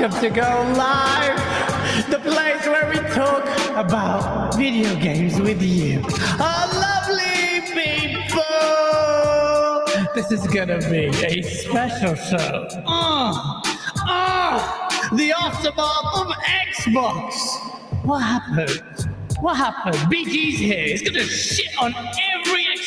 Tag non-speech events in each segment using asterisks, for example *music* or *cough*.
Welcome to Go Live, the place where we talk about video games with you. Our lovely people! This is gonna be a special show. Ah, ah, the aftermath of Xbox. What happened? What happened? BG's here. He's gonna shit on every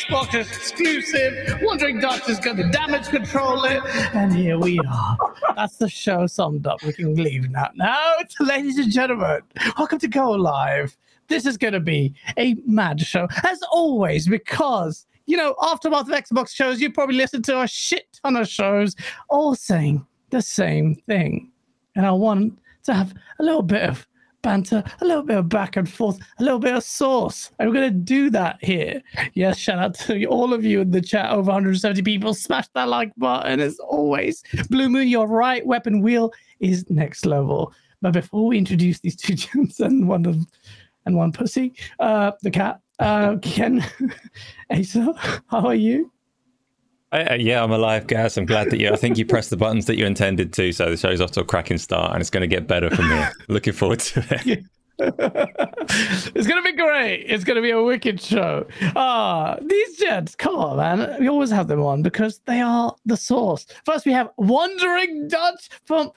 Xbox exclusive. Wandering Dutch is gonna damage control it. And here we are. That's the show summed up. We can leave now. Now, ladies and gentlemen, welcome to Go Live. This is gonna be a mad show, as always, because you know, aftermath of Xbox shows, you probably listen to a shit ton of shows, all saying the same thing. And I want to have a little bit of banter, a little bit of back and forth, a little bit of sauce. And we're going to do that here. Yes, shout out to all of you in the chat, over 170 people. Smash that like button as always. Blue Moon, you're right. Weapon Wheel is next level. But before we introduce these two *laughs* gents and one of and one pussy, uh, the cat, uh, Ken, *laughs* Asa, how are you? Uh, yeah, I'm alive, Gaz. I'm glad that you. I think you pressed the buttons that you intended to, so the show's off to a cracking start, and it's going to get better from here. *laughs* Looking forward to it. *laughs* it's gonna be great. It's gonna be a wicked show. Ah, these gents, come on, man. We always have them on because they are the source. First, we have Wandering Dutch from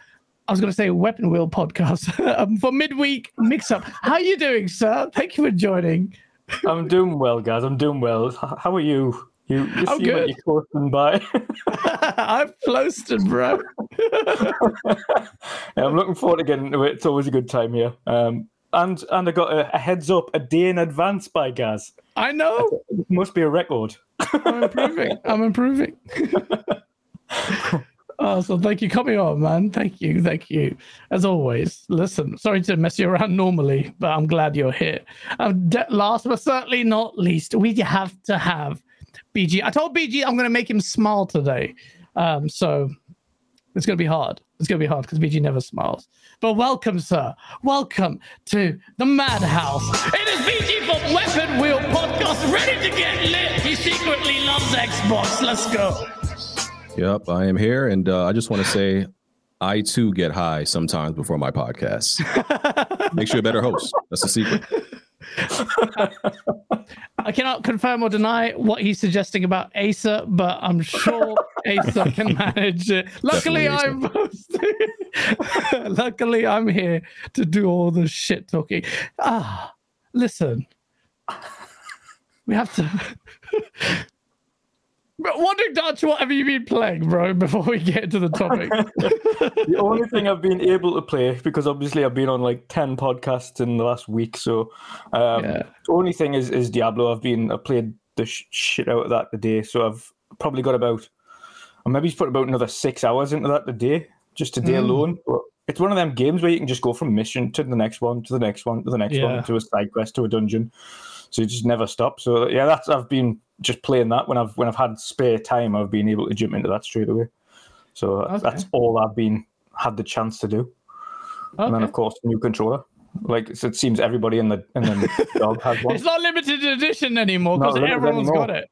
I was gonna say Weapon Wheel podcast *laughs* um, for midweek mix up. How are you doing, sir? Thank you for joining. I'm doing well, guys. I'm doing well. How are you? You, you I'm seem good. like you're coasting by. *laughs* I'm floasted, bro. Yeah, I'm looking forward to getting into it. It's always a good time here. Um, and and I got a, a heads up a day in advance by Gaz. I know. It must be a record. I'm improving. I'm improving. *laughs* oh, so thank you coming on, man. Thank you, thank you. As always, listen. Sorry to mess you around normally, but I'm glad you're here. Um, de- last but certainly not least, we have to have BG. I told BG I'm going to make him smile today. Um, so it's going to be hard. It's going to be hard because BG never smiles. But welcome, sir. Welcome to the Madhouse. It is BG from Weapon Wheel Podcast, ready to get lit. He secretly loves Xbox. Let's go. Yep, I am here, and uh, I just want to say, I too get high sometimes before my podcast. *laughs* Makes you a better host. That's the secret. I cannot confirm or deny what he's suggesting about Asa, but I'm sure Asa can manage it. Luckily, Definitely I'm *laughs* luckily I'm here to do all the shit talking. Ah, listen, we have to. But Wandering Dutch, what have you been playing, bro? *laughs* Before we get into the topic, *laughs* the only thing I've been able to play, because obviously I've been on like 10 podcasts in the last week. So um, Yeah. the only thing is, is Diablo. I've been, I played the sh- shit out of that today. So I've probably got about, or maybe he's put about another six hours into that today, just today Mm. alone. But it's one of them games where you can just go from mission to the next one, to the next one, to the next Yeah. one, to a side quest, to a dungeon. So you just never stop. So yeah, that's I've been just playing that when I've when I've had spare time. I've been able to jump into that straight away. So Okay. that's all I've been had the chance to do. And then of course new controller. Like so it seems everybody in the in the *laughs* dog has one. it's not limited edition anymore because limited everyone's got it.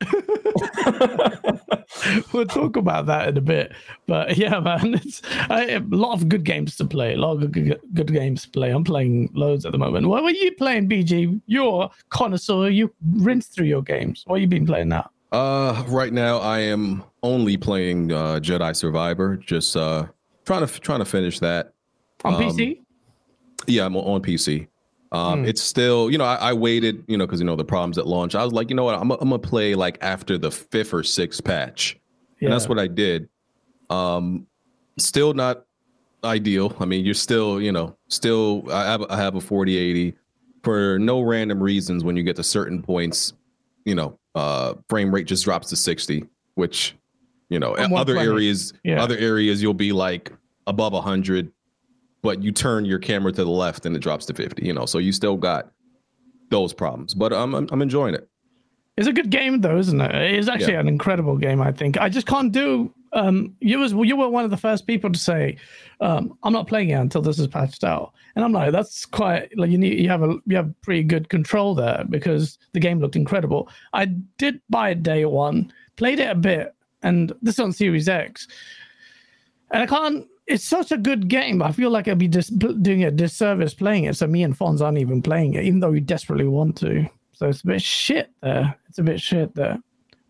*laughs* we'll talk about that in a bit. But *laughs* yeah, man, it's a lot of good games to play. A lot of good, good games to play. I'm playing loads at the moment. What were you playing, BG? You're a connoisseur. You rinse through your games. What have you been playing now? Uh, right now, I am only playing uh, Jedi Survivor. Just uh, trying to trying to finish that. On Um, PC? Yeah, I'm on PC. Um, Hmm. It's still, you know, I, I waited, you know, because you know the problems at launch. I was like, you know what, I'm, I'm gonna play like after the fifth or sixth patch, and that's what I did. Um, still not ideal. I mean, you're still, you know, still. I have I have a 4080 for no random reasons. When you get to certain points, you know, uh, frame rate just drops to 60, which, you know, other areas, Yeah. other areas you'll be like above 100 but you turn your camera to the left and it drops to 50 you know so you still got those problems but i'm i'm, I'm enjoying it It's a good game though, isn't it? It is actually Yeah. an incredible game. I think I just can't do. Um, you was you were one of the first people to say, um, "I'm not playing it until this is patched out," and I'm like, "That's quite like you need you have a you have pretty good control there because the game looked incredible." I did buy it day one, played it a bit, and this is on Series X, and I can't it's such a good game. I feel like I'd be just dis- doing a disservice playing it. So me and Fonz aren't even playing it, even though we desperately want to. So it's a bit shit there. It's a bit shit there.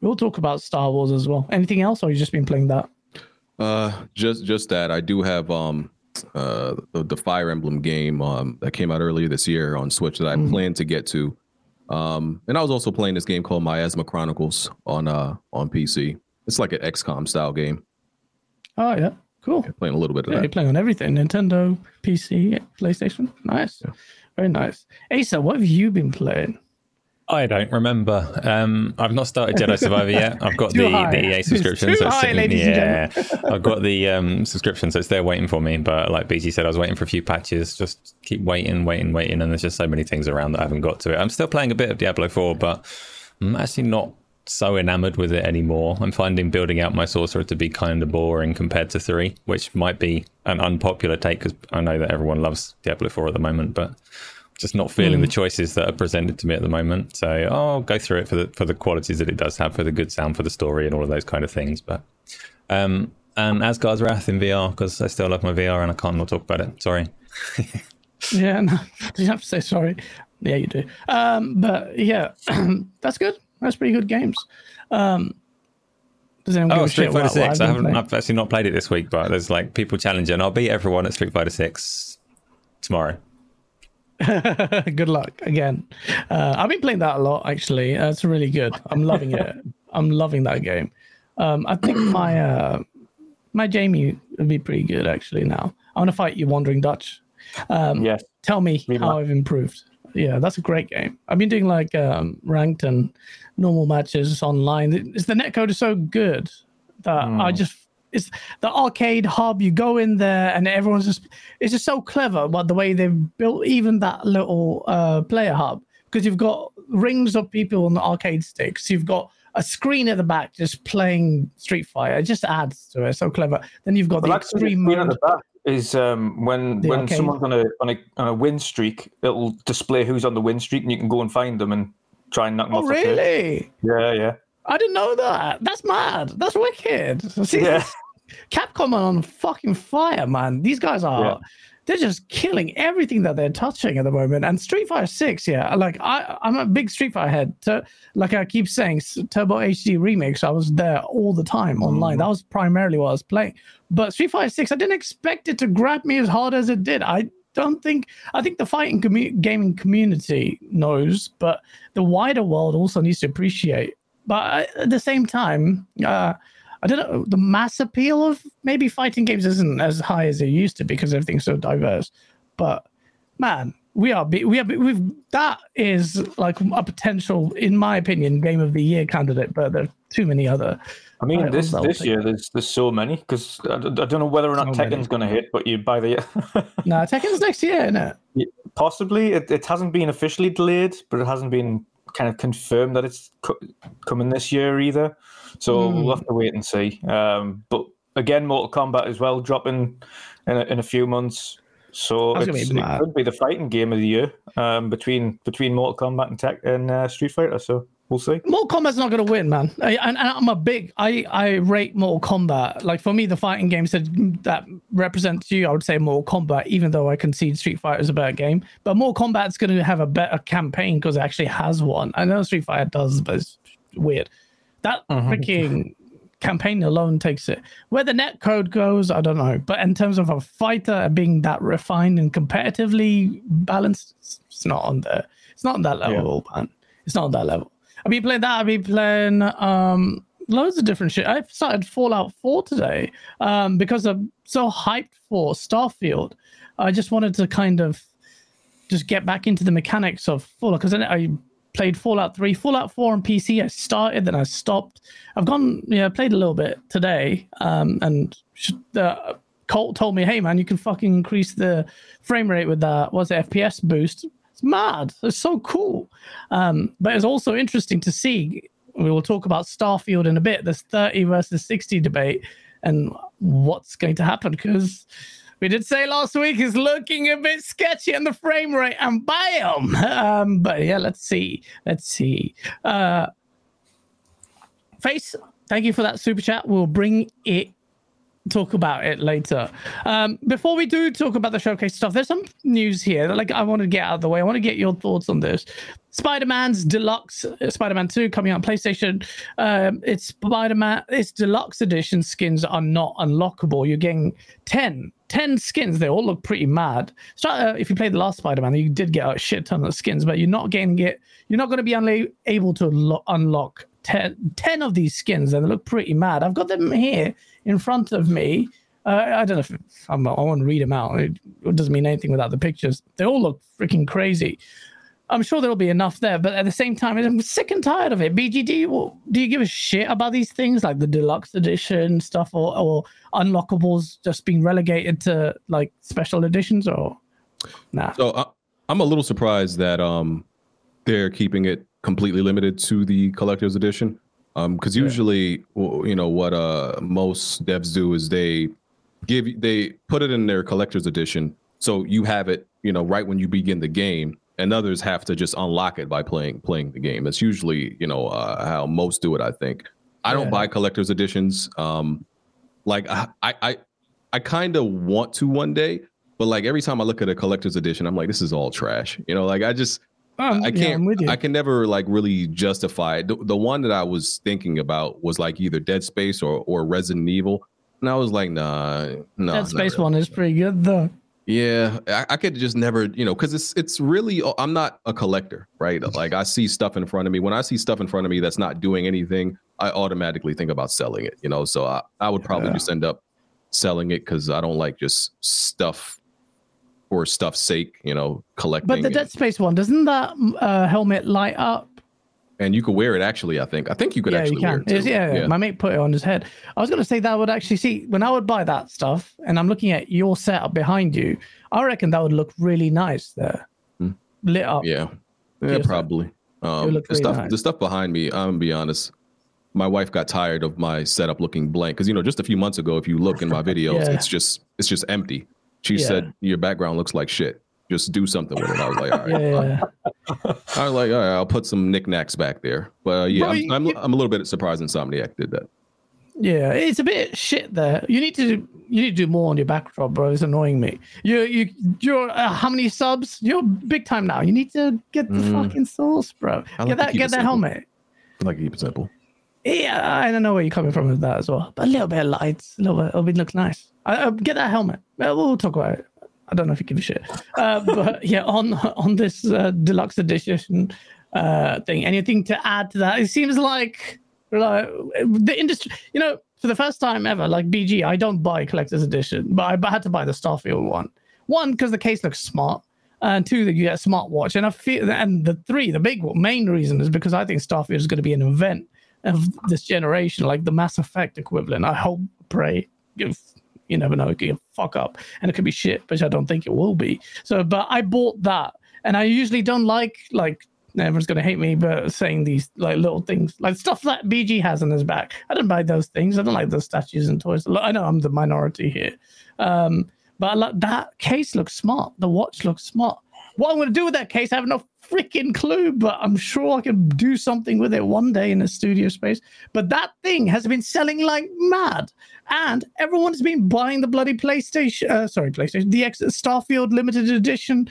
We'll talk about Star Wars as well. Anything else, or you just been playing that? Uh, just just that I do have um uh the, the Fire Emblem game um that came out earlier this year on Switch that I Mhm. plan to get to. Um, and I was also playing this game called Miasma Chronicles on uh on PC. It's like an XCOM style game. Oh yeah, cool. Playing a little bit of Yeah, you're that. playing on everything: Nintendo, PC, PlayStation. Nice, very nice. Asa, what have you been playing? I don't remember. Um, I've not started Jedi Survivor yet. *laughs* I've got the, high. the EA It's subscription. too so it's high, sitting, ladies and yeah, *laughs* I've got the um, subscription, so it's there waiting for me. But like BG said, I was waiting for a few patches. Just keep waiting, waiting, waiting, and there's just so many things around that I haven't got to it. I'm still playing a bit of Diablo 4, but I'm actually not so enamored with it anymore. I'm finding building out my sorcerer to be kind of boring compared to three, which might be an unpopular take because I know that everyone loves Diablo 4 at the moment, but just not feeling the choices that are presented to me at the moment. So I'll go through it for the for the qualities that it does have, for the good sound, for the story, and all of those kind of things. But um, and Asgard's Wrath in VR because I still love my VR and I can't not talk about it. Sorry. *laughs* Yeah, no, you have to say sorry. Yeah, you do. Um, but yeah, *clears throat* that's good. That's pretty good games. Um, does anyone give Oh, a Street shit Fighter Six. I I've been haven't. playing? I've actually not played it this week, but there's like people challenging. I'll beat everyone at Street Fighter Six tomorrow. *laughs* good luck again. Uh, I've been playing that a lot actually. Uh, it's really good. I'm loving it. *laughs* I'm loving that game. Um, I think my uh, my Jamie would be pretty good actually. Now I want to fight you, Wandering Dutch. Um, Yes. tell me Rematch. how I've improved. Yeah, that's a great game. I've been doing like um, ranked and normal matches online. It's, the netcode is so good that I just it's the arcade hub. You go in there and everyone's just it's just so clever. But the way they've built even that little uh, player hub because you've got rings of people on the arcade sticks. You've got a screen at the back just playing Street Fighter. It just adds to it. So clever. Then you've got Well, the extreme mode. The is um, when The when arcade. someone's on a, on a on a win streak, it'll display who's on the win streak, and you can go and find them and try and knock them Oh off. the really? Yeah, yeah, I didn't know that. That's mad. That's wicked. See, yeah. Capcom are on fucking fire, man. These guys are. Yeah. They're just killing everything that they're touching at the moment. And Street Fighter Six, yeah, like I, I'm a big Street Fighter head. Tur- like I keep saying, Turbo HD remix. I was there all the time online. That was primarily what I was playing. But Street Fighter Six, I didn't expect it to grab me as hard as it did. I don't think. I think the fighting commu- gaming community knows, but the wider world also needs to appreciate. But at the same time, uh, I don't know. The mass appeal of maybe fighting games isn't as high as it used to because everything's so diverse. But man, we are we are we've that is like a potential, in my opinion, game of the year candidate. But there are too many other. I mean, Right, this this year there's there's so many because I don't know whether or not So. Tekken's going to hit, but you by the *laughs* Nah, Tekken's next year, isn't it? possibly it, it hasn't been officially delayed, but it hasn't been kind of confirmed that it's co- coming this year either. So Hmm. we'll have to wait and see. Um, but again, Mortal Kombat as well dropping in a, in a few months. So it's, it could be the fighting game of the year um, between between Mortal Kombat and Tech and uh, Street Fighter. So we'll see. Mortal Kombat's not going to win, man. I, and, and I'm a big. I I rate Mortal Kombat. Like for me, the fighting games that that represents you, I would say Mortal Kombat. Even though I concede Street Fighter is a better game, but Mortal Kombat's going to have a better campaign because it actually has one. I know Street Fighter does, but it's weird. That mm-hmm. freaking campaign alone takes it. Where the net code goes, I don't know. But in terms of a fighter being that refined and competitively balanced, it's, not on there. It's not on that level, man. It's not on that level. I've been playing that. I've been playing um, loads of different shit. I've started Fallout 4 today um, because I'm so hyped for Starfield. I just wanted to kind of just get back into the mechanics of Fallout because I played Fallout 3, Fallout 4 on PC. I started, then I stopped. I've gone, yeah, played a little bit today, um, and uh, Colt told me, "Hey, man, you can fucking increase the frame rate with that. What's it, FPS boost? It's mad. It's so cool." Um, but it's also interesting to see. We will talk about Starfield in a bit. This 30 versus 60 debate and what's going to happen because we did say last week is looking a bit sketchy on the frame rate and bam um but yeah let's see let's see uh face thank you for that super chat we'll bring it talk about it later. Um, before we do talk about the showcase stuff, there's some news here. that, Like I want to get out of the way. I want to get your thoughts on this. Spider-Man's deluxe uh, Spider-Man 2 coming out on PlayStation. Um, it's Spider-Man. Its deluxe edition skins are not unlockable. You're getting 10, 10 skins. They all look pretty mad. So uh, if you played the last Spider-Man, you did get a shit ton of skins, but you're not getting it. You're not going to be unla- able to lo- unlock 10, 10 of these skins, and they look pretty mad. I've got them here in front of me. Uh, I don't know if I want to read them out. It, doesn't mean anything without the pictures. They all look freaking crazy. I'm sure there'll be enough there, but at the same time, I'm sick and tired of it. BGD, do you, do you give a shit about these things like the deluxe edition stuff or, or unlockables just being relegated to like special editions or nah? So I, I'm a little surprised that um they're keeping it completely limited to the collector's edition. Um, because usually, w- you know, what uh most devs do is they give they put it in their collector's edition, so you have it, you know, right when you begin the game, and others have to just unlock it by playing playing the game. That's usually, you know, uh, how most do it. I think. I don't buy collector's editions. Um, like I I I kind of want to one day, but like every time I look at a collector's edition, I'm like, this is all trash. You know, like I just Um, I can't. You. I can never like really justify it. The, the one that I was thinking about was like either Dead Space or or Resident Evil, and I was like, nah, no. Dead Space one is pretty good though. Yeah, I, I could just never, you know, because it's it's really. I'm not a collector, right? *laughs* Like I see stuff in front of me. When I see stuff in front of me that's not doing anything, I automatically think about selling it. You know, so I I would probably Yeah. just end up selling it because I don't like just stuff for stuff's sake. You know, collecting. But the Dead Space one doesn't that uh, helmet light up? and you could wear it actually i think i think you could yeah, actually you wear it too. Yeah, yeah. my mate put it on his head. I was going to say that would actually see when I would buy that stuff, and I'm looking at your setup behind you. I reckon that would look really nice there, Hmm. lit up. yeah yeah probably um the really stuff nice. the stuff behind me i'm gonna be honest my wife got tired of my setup looking blank because you know just a few months ago if you look in my *laughs* videos Yeah. it's just it's just empty she Yeah. said your background looks like shit just do something with it i was like all right Yeah, i was like all right i'll put some knickknacks back there but uh, yeah I'm, I'm, I'm a little bit surprised insomniac did that yeah. It's a bit shit there. You need to you need to do more on your backdrop, bro. It's annoying me. You you you're uh, how many subs? You're big time now. You need to get the Mm. fucking source, bro. Like Get that get it that simple. helmet. i like to keep it simple Yeah, I don't know where you're coming from with that as well. But a little bit of lights, a little bit, it'll be look nice. I, uh, get that helmet. Uh, we'll talk about it. I don't know if you give a shit. Uh, *laughs* but yeah, on on this uh, deluxe edition uh, thing, anything to add to that? It seems like like the industry, you know, for the first time ever, like BG, I don't buy collector's edition, but I, I had to buy the Starfield one. One because the case looks smart, and two that you get a smartwatch. And I feel, and the three, the big main reason is because I think Starfield is going to be an event of this generation, like the Mass Effect equivalent. I hope, pray, if you never know, it could fuck up and it could be shit, which I don't think it will be. So, but I bought that, and I usually don't like like everyone's gonna hate me, but saying these like little things, like stuff that BG has on his back. I don't buy those things. I don't like those statues and toys. I know I'm the minority here, um, but like that case looks smart. The watch looks smart. What I'm gonna do with that case, I have no freaking clue, but I'm sure I can do something with it one day in a studio space. But that thing has been selling like mad, and everyone's been buying the bloody PlayStation. Uh, sorry, PlayStation, the X Starfield limited edition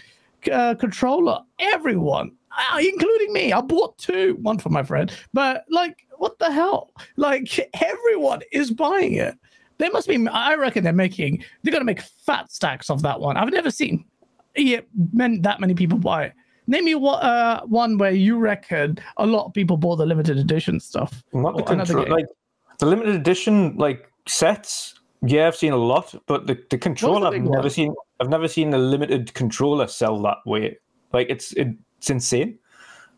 uh, controller. Everyone, uh, including me, I bought two, one for my friend. But like, what the hell? Like, everyone is buying it. They must be. I reckon they're making. They're gonna make fat stacks of that one. I've never seen yeah, meant that many people buy it. Name me what uh, one where you reckon a lot of people bought the limited edition stuff. Not the control, like the limited edition like sets. Yeah, I've seen a lot, but the, the controller I've never one? seen. I've never seen a limited controller sell that way. Like it's it's insane.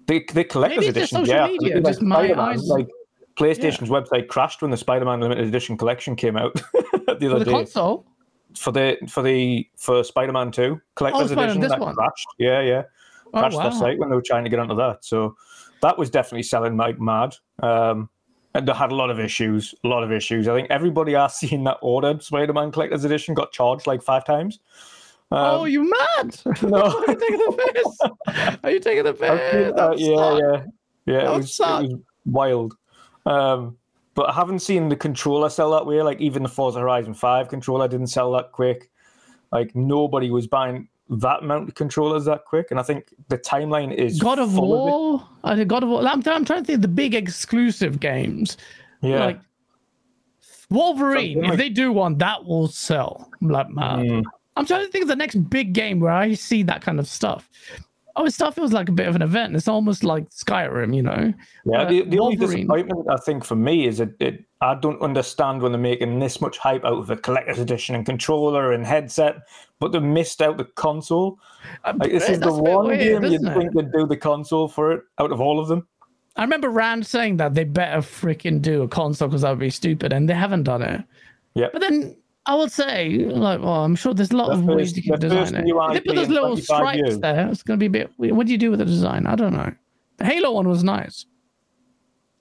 The the collector's Maybe it's just edition, yeah, media, like eyes- Like PlayStation's website crashed when the Spider-Man limited edition collection came out *laughs* the other the day. console, for the for the for Spider-Man Two collector's Oh, edition that one. crashed. Yeah, yeah, Oh, crashed their wow. site when they were trying to get onto that. So that was definitely selling like mad. Um, and they had a lot of issues. A lot of issues. I think everybody I've seen that ordered Spider-Man collector's edition got charged like five times. Um, oh, you mad? no. *laughs* *laughs* Are you taking the piss? Are you taking the piss? uh, yeah, yeah, yeah. It was, it was wild. Um, but I haven't seen the controller sell that way. Like even the Forza Horizon Five controller didn't sell that quick. Like nobody was buying that amount of controllers that quick, and I think the timeline is God of. War. I did God of War. I'm, I'm trying to think of the big exclusive games. Yeah, Like Wolverine. Something if they do one, that will sell like mad. Mm. I'm trying to think of the next big game where I see that kind of stuff. Oh, it stuff feels like a bit of an event. It's almost like Skyrim, you know. Yeah, Uh, the, the only disappointment I think for me is that it, I don't understand when they're making this much hype out of a collector's edition and controller and headset, but they missed out the console. Like, this is the That's one weird, game you'd it? think they'd do the console for it out of all of them. I remember Rand saying that they better freaking do a console because that would be stupid, and they haven't done it. Yeah. But then I would say, like, well, I'm sure there's a lot The of ways first- you can the design first it. new If they put those little stripes years. there, it's going to be a bit. weird. What do you do with the design? I don't know. The Halo one was nice.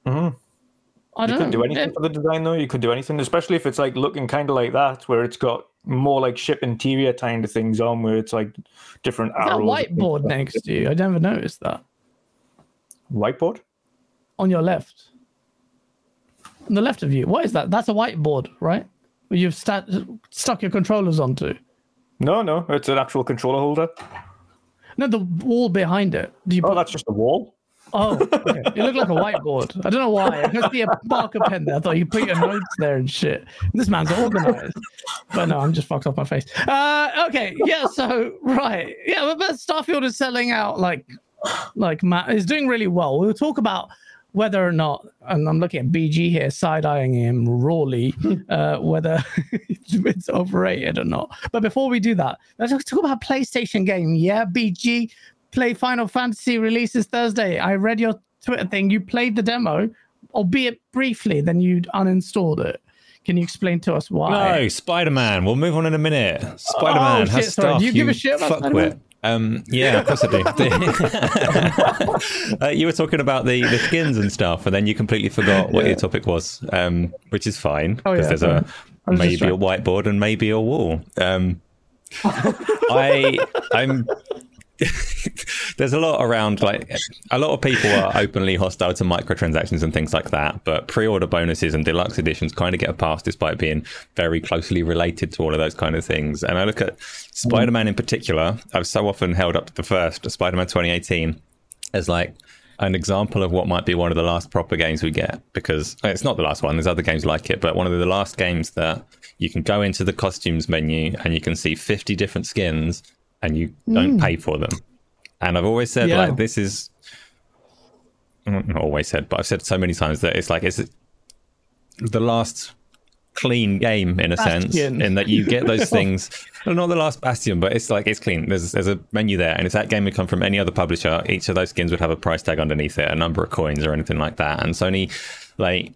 Mhm. I You don't couldn't do anything for the design though. You could do anything, especially if it's like looking kind of like that, where it's got more like ship interior kind of things on, where it's like different Is that arrows. and whiteboard next to you? I never noticed that Whiteboard? on your left. On the left of you, what is that? That's a whiteboard, right? Where you've sta- stuck your controllers onto. No, no, it's an actual controller holder. No, the wall behind it. Do you Oh, put that's just a wall. Oh, okay. it looked like a whiteboard. I don't know why. I could see a marker pen there. I thought you put your notes there and shit. This man's organized. But no, I'm just fucked off my face. Uh, okay, yeah. So right, yeah. But, but Starfield is selling out like, like Matt is doing really well. We'll talk about whether or not, and I'm looking at BG here, side eyeing him rawly, *laughs* uh, whether *laughs* it's overrated or not. But before we do that, let's talk about PlayStation game. Yeah, BG play Final Fantasy releases Thursday. I read your Twitter thing. You played the demo, albeit briefly, then you'd uninstalled it. Can you explain to us why? No, Spider Man. We'll move on in a minute. Spider Man Oh, shit, has sorry. stuff. Do you give a shit about Spider-Man? fuckwit. Um, yeah, of course I do. *laughs* *laughs* uh, you were talking about the, the skins and stuff, and then you completely forgot what your topic was, um, which is fine Oh, because yeah, there's a maybe a whiteboard and maybe a wall. Um, *laughs* I I'm *laughs* there's a lot around like a lot of people are openly hostile to microtransactions and things like that but pre-order bonuses and deluxe editions kind of get a pass despite being very closely related to all of those kind of things. And i look at spider-man in particular. I've so often held up the first. Spider-man 2018 as like an example of what might be one of the last proper games we get because it's not the last one. There's other games like it but one of the last games that you can go into the costumes menu and you can see 50 different skins and you don't hmm. pay for them. And i've always said Yeah. like this is not always said but i've said so many times that it's like it's the last clean game in a sense in that you get *laughs* those things. Well, not the last bastion but it's like it's clean. There's there's a menu there and if that game would come from any other publisher each of those skins would have a price tag underneath it a number of coins or anything like that. And sony like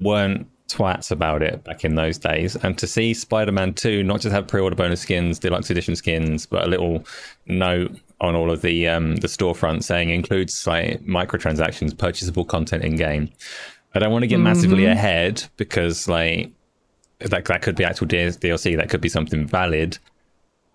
weren't twats about it back in those days and to see spider-man 2 not just have pre-order bonus skins deluxe edition skins but a little note on all of the um the storefront saying includes like microtransactions purchasable content in game i don't want to get massively ahead because like that that could be actual DLC. That could be something valid,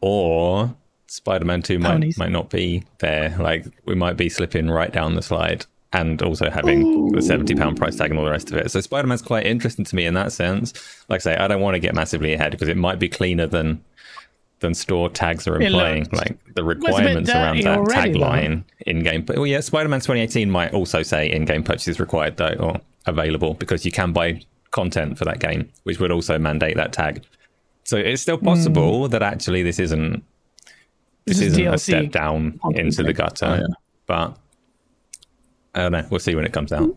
or Spider-Man Two might Ponies. might not be there. Like we might be slipping right down the slide, and also having the seventy pound price tag and all the rest of it. So Spider-Man's quite interesting to me in that sense. Like I say, I don't want to get massively ahead because it might be cleaner than than store tags are implying. Like the requirements around that already, tagline in game. But well, yeah, Spider-Man 2018 might also say in-game purchases required though, or available because you can buy content for that game, which would also mandate that tag. So it's still possible that actually this isn't this, Hmm. This is isn't a step down into the gutter, Oh, yeah. but I don't know. We'll see when it comes out.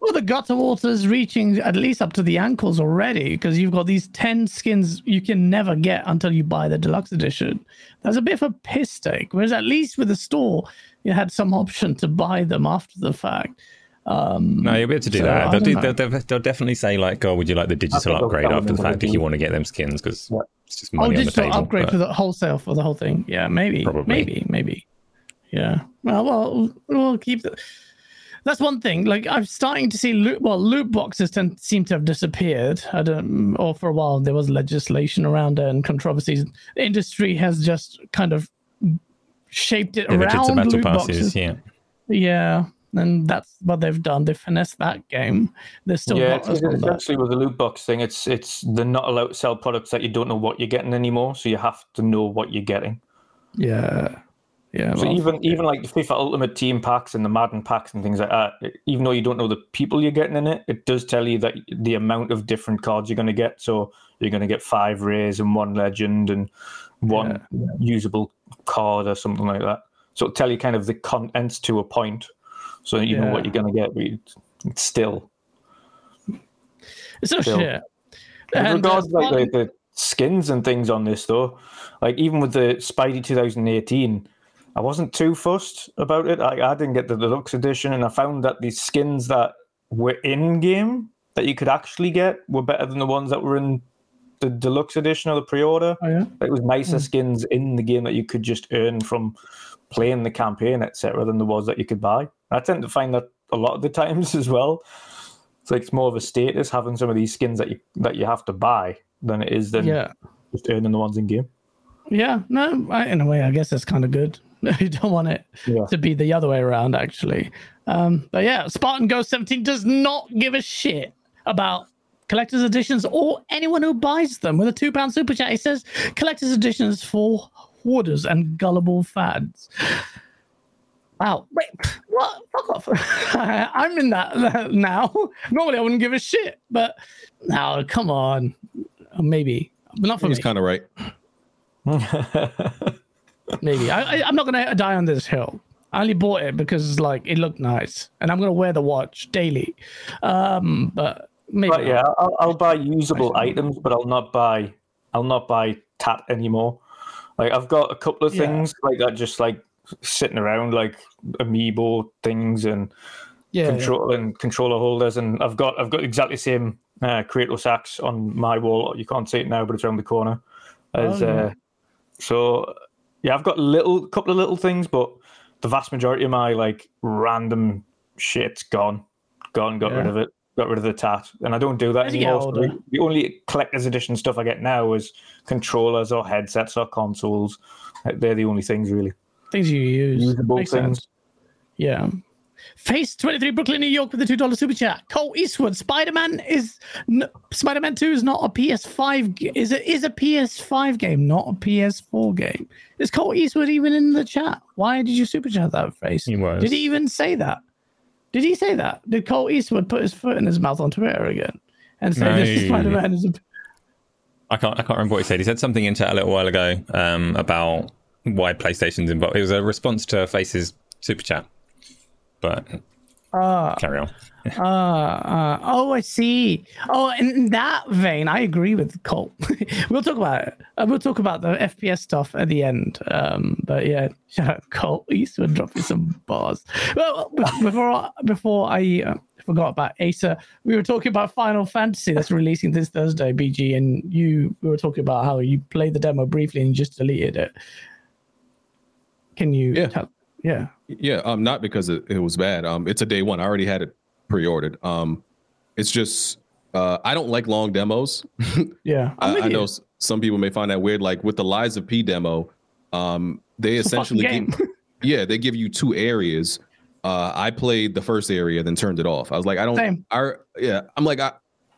Well, the gutter water's reaching at least up to the ankles already because you've got these 10 skins you can never get until you buy the deluxe edition. That's a bit of a piss take. Whereas at least with the store, you had some option to buy them after the fact. Um, No, you'll be able to do So, that. They'll, do, they'll, they'll, they'll definitely say like, "Oh, would you like the digital upgrade after the fact if you want to get them skins?" Because Yeah. it's just oh, money on the digital table. upgrade but- for the wholesale for the whole thing. Yeah, maybe. Probably. Maybe, maybe. Yeah. Well, well, we'll keep the. That's one thing. Like I'm starting to see loot. Well, loot boxes tend seem to have disappeared. I don't. Or for a while there was legislation around it and controversies. The industry has just kind of shaped it Pivoted around to loot passes, boxes. yeah. Yeah. and that's what they've done. They finessed that game. They're still yeah, not it's, as it's actually with the loot box thing. It's it's they're not allowed to sell products that you don't know what you're getting anymore. So you have to know what you're getting. Yeah, yeah. So well, even even like the FIFA Ultimate Team packs and the Madden packs and things like that, even though you don't know the people you're getting in it, it does tell you that the amount of different cards you're going to get. So you're going to get five rares and one legend and one usable card or something like that. So it'll tell you kind of the contents to a point, so you know what you're going to get. But it's still it's so still- And, uh, regards like the, the skins and things on this though, like even with the Spidey 2018, I wasn't too fussed about it. I, I didn't get the deluxe edition, and I found that the skins that were in game that you could actually get were better than the ones that were in the deluxe edition or the pre-order. Oh, yeah? It was nicer hmm. skins in the game that you could just earn from playing the campaign, etc., than there was that you could buy. I tend to find that a lot of the *laughs* times as well. It's like it's more of a status having some of these skins that you that you have to buy than it is than yeah. just earning the ones in game. Yeah, no, I, in a way, I guess that's kind of good. *laughs* you don't want it Yeah. to be the other way around, actually. Um, but yeah, Spartan Ghost 17 does not give a shit about collector's editions or anyone who buys them. With a two pound super chat, he says collector's editions for hoarders and gullible fads. Wow, wait, what? Fuck off. *laughs* I'm in that *laughs* now. Normally, I wouldn't give a shit, but now, come on. Maybe, but not for He's kind of right. Maybe I, I, I'm not gonna die on this hill. I only bought it because like it looked nice, and I'm gonna wear the watch daily. Um, but maybe But yeah. I'll, I'll buy usable items, but I'll not buy I'll not buy tat anymore. Like I've got a couple of Yeah. things like that, just like sitting around, like amiibo things and yeah, control and controller holders, and I've got I've got exactly the same uh, Kratos axe on my wall. You can't see it now, but it's around the corner. As Oh, yeah. uh, so, yeah, I've got a little couple of little things, but the vast majority of my like random shit's gone, gone. Got rid of it. Got rid of the tat, and I don't do that As anymore. So the, the only collector's edition stuff I get now is controllers or headsets or consoles. They're the only things really. things you use. Usable Makes things. sense. Yeah. Face 23 Brooklyn, New York with the $2 super chat. Colt Eastwood, Spider Man is Spider Man 2 is not a PS5 g- is it is a PS5 game, not a PS4 game. Is Colt Eastwood even in the chat? Why did you super chat that face? He was. Did he even say that? Did he say that? Did Colt Eastwood put his foot in his mouth on Twitter again and say No, this Spider Man is a I can't I can't remember what he said. He said something in chat a little while ago um, about why PlayStation's involved. It was a response to Face's super chat. But Ah. carry on. Uh, uh, oh, I see. Oh, in, in that vein, I agree with Colt. *laughs* we'll talk about it. Uh, we'll talk about the FPS stuff at the end. Um, but yeah, *laughs* shout out Colt Eastwood dropping some bars. Well, *laughs* before I- before I uh, forgot about Asa, we were talking about Final Fantasy that's releasing this Thursday, BG, and you we were talking about how you played the demo briefly and you just deleted it. Can you? Yeah. Tell, yeah. Yeah, um, not because it, it was bad. Um, it's a day one. I already had it pre-ordered. Um, it's just uh, I don't like long demos. *laughs* Yeah. I'm I, I know some people may find that weird. Like with the Lies of P demo, um, they fucking essentially give, *laughs* yeah they give you two areas. Uh, I played the first area, then turned it off. I was like, I don't. Same. I yeah, I'm like I,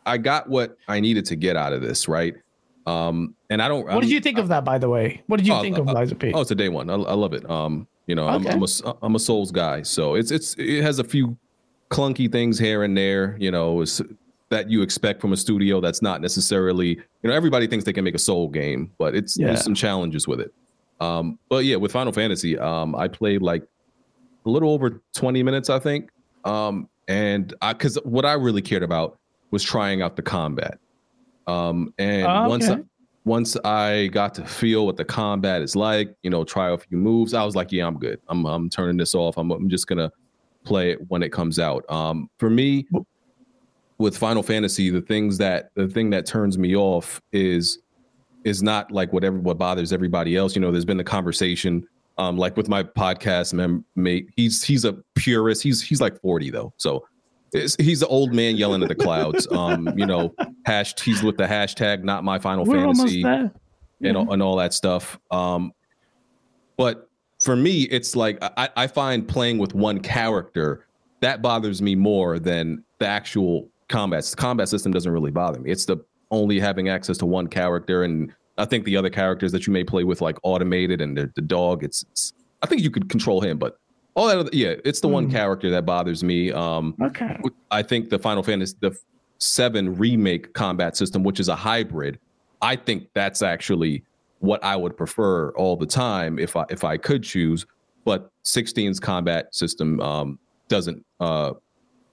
I got what I needed to get out of this, right? Um, and I don't. What did you think of that, by the way? What did you Oh, think of uh, Lies of P? Oh, it's a day one. I, I love it. Um, you know, I'm, I'm a I'm a Souls guy, so it's it's it has a few clunky things here and there. You know, it's, that you expect from a studio that's not necessarily. You know, everybody thinks they can make a Soul game, but it's Yeah. there's some challenges with it. Um, but yeah, with Final Fantasy, um, I played like a little over 20 minutes, I think. Um, and I because what I really cared about was trying out the combat. Um, and Oh, once I, okay. Once I got to feel what the combat is like, you know, try a few moves, I was like, yeah, I'm good. I'm I'm turning this off. I'm I'm just gonna play it when it comes out. Um, for me, with Final Fantasy, the things that the thing that turns me off is is not like whatever what bothers everybody else. You know, there's been the conversation, um, like with my podcast mem- mate. He's he's a purist. He's he's like 40 though, so it's, he's the old man yelling at the clouds. Um, you know, hash. He's with the hashtag not my Final We're Fantasy and all, and all that stuff. Um, but for me, it's like I, I find playing with one character that bothers me more than the actual combat. The combat system doesn't really bother me. It's the only having access to one character, and I think the other characters that you may play with, like automated and the, the dog. It's, it's I think you could control him, but all that. Other, yeah, it's the one character that bothers me. Um, Okay. I think the Final Fantasy the seven remake combat system, which is a hybrid, I think that's actually what I would prefer all the time if I if I could choose. But 16's combat system um, doesn't uh,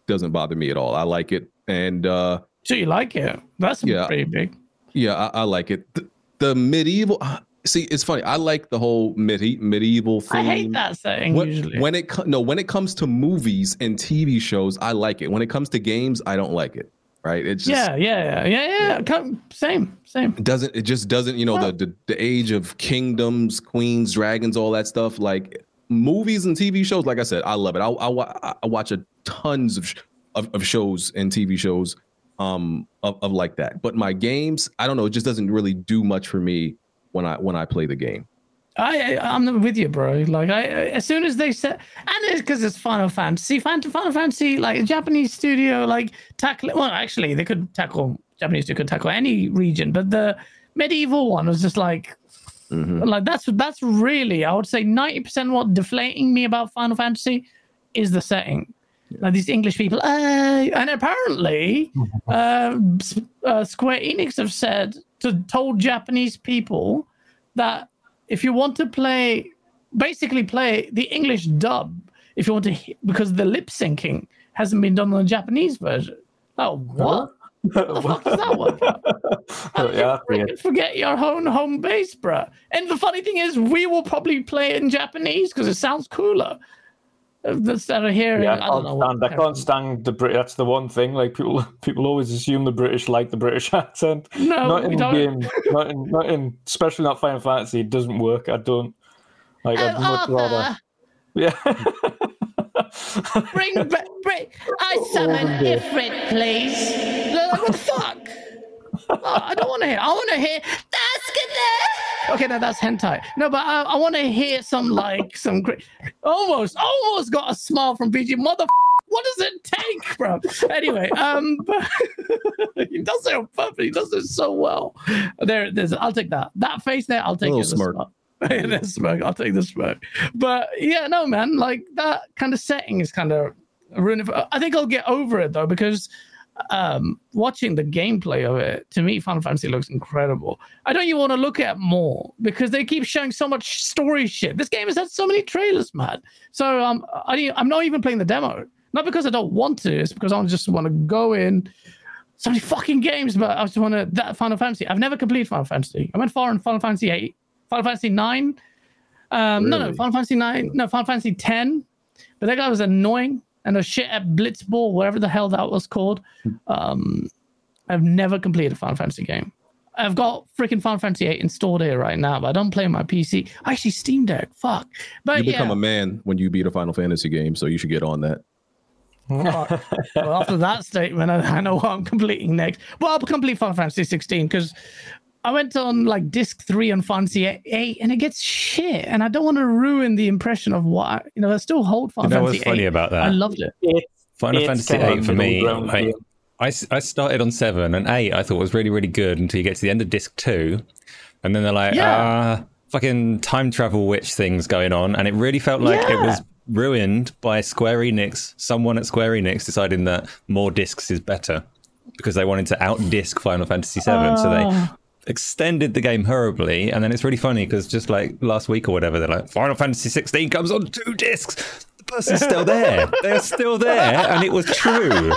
doesn't bother me at all. I like it, and uh, So you like it? That's Yeah. pretty big. yeah, I, I like it. The, the medieval. See, it's funny. I like the whole medi- medieval thing. I hate that setting When, usually. when it no when it comes to movies and TV shows, I like it. When it comes to games, I don't like it. Right? It's just, yeah, yeah, yeah, yeah, yeah. Same, same. it doesn't it just doesn't you know the, the the age of kingdoms queens dragons all that stuff like movies and tv shows like i said i love it i, I, I watch a tons of, of of shows and tv shows um of, of like that but my games i don't know it just doesn't really do much for me when i when i play the game I, I'm with you, bro. Like I, as soon as they said, and it's because it's Final Fantasy. Fan- Final Fantasy, like a Japanese studio, like tackle. Well, actually, they could tackle Japanese studio could tackle any region, but the medieval one was just like, mm-hmm. like that's that's really I would say ninety percent what deflating me about Final Fantasy is the setting. Like these English people, uh, and apparently, *laughs* uh, uh, Square Enix have said to told Japanese people that if you want to play, basically play the English dub, if you want to, because the lip syncing hasn't been done on the Japanese version. Oh, what? What the *laughs* fuck does that work out? *laughs* How yeah, you forget your own home base, bruh? And the funny thing is, we will probably play it in Japanese because it sounds cooler. Instead of hearing, Yeah, I I don't can't know. stand. I can't stand the Brit. That's the one thing. Like people, people always assume the British like the British *laughs* accent. No, not we in don't. game. Not in. Not in. Especially not Final Fantasy. It doesn't work. I don't. Like I'd oh, much Oh, rather. Yeah. bring, ba- bring. I *laughs* summon Ifrit, please. Like, what the fuck? *laughs* Oh, I don't want to hear. I want to hear. That's good. Okay, no, that's hentai. No, but I, I want to hear some like some great. Almost, almost got a smile from BG. Mother. What does it take, bro? Anyway, um, but *laughs* he does it purpose. He does it so well. There, there's. I'll take that. That face there. I'll take little it. *laughs* the smirk. I'll take the smoke. But yeah, no, man. Like that kind of setting is kind of ruining. I think I'll get over it though because um watching the gameplay of it to me final fantasy looks incredible. I don't even want to look at more because they keep showing so much story shit. This game has had so many trailers man. So um I, I'm not even playing the demo. Not because i don't want to it's because i just want to go in. So many fucking games but i just want to that final fantasy i've never completed final fantasy. I went far in final fantasy 8 final fantasy 9 um no no Really? final fantasy 9 no final fantasy 10 but that guy was annoying and a shit at Blitzball, whatever the hell that was called. Um, I've never completed a Final Fantasy game. I've got freaking Final Fantasy 8 installed here right now, but I don't play on my PC. Actually, Steam Deck. Fuck. But you become yeah, a man when you beat a final fantasy game so you should get on that well, after that statement, I, I know what I'm completing next. Well, I'll complete Final Fantasy 16 because I went on like disc three on Final Fantasy 8 and it gets shit. And I don't want to ruin the impression of what I, you know, I still hold Final You know Fantasy what's funny 8. about that? I loved it. It's, Final It's Fantasy kind eight for me. middle ground I, game. I, s- I started on seven and eight. I thought was really really good until you get to the end of disc two, and then they're like, Yeah. ah, fucking time travel witch things going on, and it really felt like it was ruined by Square Enix. Someone at Square Enix deciding that more discs is better because they wanted to out disc Final Fantasy seven, so they Oh. Extended the game horribly. And then it's really funny because just like last week or whatever, they're like, Final Fantasy 16 comes on two discs. The person's still there. They're still there. And it was true. *laughs*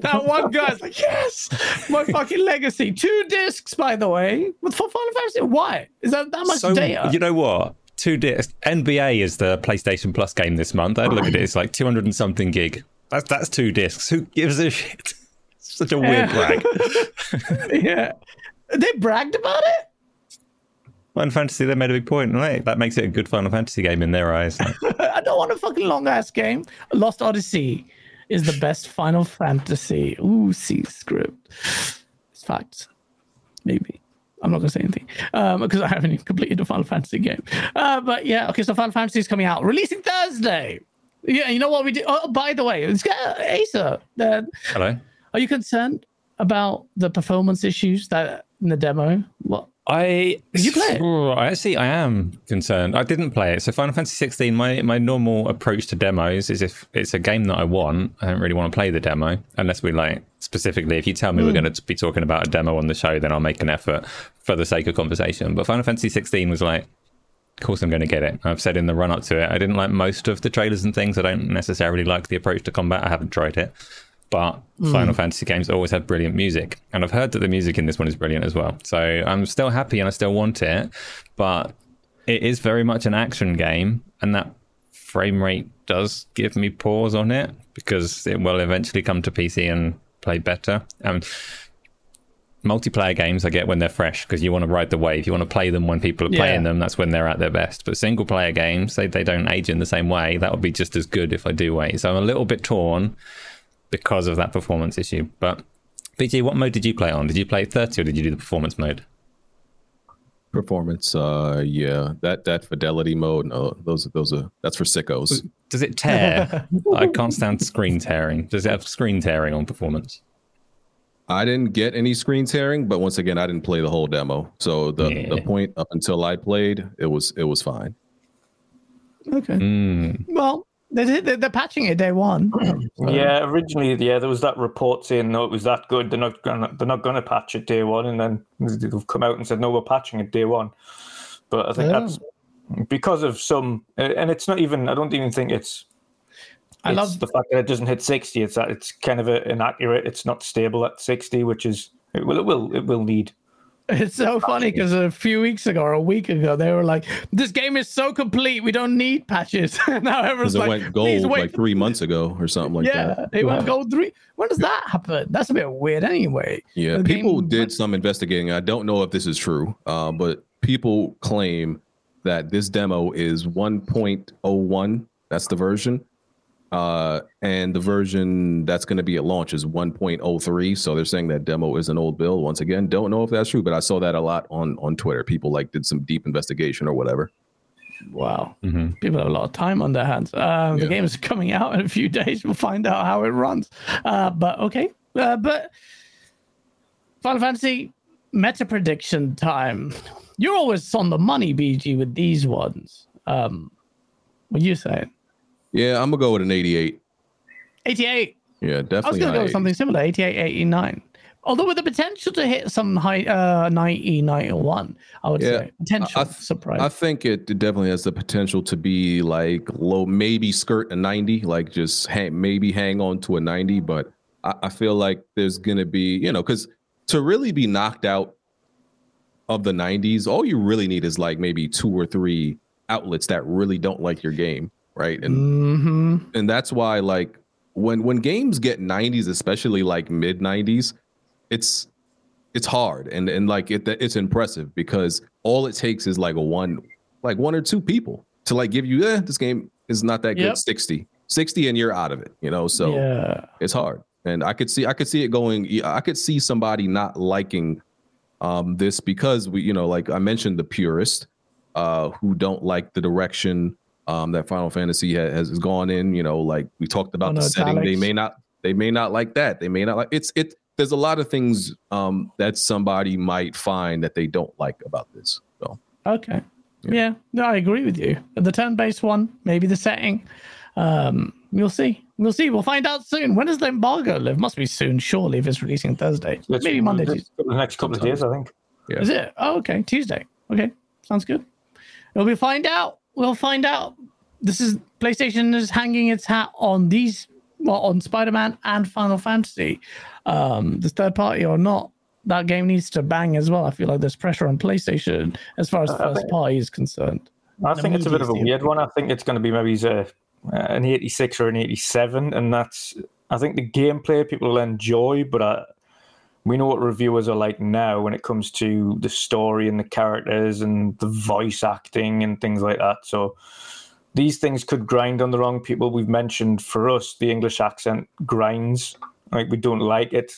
that one guy's like, yes, my fucking legacy. Two discs, by the way, with for Final Fantasy. Why is that that much So, data? you know what? Two discs. NBA is the PlayStation Plus game this month. I look at it. It's like 200 and something gig. That's, that's two discs. Who gives a shit? Such a weird brag. *laughs* yeah, they bragged about it. Final Fantasy, they made a big point. Right? That makes it a good Final Fantasy game in their eyes. Like, *laughs* I don't want a fucking long ass game. Lost Odyssey is the best Final Fantasy. Ooh, see script. It's facts. Maybe. I'm not gonna say anything um, because I haven't even completed a Final Fantasy game. Uh, but yeah, okay. So Final Fantasy is coming out, releasing Thursday. Yeah, you know what we do? Oh, by the way, it's got Asa. Uh, Hello. Are you concerned about the performance issues that in the demo? What? I Did you play it? I actually I am concerned. I didn't play it. So Final Fantasy 16, my my normal approach to demos is if it's a game that I want, I don't really want to play the demo unless we like specifically. If you tell me we're hmm. going to be talking about a demo on the show, then I'll make an effort for the sake of conversation. But Final Fantasy 16 was like, of course I'm going to get it. I've said in the run up to it, I didn't like most of the trailers and things. I don't necessarily like the approach to combat. I haven't tried it. But Final Fantasy games always have brilliant music. And I've heard that the music in this one is brilliant as well. So I'm still happy and I still want it. But it is very much an action game. And that frame rate does give me pause on it because it will eventually come to PC and play better. Um, multiplayer games I get when they're fresh because you want to ride the wave. You want to play them when people are Yeah. playing them. That's when they're at their best. But single player games, they, they don't age in the same way. That would be just as good if I do wait. So I'm a little bit torn because of that performance issue. But BG, what mode did you play on? Did you play 30 or did you do the performance mode? Performance, uh, yeah, that that fidelity mode, no, those those are that's for sickos. Does it tear? *laughs* I can't stand screen tearing. Does it have screen tearing on performance? I didn't get any screen tearing, but once again, I didn't play the whole demo. So the, Yeah. the point up until I played, it was it was fine. Okay. Mm. Well, they're, they're, they're patching it day one. *clears throat* Yeah, originally, yeah, there was that report saying no, it was that good. They're not gonna, they're not going to patch it day one, and then they've come out and said no, we're patching it day one. But I think Yeah. that's because of some, and it's not even. I don't even think it's. I it's love- the fact that it doesn't hit sixty. It's that it's kind of a, inaccurate. It's not stable at sixty, which is it will it will it will need. It's so funny because a few weeks ago or a week ago, they were like, "This game is so complete, we don't need patches." *laughs* now everyone's it like, went gold like three months ago or something like that. yeah, that. they went gold three. When does that happen? That's a bit weird, anyway. Yeah, The people game- did some investigating. I don't know if this is true, uh, but people claim that this demo is 1.01. That's the version. Uh, and the version that's going to be at launch is 1.03. So they're saying that demo is an old build. Once again, don't know if that's true, but I saw that a lot on on Twitter. People like did some deep investigation or whatever. Wow, hmm people have a lot of time on their hands. Um, The Yeah. game is coming out in a few *laughs* days. We'll find out how it runs. Uh, but okay, uh, but Final Fantasy meta prediction time. You're always on the money, BG, with these ones. Um, what are you saying? Yeah, I'm gonna go with an 88. 88. Yeah, definitely. I was to go with 80s. something similar, 88, 89. Although with the potential to hit some high uh, 90, 91, I would Yeah, say. Potential I th- surprise. I think it definitely has the potential to be like low, maybe skirt a 90, like just hang, maybe hang on to a 90. But I, I feel like there's going to be, you know, because to really be knocked out of the 90s, all you really need is like maybe two or three outlets that really don't like your game, right? And hmm and that's why like when when games get 90s, especially like mid 90s, it's it's hard and and like it it's impressive because all it takes is like a one like one or two people to like give you eh, this game is not that Yep. good 60 60 and you're out of it you know so yeah. it's hard and i could see i could see it going i could see somebody not liking um this because we you know like i mentioned the purist uh who don't like the direction um that final fantasy ha- has gone in you know like we talked about On the setting they may not they may not like that they may not like it's it there's a lot of things um that somebody might find that they don't like about this so Okay. Yeah. no, I agree with you. The turn-based one, maybe the setting. Um, we'll see. We'll see. We'll find out soon. When does the embargo live? Must be soon, surely, if it's releasing Thursday. It's maybe Monday. the, the next couple of days, I think. yeah. Is it? Oh, okay. Tuesday. Okay. Sounds good. We'll be find out. We'll find out. This is PlayStation is hanging its hat on these well on Spider-Man and Final Fantasy. Um, this third party or not, that game needs to bang as well. I feel like there's pressure on PlayStation as far as I first think- party is concerned. I think it's a bit of a weird one. I think it's going to be maybe a, an 86 or an 87, and that's I think the gameplay people will enjoy, but I, we know what reviewers are like now when it comes to the story and the characters and the voice acting and things like that. So these things could grind on the wrong people. We've mentioned for us the English accent grinds, like we don't like it.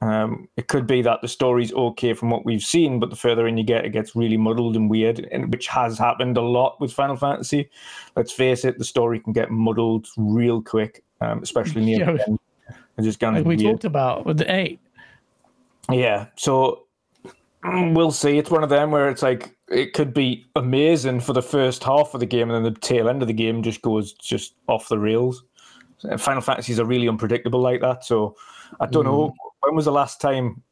Um, it could be that the story's okay from what we've seen, but the further in you get, it gets really muddled and weird, and which has happened a lot with Final Fantasy. Let's face it, the story can get muddled real quick, um, especially near *laughs* Yeah. the end. It's just kind Like of we weird. talked about with the eight. Yeah, so mm, we'll see. It's one of them where it's like it could be amazing for the first half of the game, and then the tail end of the game just goes just off the rails. Final Fantasies are really unpredictable like that. So I don't know when was the last time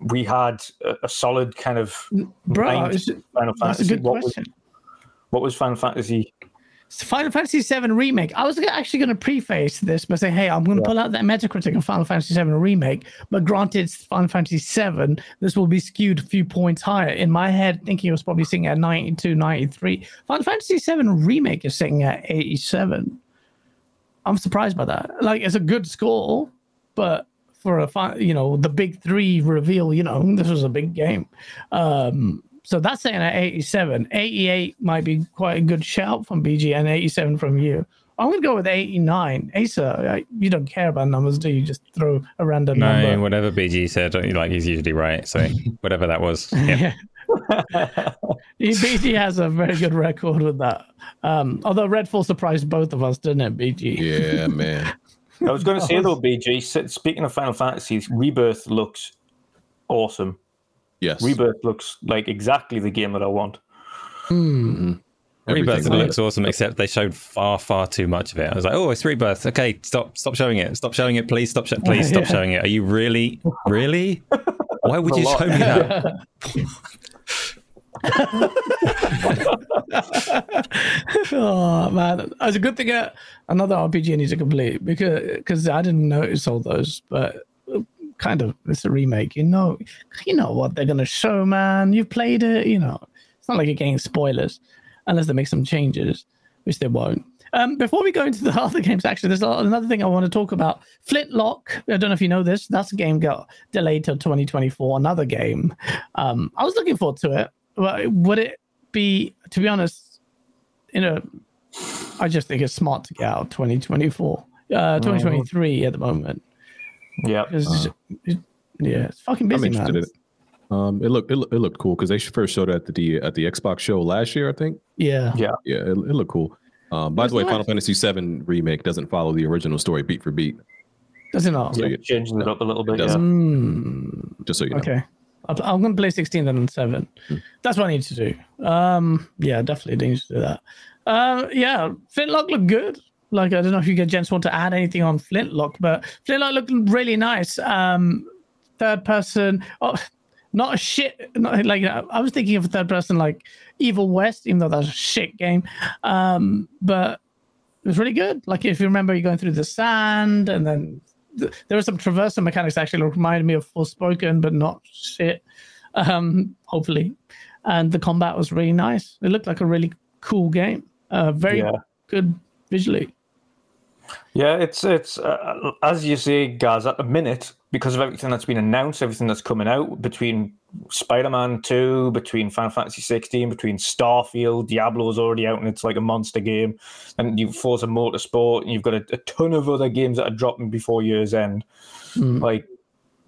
we had a, a solid kind of Bro, Final that's a good what, was, question. what was Final Fantasy? Final Fantasy VII Remake. I was actually going to preface this by saying, hey, I'm going to pull out that Metacritic of Final Fantasy VII Remake, but granted, it's Final Fantasy VII, this will be skewed a few points higher. In my head, thinking it was probably sitting at 92, 93. Final Fantasy VII Remake is sitting at 87. I'm surprised by that. Like, it's a good score, but for a, you know, the big three reveal, you know, this was a big game. Um, so that's saying at 87. 88 might be quite a good shout from BG and 87 from you. I'm going to go with 89. Asa, I- you don't care about numbers, do you? Just throw a random No, number. whatever BG said, like he's usually right. So *laughs* whatever that was. Yeah. *laughs* BG has a very good record with that. Um, although Redfall surprised both of us, didn't it, BG? Yeah, *laughs* man. I was going to say though, BG. Speaking of Final Fantasy, Rebirth looks awesome. Yes. Rebirth looks like exactly the game that I want. Everything Rebirth about looks awesome, except they showed far, far too much of it. I was like, "Oh, it's Rebirth. Okay, stop, stop showing it. Stop showing it, please. Stop, sh- please, *laughs* stop Yeah. showing it. Are you really, really? *laughs* Why would you lot. show me that? *laughs* oh man, it's a good thing. Uh, another RPG I need to complete because because I didn't notice all those, but kind of it's a remake. You know, you know what they're gonna show, man. You've played it. You know, it's not like you're getting spoilers unless they make some changes, which they won't. Um, before we go into the *laughs* other games, actually, there's another thing I want to talk about. Flintlock. I don't know if you know this. That's a game got delayed till 2024. Another game. Um, I was looking forward to it. But would it be, to be honest, you know, I just think it's smart to get out 2024, uh, 2023 at the moment. Yeah. Because, it- yeah, it's fucking I'm busy, interested man. in it. Um, it looked it, looked- it looked cool because they first showed it at the at the Xbox show last year, I think. Yeah. Yeah. Yeah, it, it looked cool. Um, by It's the way, nice. Final Fantasy VII remake doesn't follow the original story beat for beat. Does it not? So yeah you- changing it up a little bit. Yeah. Mm, Just so you know. okay. I'll- I'm going to play 16 then and 7. That's what I need to do. Um, yeah, definitely need to do that. Uh, yeah, Flintlock looked good. Like, I don't know if you gents want to add anything on Flintlock, but Flintlock looked really nice. Um, third person. Oh, not a shit. Not, like I was thinking of a third person like Evil West, even though that's a shit game. Um, but it was really good. Like if you remember, you're going through the sand, and then th- there were some traversal mechanics actually reminded me of Forspoken, but not shit. Um, hopefully, and the combat was really nice. It looked like a really cool game. Uh, very Yeah. good visually. Yeah, it's it's uh, as you say, guys. At the minute, because of everything that's been announced, everything that's coming out between Spider-Man Two, between Final Fantasy 16, between Starfield, Diablo's already out, and it's like a monster game. And you've Forza Motorsport, and you've got a, a ton of other games that are dropping before year's end. Mm. Like,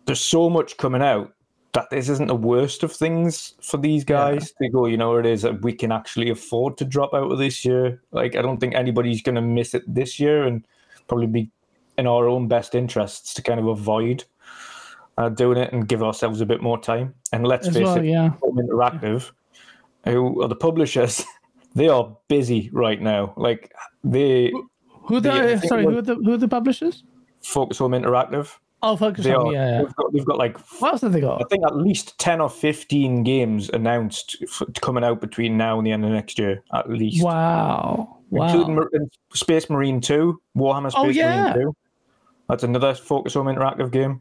there's so much coming out that this isn't the worst of things for these guys to go. You know, it is that we can actually afford to drop out of this year. Like, I don't think anybody's going to miss it this year, and probably be in our own best interests to kind of avoid uh, doing it and give ourselves a bit more time. And let's As face well, it, yeah. Home Interactive, who are the publishers, *laughs* they are busy right now. Like they Who the The- sorry? Who are the who are the publishers? Focus Home Interactive. Oh, focus They on are. yeah. They've, got, they've got like What else have they got? I think at least 10 or 15 games announced f- coming out between now and the end of next year, at least. Wow, Including wow. Mar- Space Marine 2, Warhammer oh, Space Oh, yeah. Marine 2. That's another Focus Home Interactive game.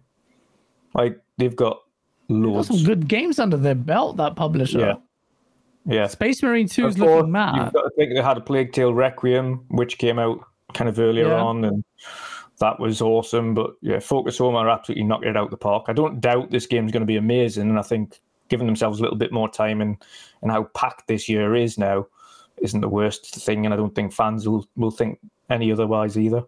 Like, they've got Got loads. some good games under their belt. That publisher. Yeah. Yeah. Space Marine Two is Of course, looking mad. You've got to think they had a Plague Tale Requiem, which came out kind of earlier Yeah. on, and that was awesome. But yeah, Focus Home are absolutely knocking it out the park. I don't doubt this game's going to be amazing, and I think giving themselves a little bit more time and and how packed this year is now isn't the worst thing, and I don't think fans will will think any otherwise either.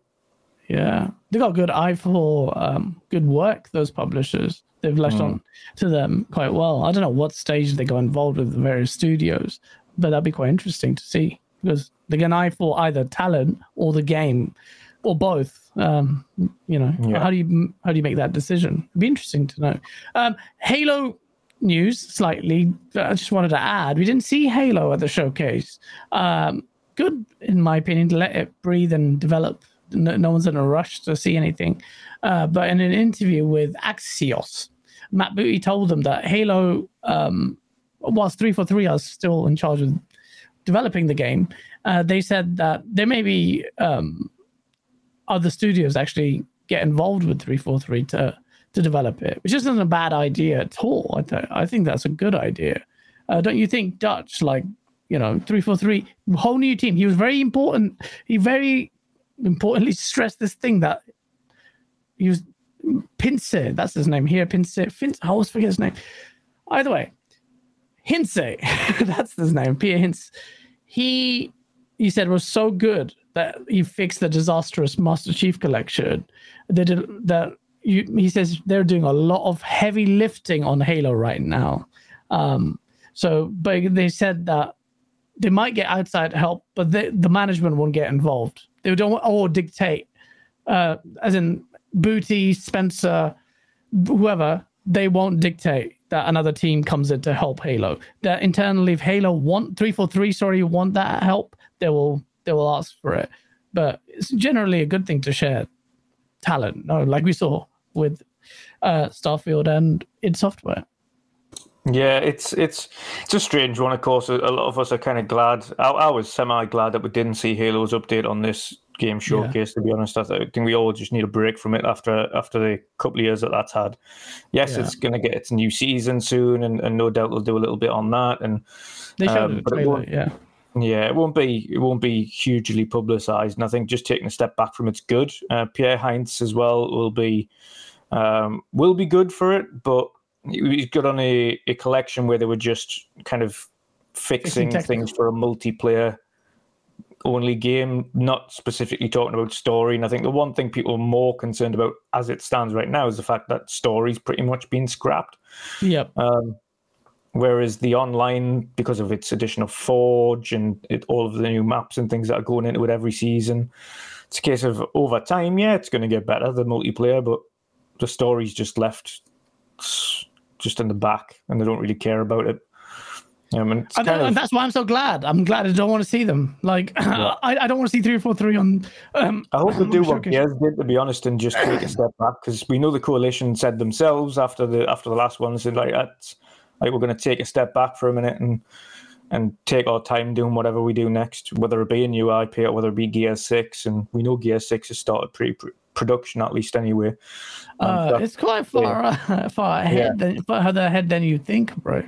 Yeah, they've got good eye for um, good work. Those publishers they've latched on to them quite well. I don't know what stage they got involved with the various studios, but that'd be quite interesting to see because they get an eye for either talent or the game or both. Um, you know, Yeah. how do you how do you make that decision? It'd be interesting to know. Um, Halo news slightly. I just wanted to add we didn't see Halo at the showcase. Um, good in my opinion to let it breathe and develop. No, no one's in a rush to see anything. Uh, but in an interview with Axios, Matt Booty told them that Halo, um, whilst 343 are still in charge of developing the game, uh, they said that there may be um, other studios actually get involved with 343 to to develop it, which isn't a bad idea at all. I, th- I think that's a good idea. Uh, don't you think Dutch, like, you know, 343, whole new team, he was very important. He very importantly *laughs* stressed this thing that he was Pince, that's his name here, Pince, Pince, I always forget his name. Either way, Hintze, *laughs* that's his name, Pierre Hintze. He, he said, was so good that he fixed the disastrous Master Chief collection. They did that. He says they're doing a lot of heavy lifting on Halo right now. Um, so, but they said that they might get outside help, but the the management won't get involved. They don't all dictate, uh, as in Booty, Spencer, whoever. They won't dictate that another team comes in to help Halo. That internally, if Halo want three four three, sorry, want that help, they will they will ask for it. But it's generally a good thing to share talent. No, like we saw with uh, Starfield and id Software. Yeah, it's it's it's a strange one. Of course, a, a lot of us are kind of glad. I, I was semi glad that we didn't see Halo's update on this game showcase. To be honest, I think we all just need a break from it after after the couple of years that that's had. Yes, Yeah. it's going to get its new season soon, and, and no doubt they'll do a little bit on that. And They showed Um, it trailer, yeah. Yeah, it won't be it won't be hugely publicized. And I think just taking a step back from it's good. Uh, Pierre Hintze as well will be um, will be good for it, but he's good on a, a collection where they were just kind of fixing things for a multiplayer only game, not specifically talking about story. And I think the one thing people are more concerned about as it stands right now is the fact that story's pretty much been scrapped. Yep. Um, whereas the online, because of its addition of Forge and it, all of the new maps and things that are going into it every season, it's a case of over time, yeah, it's going to get better, the multiplayer, but the story's just left just in the back and they don't really care about it. Um, and I kind don't, that's why I'm so glad. I'm glad I don't want to see them. Like, *laughs* I, I don't want to see three four three on. Um, I hope they do what. Gears did, to be honest, and just take a step back because we know the coalition said themselves after the after the last one, said like that's like we're going to take a step back for a minute and and take our time doing whatever we do next, whether it be a new IP or whether it be Gears Six, and we know Gears Six has started pre production at least anyway. Um, Uh, so- it's quite far uh, *laughs* far ahead than further ahead than you think, bro.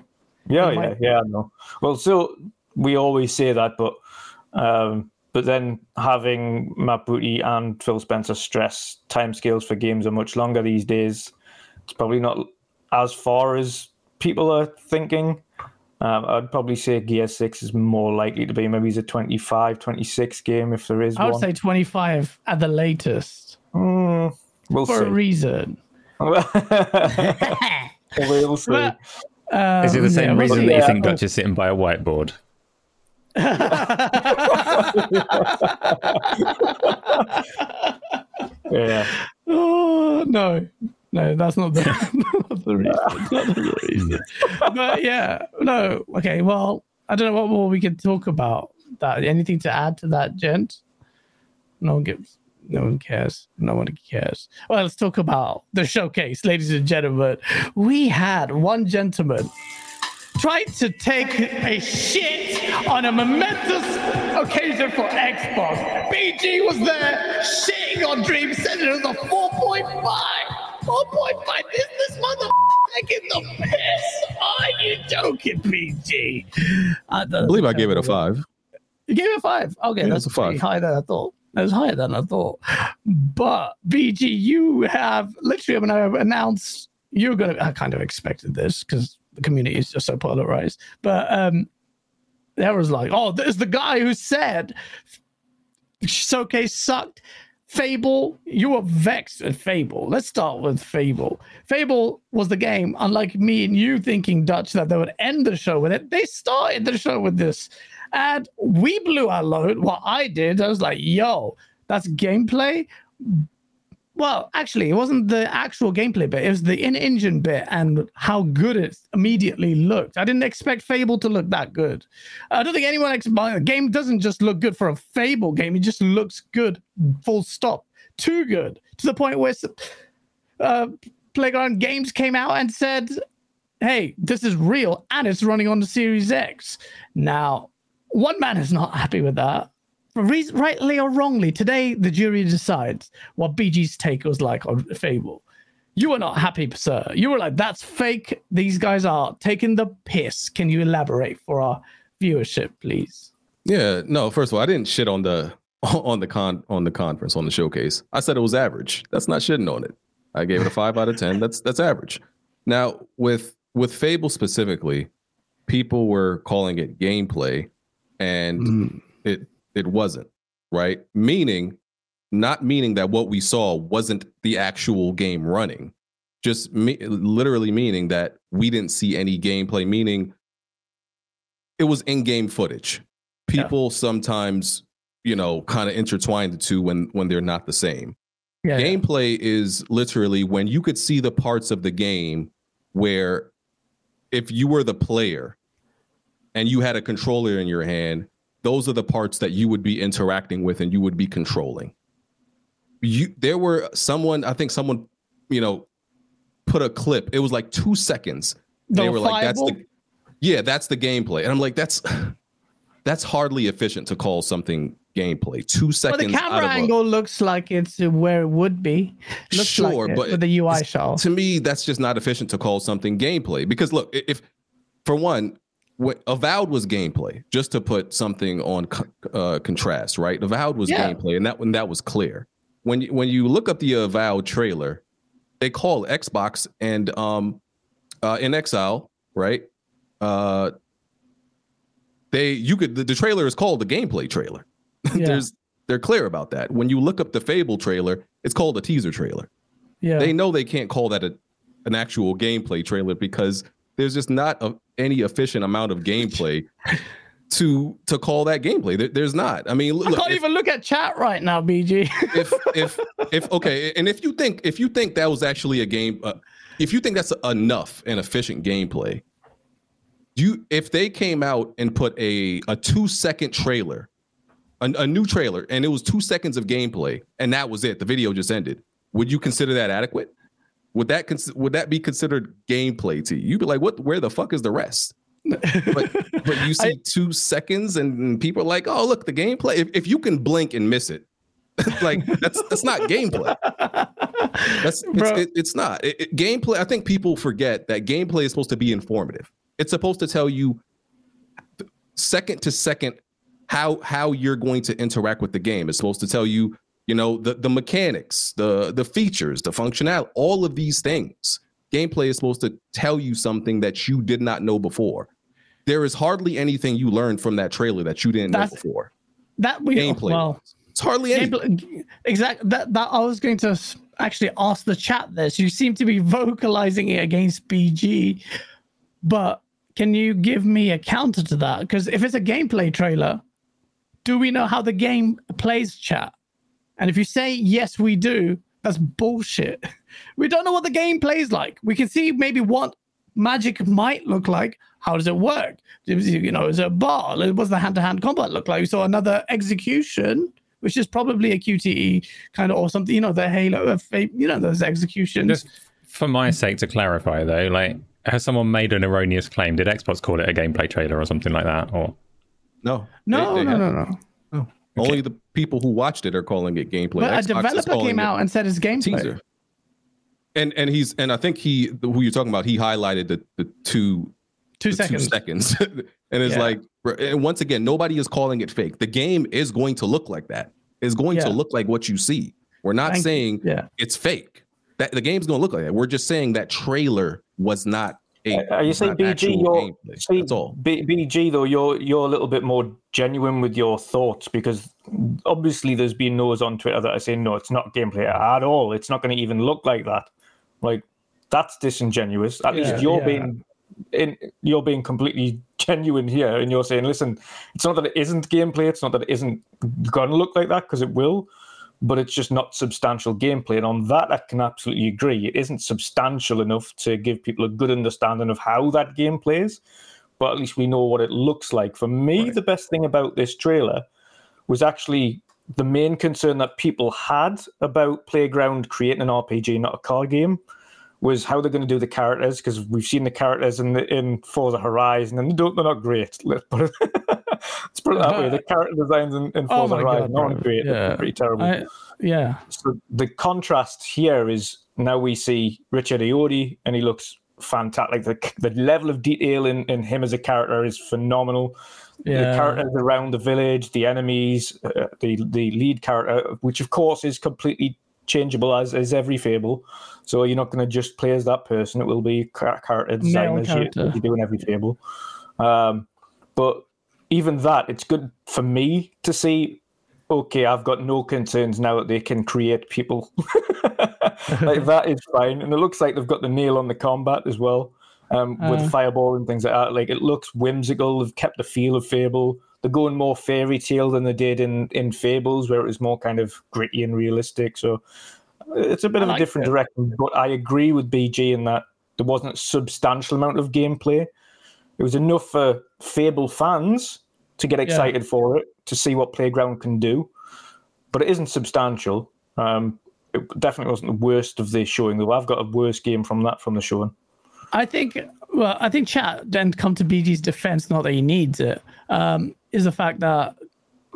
Yeah, It yeah, might- yeah. I know. Well, so we always say that, but um, but then having Matt Booty and Phil Spencer stress timescales for games are much longer these days. It's probably not as far as people are thinking. Um, I'd probably say Gear 6 is more likely to be maybe it's a 25, 26 game if there is I would one. say 25 at the latest Hmm, we'll see. for a reason. *laughs* *laughs* we'll see. But, um, Is it the same yeah, reason see. that you think Dutch is sitting by a whiteboard? *laughs* Yeah. Oh no, no, that's not the, *laughs* not the reason. *laughs* Not the reason. *laughs* but yeah, no. Okay, well, I don't know what more we could talk about. That anything to add to that, gent? No one gives. No one cares. No one cares. Well, let's talk about the showcase, ladies and gentlemen. We had one gentleman tried to take a shit on a momentous occasion for Xbox. BG was there shitting on Dream Center the 4.5. 4.5 is this mother taking the piss? Are you joking, BG? I I believe I gave it a five. You gave it a five. Okay, Yeah, that's a five. higher than I thought. That was higher than I thought. But BG, you have literally when I announced you're gonna. I kind of expected this because the community is just so polarized. But um, there was like, oh, there's the guy who said showcase sucked. Fable, you were vexed at Fable. Let's start with Fable. Fable was the game, unlike me and you thinking, Dutch, that they would end the show with it. They started the show with this. And we blew our load. What I did, I was like, yo, that's gameplay. Well, actually, it wasn't the actual gameplay bit. It was the in-engine bit and how good it immediately looked. I didn't expect Fable to look that good. I don't think anyone expected. The game doesn't just look good for a Fable game. It just looks good, full stop. Too good to the point where uh, Playground Games came out and said, "Hey, this is real and it's running on the Series X." Now, one man is not happy with that rightly or wrongly, today the jury decides what BG's take was like on Fable. You were not happy, sir. You were like, "That's fake. These guys are taking the piss." Can you elaborate for our viewership, please? Yeah, no. First of all, I didn't shit on the *laughs* on the con on the conference on the showcase. I said it was average. That's not shitting on it. I gave it a five out of ten. That's that's average. Now with with Fable specifically, people were calling it gameplay, and mm. it it wasn't, right? Meaning, not meaning that what we saw wasn't the actual game running, just me- literally meaning that we didn't see any gameplay, meaning it was in game footage. People yeah. sometimes, you know, kind of intertwine the two when when they're not the same. Yeah, gameplay yeah. is literally when you could see the parts of the game where if you were the player and you had a controller in your hand those are the parts that you would be interacting with and you would be controlling. You there were someone, I think someone, you know, put a clip. It was like two seconds. The they were like, that's the yeah, that's the gameplay. And I'm like, that's that's hardly efficient to call something gameplay. Two seconds. Well, the camera angle a, looks like it's where it would be. Looks sure, like but the UI show. To me, that's just not efficient to call something gameplay. Because look, if for one, what avowed was gameplay just to put something on uh, contrast right? Avowed was yeah. gameplay and that when that was clear. When you, when you look up the avowed trailer they call xbox and um uh inXile right? Uh they you could the, the trailer is called the gameplay trailer. *laughs* Yeah. there's they're clear about that. When you look up the fable trailer it's called a teaser trailer. Yeah. They know they can't call that a, an actual gameplay trailer because there's just not a, any efficient amount of gameplay *laughs* to to call that gameplay. There, there's not. I mean, look, I can't if, even look at chat right now, BG. *laughs* if if if okay, and if you think if you think that was actually a game, uh, if you think that's enough and efficient gameplay, you if they came out and put a a two second trailer, a, a new trailer, and it was two seconds of gameplay, and that was it, the video just ended. Would you consider that adequate? Would that cons- would that be considered gameplay to you? You'd be like, what? Where the fuck is the rest? but *laughs* but you see I, two seconds and people are like, oh look, the gameplay. If, if you can blink and miss it, *laughs* like that's that's not gameplay. That's it's, it, it's not it, it, gameplay. I think people forget that gameplay is supposed to be informative. It's supposed to tell you second to second how how you're going to interact with the game. It's supposed to tell you you know the the mechanics the the features the functionality all of these things gameplay is supposed to tell you something that you did not know before. There is hardly anything you learned from that trailer that you didn't That's, know before. that we gameplay. well it's hardly anything. exactly that that i was going to actually ask the chat this. You seem to be *laughs* vocalizing it against bg but can you give me a counter to that? Because if it's a gameplay trailer do we know how the game plays chat and if you say, yes, we do, that's bullshit. *laughs* We don't know what the game plays like. We can see maybe what magic might look like. How does it work? You know, is it a bar? What's the hand to hand combat look like? We saw another execution, which is probably a QTE kind of or something, you know, the Halo, you know, those executions. Just for my sake to clarify though, like, has someone made an erroneous claim? Did Xbox call it a gameplay trailer or something like that? Or no, no, they, they no, no, no, no. Okay. Only the people who watched it are calling it gameplay. But Xbox a developer came out and said it's gameplay. Teaser. And and he's and I think he who you're talking about he highlighted the the two two the seconds two seconds *laughs* and it's yeah. like and once again nobody is calling it fake. The game is going to look like that. It's going yeah. to look like what you see. We're not Thank saying yeah. it's fake. That the game's going to look like that. We're just saying that trailer was not eight. Uh, are you It's saying BG? You're see, all. B, BG though. You're you're a little bit more genuine with your thoughts because obviously there's been those on Twitter that are saying no, it's not gameplay at all. It's not going to even look like that. Like that's disingenuous. At Yeah, least you're yeah. being in. You're being completely *laughs* genuine here, and you're saying, listen, it's not that it isn't gameplay. It's not that it isn't going to look like that because it will. But it's just not substantial gameplay. And on that, I can absolutely agree. It isn't substantial enough to give people a good understanding of how that game plays but at least we know what it looks like. For me, the best thing about this trailer was actually the main concern that people had about Playground creating an RPG, not a card game, was how they're going to do the characters because we've seen the characters in the in Forza Horizon and they don't, they're not great. Let's put it, let's put it that way. The character designs in, in Oh Forza Horizon God, aren't great. Yeah. pretty terrible. I, yeah. So the contrast here is now we see Richard Ayoade, and he looks fantastic. Like the, the level of detail in, in him as a character is phenomenal. Yeah. The characters around the village, the enemies, uh, the the lead character, which of course is completely changeable as is every Fable. So you're not going to just play as that person. It will be char- character design as you, character. as you do in every Fable. Um, but even that, it's good for me to see. Okay, I've got no concerns now that they can create people. *laughs* like that is fine, and it looks like they've got the nail on the combat as well, um, Uh. with fireball and things like that. Like it looks whimsical. They've kept the feel of Fable. They're going more fairy tale than they did in in Fables, where it was more kind of gritty and realistic. So it's a bit I of a like different it. direction. But I agree with BG in that there wasn't a substantial amount of gameplay. It was enough for Fable fans to get excited for it, to see what Playground can do. But it isn't substantial. Um, it definitely wasn't the worst of the showing, though. I've got a worse game from that from the showing. I think, well, I think chat then come to BG's defense, not that he needs it, um, is the fact that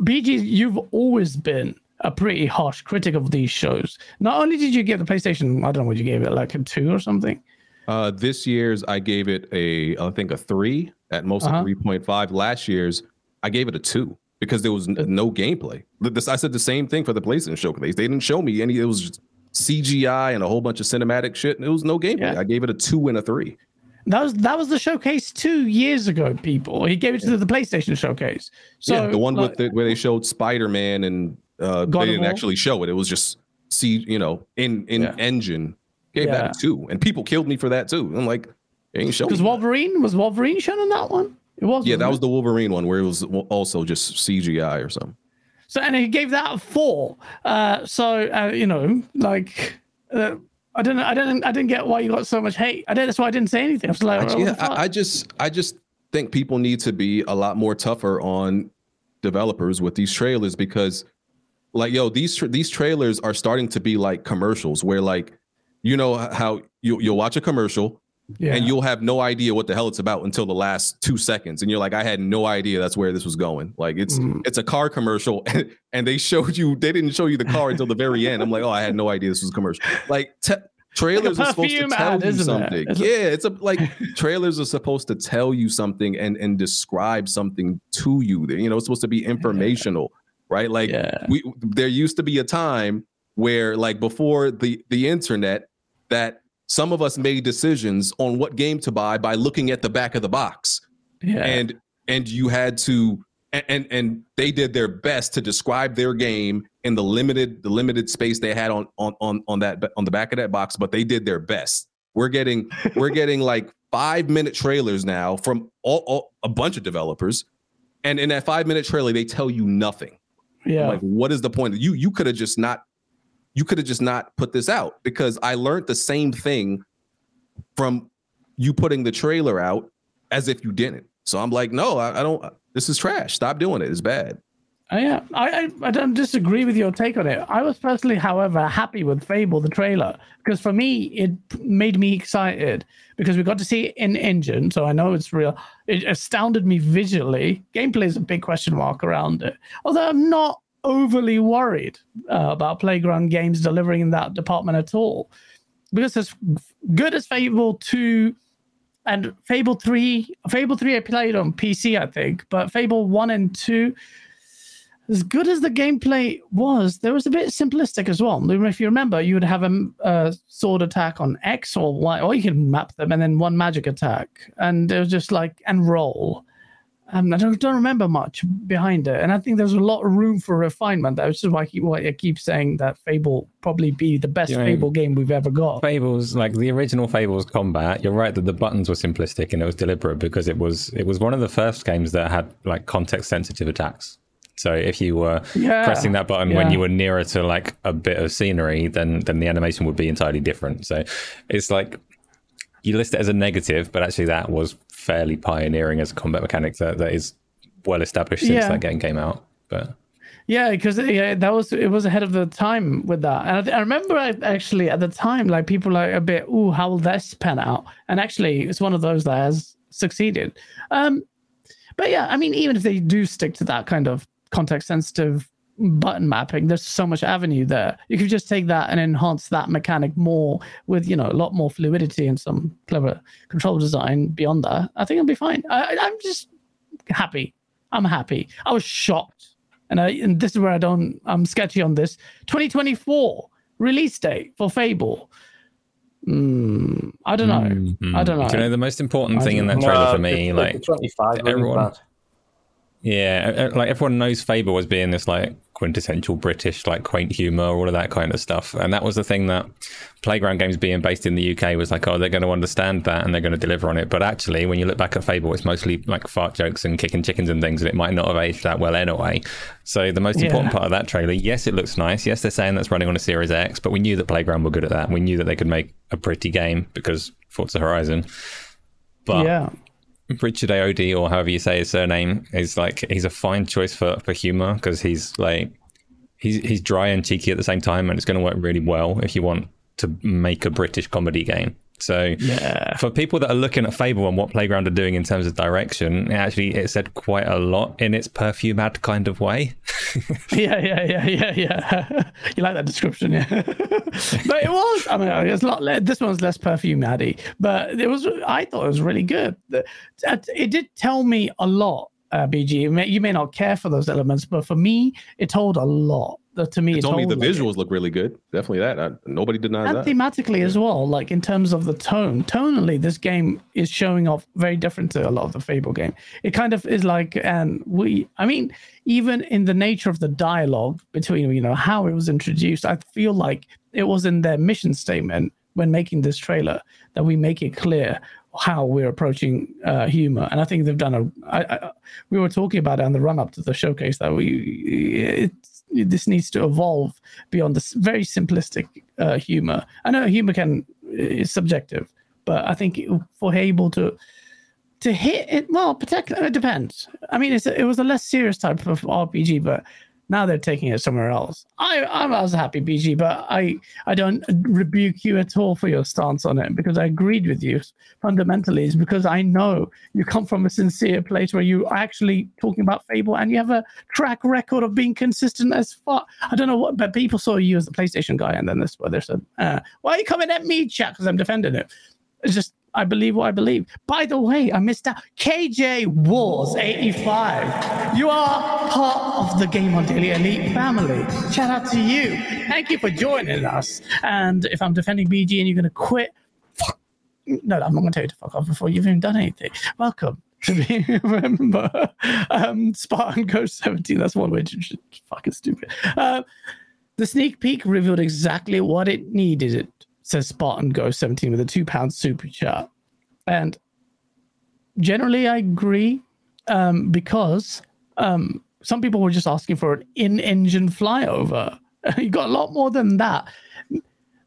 BG, you've always been a pretty harsh critic of these shows. Not only did you give the PlayStation, I don't know what you gave it, like a two or something. Uh, this year's I gave it a I think a three at most Uh-huh. a three point five. Last year's I gave it a two because there was no gameplay. This I said the same thing for the PlayStation showcase. They didn't show me any. It was just CGI and a whole bunch of cinematic shit. And it was no gameplay. Yeah. I gave it a two and a three. That was that was the showcase two years ago, people. He gave it to the PlayStation showcase. So yeah, the one like, with the, where they showed Spider Man and uh, they didn't War? actually show it. It was just see you know in in Yeah. engine. Gave Yeah. that a two, and people killed me for that too. I'm like, they ain't showing. because that. Wolverine was Wolverine shown in that one. It was. Yeah, that was the Wolverine one where it was also just CGI or something. So and he gave that a four. Uh, so uh, you know, like uh, I don't know, I don't, I didn't get why you got so much hate. I did, that's why I didn't say anything. I was like, I, yeah. I, I just I just think people need to be a lot more tougher on developers with these trailers because like yo these tra- these trailers are starting to be like commercials where like you know how you you'll watch a commercial yeah. and you'll have no idea what the hell it's about until the last two seconds. And you're like i had no idea that's where this was going. Like it's Mm. it's a car commercial and, *laughs* and they showed you they didn't show you the car until the very end. I'm like oh i had no idea this was a commercial. Like te- trailers are supposed to tell ad, you isn't it? something. Yeah it's a like *laughs* trailers are supposed to tell you something and and describe something to you you know it's supposed to be informational right? Like Yeah. we there used to be a time where like before the the internet that some of us made decisions on what game to buy by looking at the back of the box yeah. and and you had to and, and they did their best to describe their game in the limited the limited space they had on on on on that on the back of that box but they did their best we're getting *laughs* we're getting like 5 minute trailers now from all, all a bunch of developers and in that 5 minute trailer they tell you nothing yeah. like, what is the point? You you could have just not you could have just not put this out because I learned the same thing from you putting the trailer out as if you didn't. So I'm like, no, I, I don't. This is trash. Stop doing it. It's bad. Uh, yeah, I, I I don't disagree with your take on it. I was personally, however, happy with Fable the trailer because for me it made me excited because we got to see in engine, so I know it's real. It astounded me visually. Gameplay is a big question mark around it, although I'm not overly worried uh, about Playground Games delivering in that department at all, because as good as Fable two and Fable three, Fable three I played on PC, I think, but Fable one and two as good as the gameplay was, there was a bit simplistic as well. If you remember, you would have a, a sword attack on X or Y, or you can map them, and then one magic attack, and it was just like and roll. Um, I don't, don't remember much behind it, and I think there's a lot of room for refinement. That's just why I keep, why I keep saying that Fable probably be the best You know, Fable game we've ever got. Fables, like the original Fables combat, you're right that the buttons were simplistic and it was deliberate because it was it was one of the first games that had like context sensitive attacks. So if you were Yeah, pressing that button when you were nearer to like a bit of scenery, then then the animation would be entirely different. So it's like you list it as a negative, but actually that was fairly pioneering as a combat mechanic that, that is well established since Yeah. that game came out. But Yeah, because yeah, that was it was ahead of the time with that, and I, I remember I, actually at the time like people like a bit, ooh, how will this pan out? And actually, it's one of those that has succeeded. Um, but yeah, I mean, even if they do stick to that kind of context sensitive button mapping, there's so much avenue there. You could just take that and enhance that mechanic more with you know a lot more fluidity and some clever control design beyond that. I think it'll be fine. I, I- I'm just happy. I'm happy. I was shocked and, I, and this is where I don't, I'm sketchy on this. 2024 release date for Fable. Mm, I don't know. I don't know. Do you know the most important I thing in don't that No, trailer for me? Like 25 everyone- bad. Yeah, like everyone knows Fable was being this like quintessential British, like quaint humor, all of that kind of stuff. And that was the thing that Playground Games being based in the UK was like, oh, they're going to understand that and they're going to deliver on it. But actually, when you look back at Fable, it's mostly like fart jokes and kicking chickens and things, and it might not have aged that well anyway. So the most important part of that trailer, yes, it looks nice. Yes, they're saying that's running on a Series X, but we knew that Playground were good at that. We knew that they could make a pretty game because Forza Horizon. But yeah. Richard Ayoade, or however you say his surname, is like he's a fine choice for for humor because he's like he's he's dry and cheeky at the same time, and it's going to work really well if you want to make a British comedy game. So Yeah. for people that are looking at Fable and what Playground are doing in terms of direction, actually it said quite a lot in its perfume ad kind of way. *laughs* Yeah, yeah, yeah, yeah, yeah. *laughs* you like that description, yeah. *laughs* but it was, I mean, it's a lot. This one's less perfume addy, but it was. I thought it was really good. It did tell me a lot. Uh, BG, you may, you may not care for those elements, but for me, it told a lot. To me, It it told me the like, visuals look really good. Definitely that. I, nobody denies and that. thematically as well like in terms of the tone tonally this game is showing off very different to a lot of the fable game it kind of is like and we i mean even in the nature of the dialogue between you know how it was introduced i feel like it was in their mission statement when making this trailer that we make it clear how we're approaching uh, humor and i think they've done a I, I, we were talking about it on the run up to the showcase that we it's this needs to evolve beyond this very simplistic uh, humor. I know humor can is subjective, but I think for Fable to to hit it, well, particularly it depends. I mean, it's it was a less serious type of RPG, but now they're taking it somewhere else. I I was happy BG, but I I don't rebuke you at all for your stance on it because I agreed with you fundamentally. Is because I know you come from a sincere place where you are actually talking about Fable and you have a track record of being consistent as far. I don't know what, but people saw you as the PlayStation guy, and then this where they said, uh, "Why are you coming at me, chat? Because I'm defending it." It's just I believe what I believe. By the way, I missed out. KJ Wars 85. You are part of the Game on Daily Elite family. Shout out to you. Thank you for joining us. And if I'm defending BG and you're gonna quit, fuck. No, I'm not gonna tell you to fuck off before you've even done anything. Welcome. To be *laughs* remember, um, Spartan Ghost 17. That's one way to fucking stupid. Uh, the sneak peek revealed exactly what it needed. Says Spartan Ghost 17 with a two pound super chat. And generally, I agree um, because um, some people were just asking for an in engine flyover. *laughs* you got a lot more than that.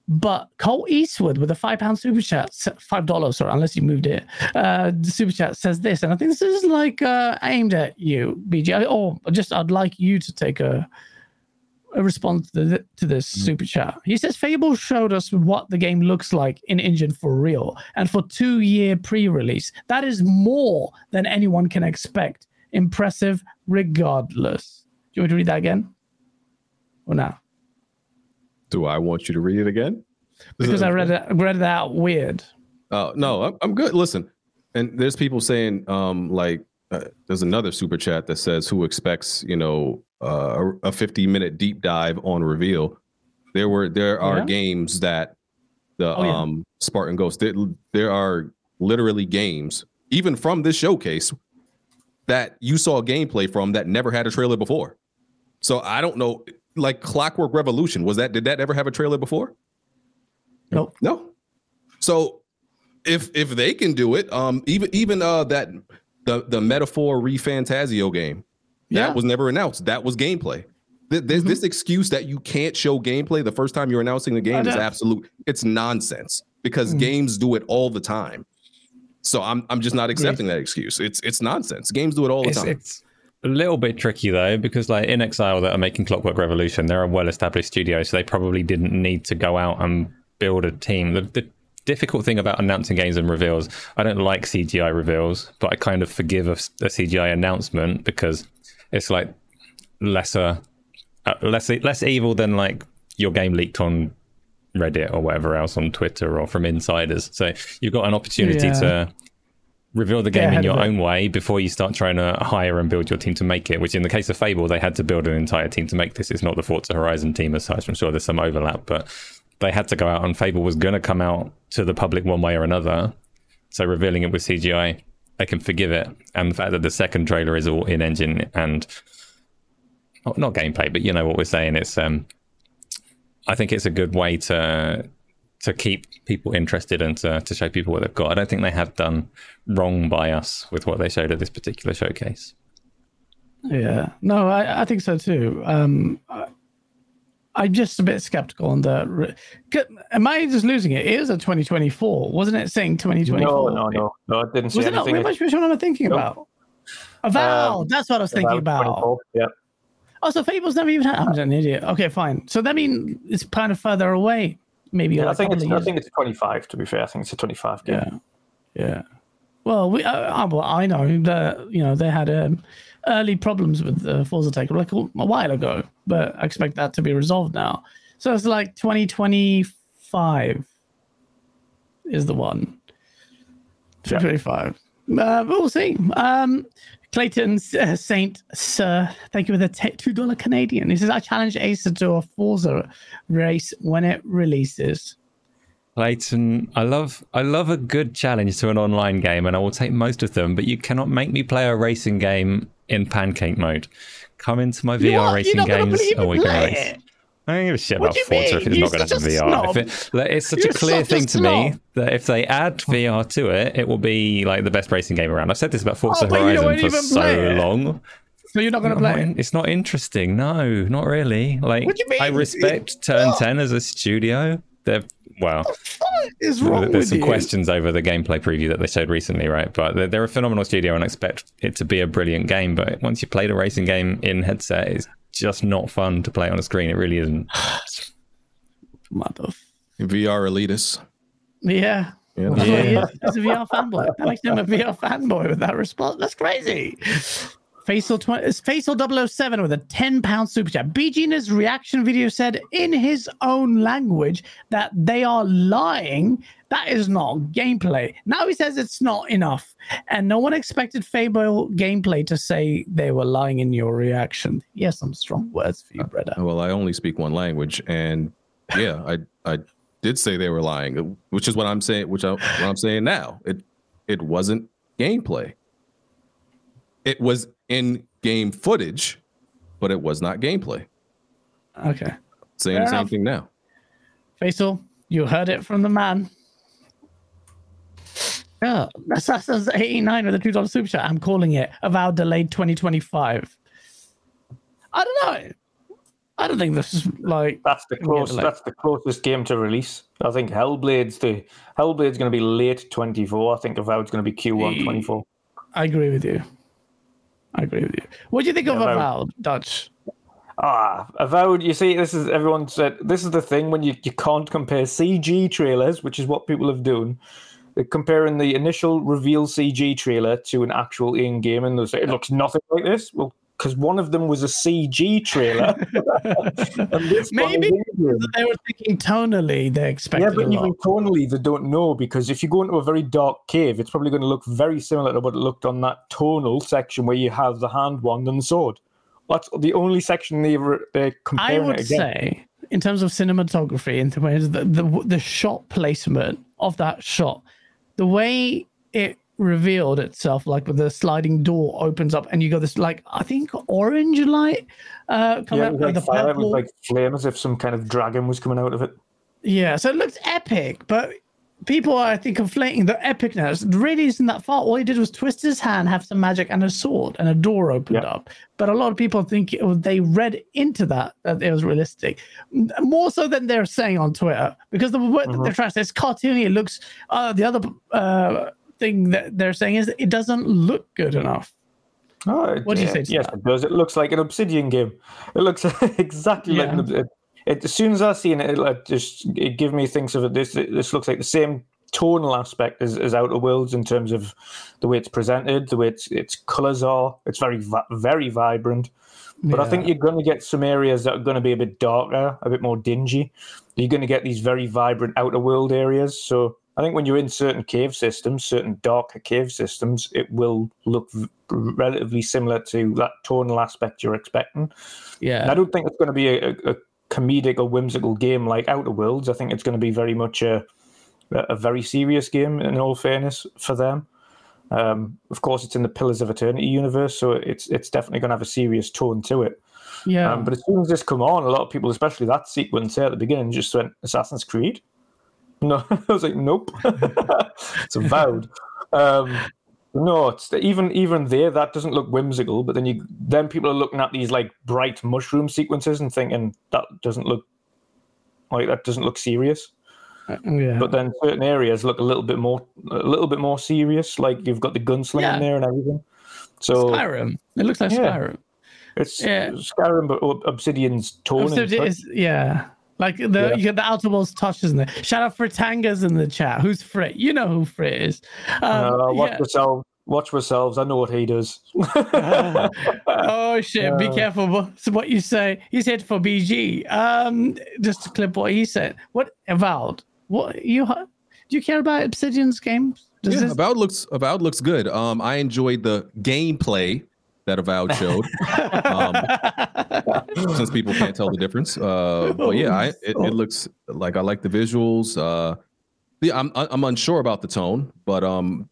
But Colt Eastwood with a five pound super chat, five dollars, sorry, unless you moved it. Uh, the super chat says this, and I think this is like uh, aimed at you, BG. Or just I'd like you to take a a response to, th- to this super chat. He says Fable showed us what the game looks like in engine for real, and for two year pre release, that is more than anyone can expect. Impressive, regardless. Do you want me to read that again? Or now? Do I want you to read it again? Because I read it, read it out weird. Oh no, I'm, I'm good. Listen, and there's people saying, um, like, uh, there's another super chat that says, "Who expects, you know, uh, a 50 minute deep dive on reveal. There were there are Yeah. games that the Oh, yeah. um Spartan Ghost there, there are literally games even from this showcase that you saw gameplay from that never had a trailer before. So I don't know like Clockwork Revolution was that did that ever have a trailer before? Nope. No. So if if they can do it, um, even even uh that the the metaphor ReFantazio game Yeah. that was never announced. That was gameplay. Th- This, this excuse that you can't show gameplay the first time you're announcing the game is absolute. It's nonsense because Mhm. games do it all the time. So I'm I'm just not accepting that excuse. It's it's nonsense. Games do it all the It's, time. it's a little bit tricky though, because like inXile that are making Clockwork Revolution, they're a well-established studio, so they probably didn't need to go out and build a team. The, the difficult thing about announcing games and reveals, I don't like CGI reveals, but I kind of forgive a, a CGI announcement because it's like lesser, uh, less less evil than like your game leaked on Reddit or whatever else on Twitter or from insiders. So you've got an opportunity Yeah. to reveal the game in your own way before you start trying to hire and build your team to make it. Which in the case of Fable, they had to build an entire team to make this. It's not the Forza Horizon team as such. I'm sure there's some overlap, but they had to go out and Fable was going to come out to the public one way or another. So revealing it with CGI, they can forgive it. And the fact that the second trailer is all in engine and not, gameplay, but you know what we're saying. It's um, I think it's a good way to to keep people interested and to, to show people what they've got. I don't think they have done wrong by us with what they showed at this particular showcase. Yeah, no, I, I think so too. Um, I, I'm just a bit skeptical on the. Am I just losing it? It is a 2024, wasn't it? Saying 2024. No, no, no, no. It didn't say Was it not? anything. Which, which one am I thinking Nope. about? Avowed. Um, That's what I was thinking about. 24, Yeah. Oh, so Fable's never even had. I'm an idiot. Okay, fine. So that means it's kind of further away. Maybe Yeah, like I think it's couple I think it's 25 to be fair. I think it's a 25 game. Yeah, yeah. Well, we, uh, uh, well, I know that you know they had um, early problems with the Forza Tech like a, while ago, but I expect that to be resolved now. So it's like 2025 is the one. 2025. Uh, but we'll see. Um, Clayton uh, Saint Sir, thank you for the two dollar Canadian. He says, "I challenge Ace to a Forza race when it releases." Clayton, I love I love a good challenge to an online game, and I will take most of them. But you cannot make me play a racing game in pancake mode. Come into my You VR what? Racing games, and we can race. it? I don't give a shit What about Forza if it's You're not going to have VR. If it, like, it's such You're a clear such a thing to me that if they add VR to it, it will be like the best racing game around. I've said this about Forza Oh, but you don't Horizon for so long. So you're not going to play it? It's not interesting. No, not really. Like What do you I respect Turn? *gasps* 10 as a studio. They're well, What is wrong there's with some you? questions over the gameplay preview that they showed recently, right? But they're, they're a phenomenal studio and I expect it to be a brilliant game. But once you've played a racing game in headset, it's just not fun to play on a screen. It really isn't. *sighs* Mother. VR elitist. Yeah. Yeah. That's Yeah. is. He's a VR fanboy. That makes him a VR fanboy with that response. That's crazy. Faisal 20, it's Faisal 007 with a 10 pound super chat. BG in his reaction video said in his own language that they are lying. That is not gameplay. Now he says it's not enough. And no one expected Fable gameplay to say they were lying in your reaction. Yes, some strong words for you, uh, brother. Well, I only speak one language, and yeah, I I did say they were lying, which is what I'm saying. Which I, what I'm saying now. It it wasn't gameplay. It was in game footage, but it was not gameplay. Okay. Saying Fair the same thing now. Faisal, you heard it from the man. Yeah, Assassin's 89 with a $2 super chat. I'm calling it Avowed Delayed 2025. I don't know. I don't think this is like. That's the Yeah, close. like- that's the closest game to release. I think Hellblade's the Hellblade's going to be late 24. I think Avowed's going to be Q1 24. I agree with you. I agree with you. What do you think of Yeah, Avowed. Avowed, Dutch? Ah, Avowed. You see, this is everyone said. This is the thing when you you can't compare CG trailers, which is what people have done. They're comparing the initial reveal CG trailer to an actual in-game, and they say it looks nothing like this. Well, because one of them was a CG trailer, *laughs* Maybe. They were thinking tonally, they expect. Yeah, but even tonally, they don't know because if you go into a very dark cave, it's probably going to look very similar to what it looked on that tonal section where you have the hand wand and the sword. That's the only section they were they're I would say, in terms of cinematography, in terms of the, the the shot placement of that shot, the way it revealed itself, like with the sliding door opens up, and you got this like I think orange light uh come yeah, out was the like fire, was like flame, as if some kind of dragon was coming out of it. Yeah, so it looks epic, but people are, I think, conflating the epicness. It really isn't that far. All he did was twist his hand, have some magic, and a sword, and a door opened Yeah. up. But a lot of people think it they read into that that it was realistic, more so than they're saying on Twitter, because the word that they're trying to say is cartoony. It looks. Uh, the other uh, thing that they're saying is that it doesn't look good enough. Oh, What do you yeah, say to Yes, that? it does. It looks like an Obsidian game. It looks *laughs* exactly like an. Yeah. It, as soon as I seen it, it like just it give me things of it. This this looks like the same tonal aspect as, as Outer Worlds in terms of the way it's presented, the way its its colors are. It's very very vibrant. But I think you're going to get some areas that are going to be a bit darker, a bit more dingy. You're going to get these very vibrant outer world areas. So I think when you're in certain cave systems, certain darker cave systems, it will look v- relatively similar to that tonal aspect you're expecting. And Yeah, I don't think it's going to be a, a, comedic or whimsical game like Outer Worlds. I think it's going to be very much a, a very serious game, in all fairness, for them. Um, of course, it's in the Pillars of Eternity universe, so it's it's definitely going to have a serious tone to it. yeah. Um, but as soon as this come on, a lot of people, especially that sequence at the beginning, just went Assassin's Creed. No, *laughs* I was like, nope, it's avowed. Um, no, it's even even there that doesn't look whimsical. But then you then people are looking at these like bright mushroom sequences and thinking that doesn't look like that doesn't look serious. yeah. But then certain areas look a little bit more a little bit more serious. Like you've got the gunslinger Yeah. there and everything. So Skyrim. It looks like Yeah. Skyrim. it's Yeah. Skyrim, but Obsidian's tone. And is- yeah. Like the Yeah. you get the Outer Worlds touches in there. Shout out for Fritanga's in the chat. Who's Frit? You know who Frit is. Um, Uh, watch yeah. yourselves. Watch yourselves. I know what he does. *laughs* oh shit! Be Uh, careful what, what you say. He's here for BG. Um, just to clip what he said. What avowed? What you? Do you care about Obsidian's games? Does Yeah, this? Avowed looks Avowed looks good. Um, I enjoyed the gameplay that Avowed showed. *laughs* um, since people can't tell the difference, uh, but yeah, I, it, it looks like I like the visuals. Uh, yeah, I'm I'm unsure about the tone, but um,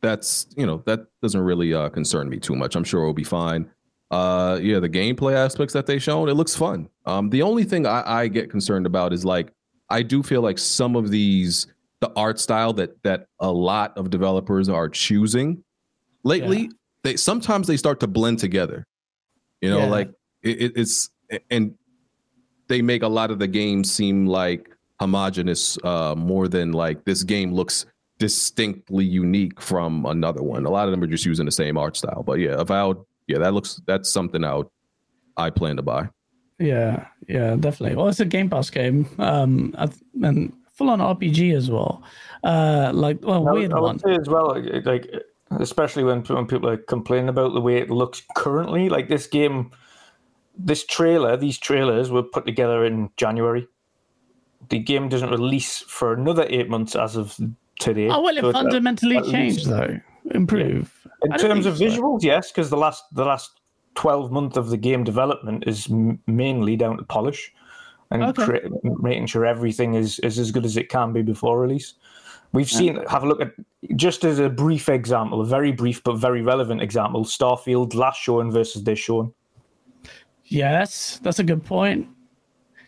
that's you know that doesn't really uh, concern me too much. I'm sure it'll be fine. Uh, yeah, the gameplay aspects that they shown, it looks fun. Um, the only thing I, I get concerned about is like I do feel like some of these the art style that that a lot of developers are choosing lately, they sometimes they start to blend together. You know, Yeah. like it, it- it's and they make a lot of the games seem like homogenous uh, more than like this game looks distinctly unique from another one. A lot of them are just using the same art style. But yeah, Avowed, yeah, that looks that's something out I plan to buy. Yeah, yeah, definitely. Well, it's a Game Pass game, um, and full on RPG as well. Uh, like well, I would- weird I would one. say as well, like, like especially when when people are complaining about the way it looks currently. Like this game, this trailer, these trailers were put together in January. The game doesn't release for another eight months as of today. Oh well, it So uh, fundamentally at least- changed though. Improve. In I terms of so. visuals, yes, because the last the last twelve month of the game development is m- mainly down to polish and Okay. cre- making sure everything is, is as good as it can be before release. We've seen have a look at just as a brief example, a very brief but very relevant example: Starfield last shown versus this showing. Yes, that's a good point.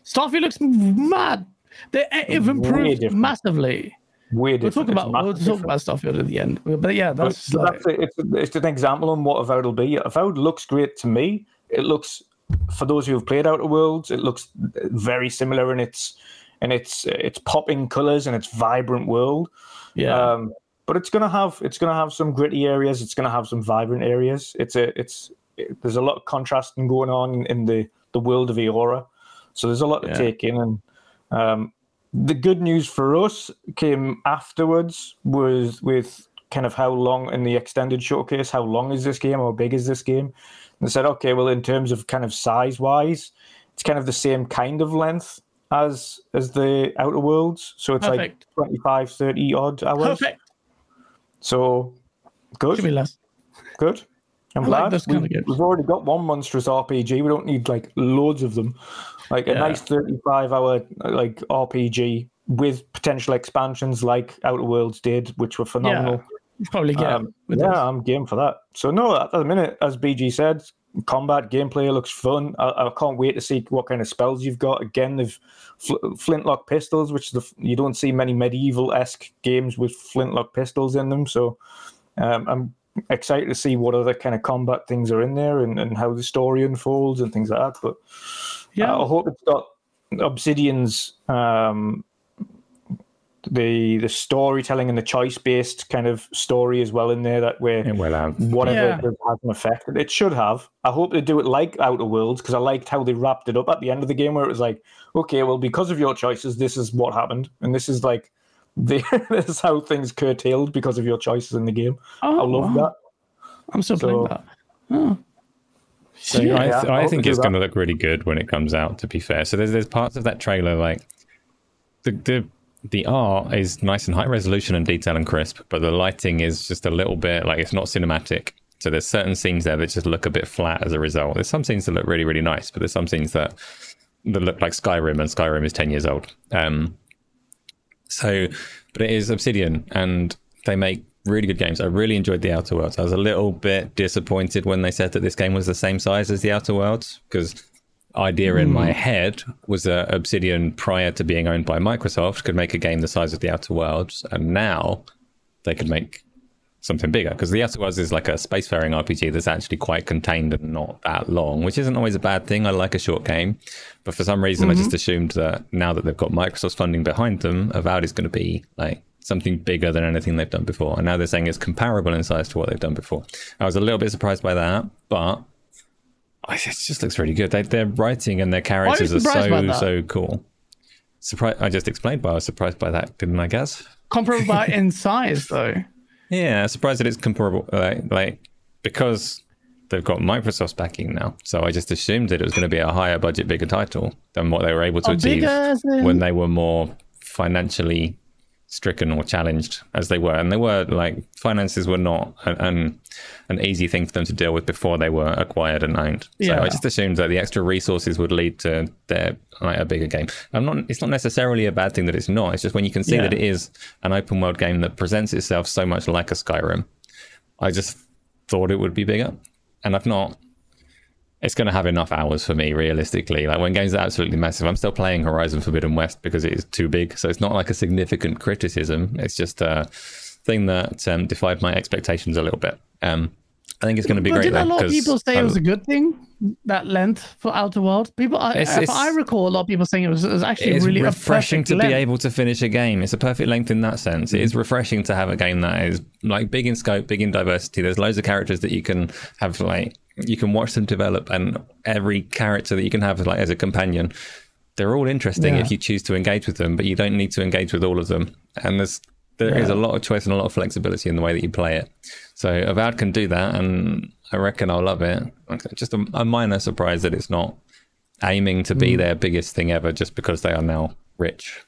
Starfield looks mad. They have improved different. massively. Way We'll talk about we'll talk about Starfield at the end. But yeah, that's but like, that's it. It's, it's an example on what Avowed will be. Avowed looks great to me. It looks, for those who have played Outer Worlds, it looks very similar in its in its its popping colors and its vibrant world. yeah, Um, but it's gonna have it's gonna have some gritty areas. It's gonna have some vibrant areas. It's a it's it, there's a lot of contrasting going on in, in the the world of Eora. So there's a lot Yeah. to take in. And um, the good news for us came afterwards was with kind of how long in the extended showcase. How long is this game? How big is this game? And they said, okay, well, in terms of kind of size wise, it's kind of the same kind of length as as the Outer Worlds. So it's Perfect. like 25, 30 odd hours. perfect. So good, Should be less. good. I'm I like glad those we, of games. We've already got one monstrous RPG. We don't need like loads of them. Like a Yeah. nice 35 hour like RPG with potential expansions like Outer Worlds did, which were phenomenal. You probably get Um, with yeah, this. I'm game for that. So no, at the minute, as BG said, combat gameplay looks fun. I, I can't wait to see what kind of spells you've got. Again, they've fl- flintlock pistols, which the, you don't see many medieval esque games with flintlock pistols in them. So um, I'm excited to see what other kind of combat things are in there and, and how the story unfolds and things like that. But Yeah. I hope it's got Obsidian's um, the the storytelling and the choice based kind of story as well in there that where It will have. whatever Yeah. it has an effect. It should have. I hope they do it like Outer Worlds because I liked how they wrapped it up at the end of the game where it was like, okay, well, because of your choices, this is what happened, and this is like, the, *laughs* this is how things curtailed because of your choices in the game. Oh, I love wow. that. I'm still So- playing that. Oh. So Yeah, I, th- I I think it's going to look really good when it comes out. To be fair, so there's there's parts of that trailer like the the the art is nice and high resolution and detail and crisp, but the lighting is just a little bit like it's not cinematic. So there's certain scenes there that just look a bit flat as a result. There's some scenes that look really really nice, but there's some scenes that that look like Skyrim, and Skyrim is ten years old. Um, so, but it is Obsidian, and they make really good games. I really enjoyed the Outer Worlds. I was a little bit disappointed when they said that this game was the same size as the Outer Worlds because idea in my hmm. head was that Obsidian prior to being owned by Microsoft could make a game the size of the Outer Worlds, and now they could make something bigger because the Outer Worlds is like a spacefaring RPG that's actually quite contained and not that long, which isn't always a bad thing. I like a short game, but for some reason, I just mm-hmm. assumed that now that they've got Microsoft's funding behind them, Avowed is going to be like something bigger than anything they've done before. And now they're saying it's comparable in size to what they've done before. I was a little bit surprised by that, but it just looks really good. They, their writing and their characters are so so cool. Surprised! I just explained why I was surprised by that, didn't I? Guess. Comparable in size, though. Yeah, surprised that it's comparable. Like, like because they've got Microsoft's backing now, so I just assumed that it was going to be a higher budget, bigger title than what they were able to Oh, achieve bigger when they were more financially stricken or challenged as they were, and they were like finances were not an an, an easy thing for them to deal with before they were acquired and owned. So Yeah. I just assumed that the extra resources would lead to their like a bigger game. I'm not. It's not necessarily a bad thing that it's not. It's just when you can see Yeah. that it is an open world game that presents itself so much like a Skyrim. I just thought it would be bigger, and I've not. It's going to have enough hours for me, realistically. Like when games are absolutely massive, I'm still playing Horizon Forbidden West because it is too big. So it's not like a significant criticism. It's just a thing that um, defied my expectations a little bit. Um, I think it's going to be But great. did a lot of people say I- it was a good thing? That length for Outer Worlds, people. I, It's- if it's- I recall, a lot of people saying it was, it was actually it's really refreshing to perfect be able to finish a game. It's a perfect length in that sense. It is refreshing to have a game that is like big in scope, big in diversity. There's loads of characters that you can have like you can watch them develop, and every character that you can have like as a companion, they're all interesting Yeah. if you choose to engage with them. But you don't need to engage with all of them. And there's there is Yeah. a lot of choice and a lot of flexibility in the way that you play it. So Avowed can do that, and I reckon I'll love it. Just a, a minor surprise that it's not aiming to Mm. be their biggest thing ever just because they are now rich.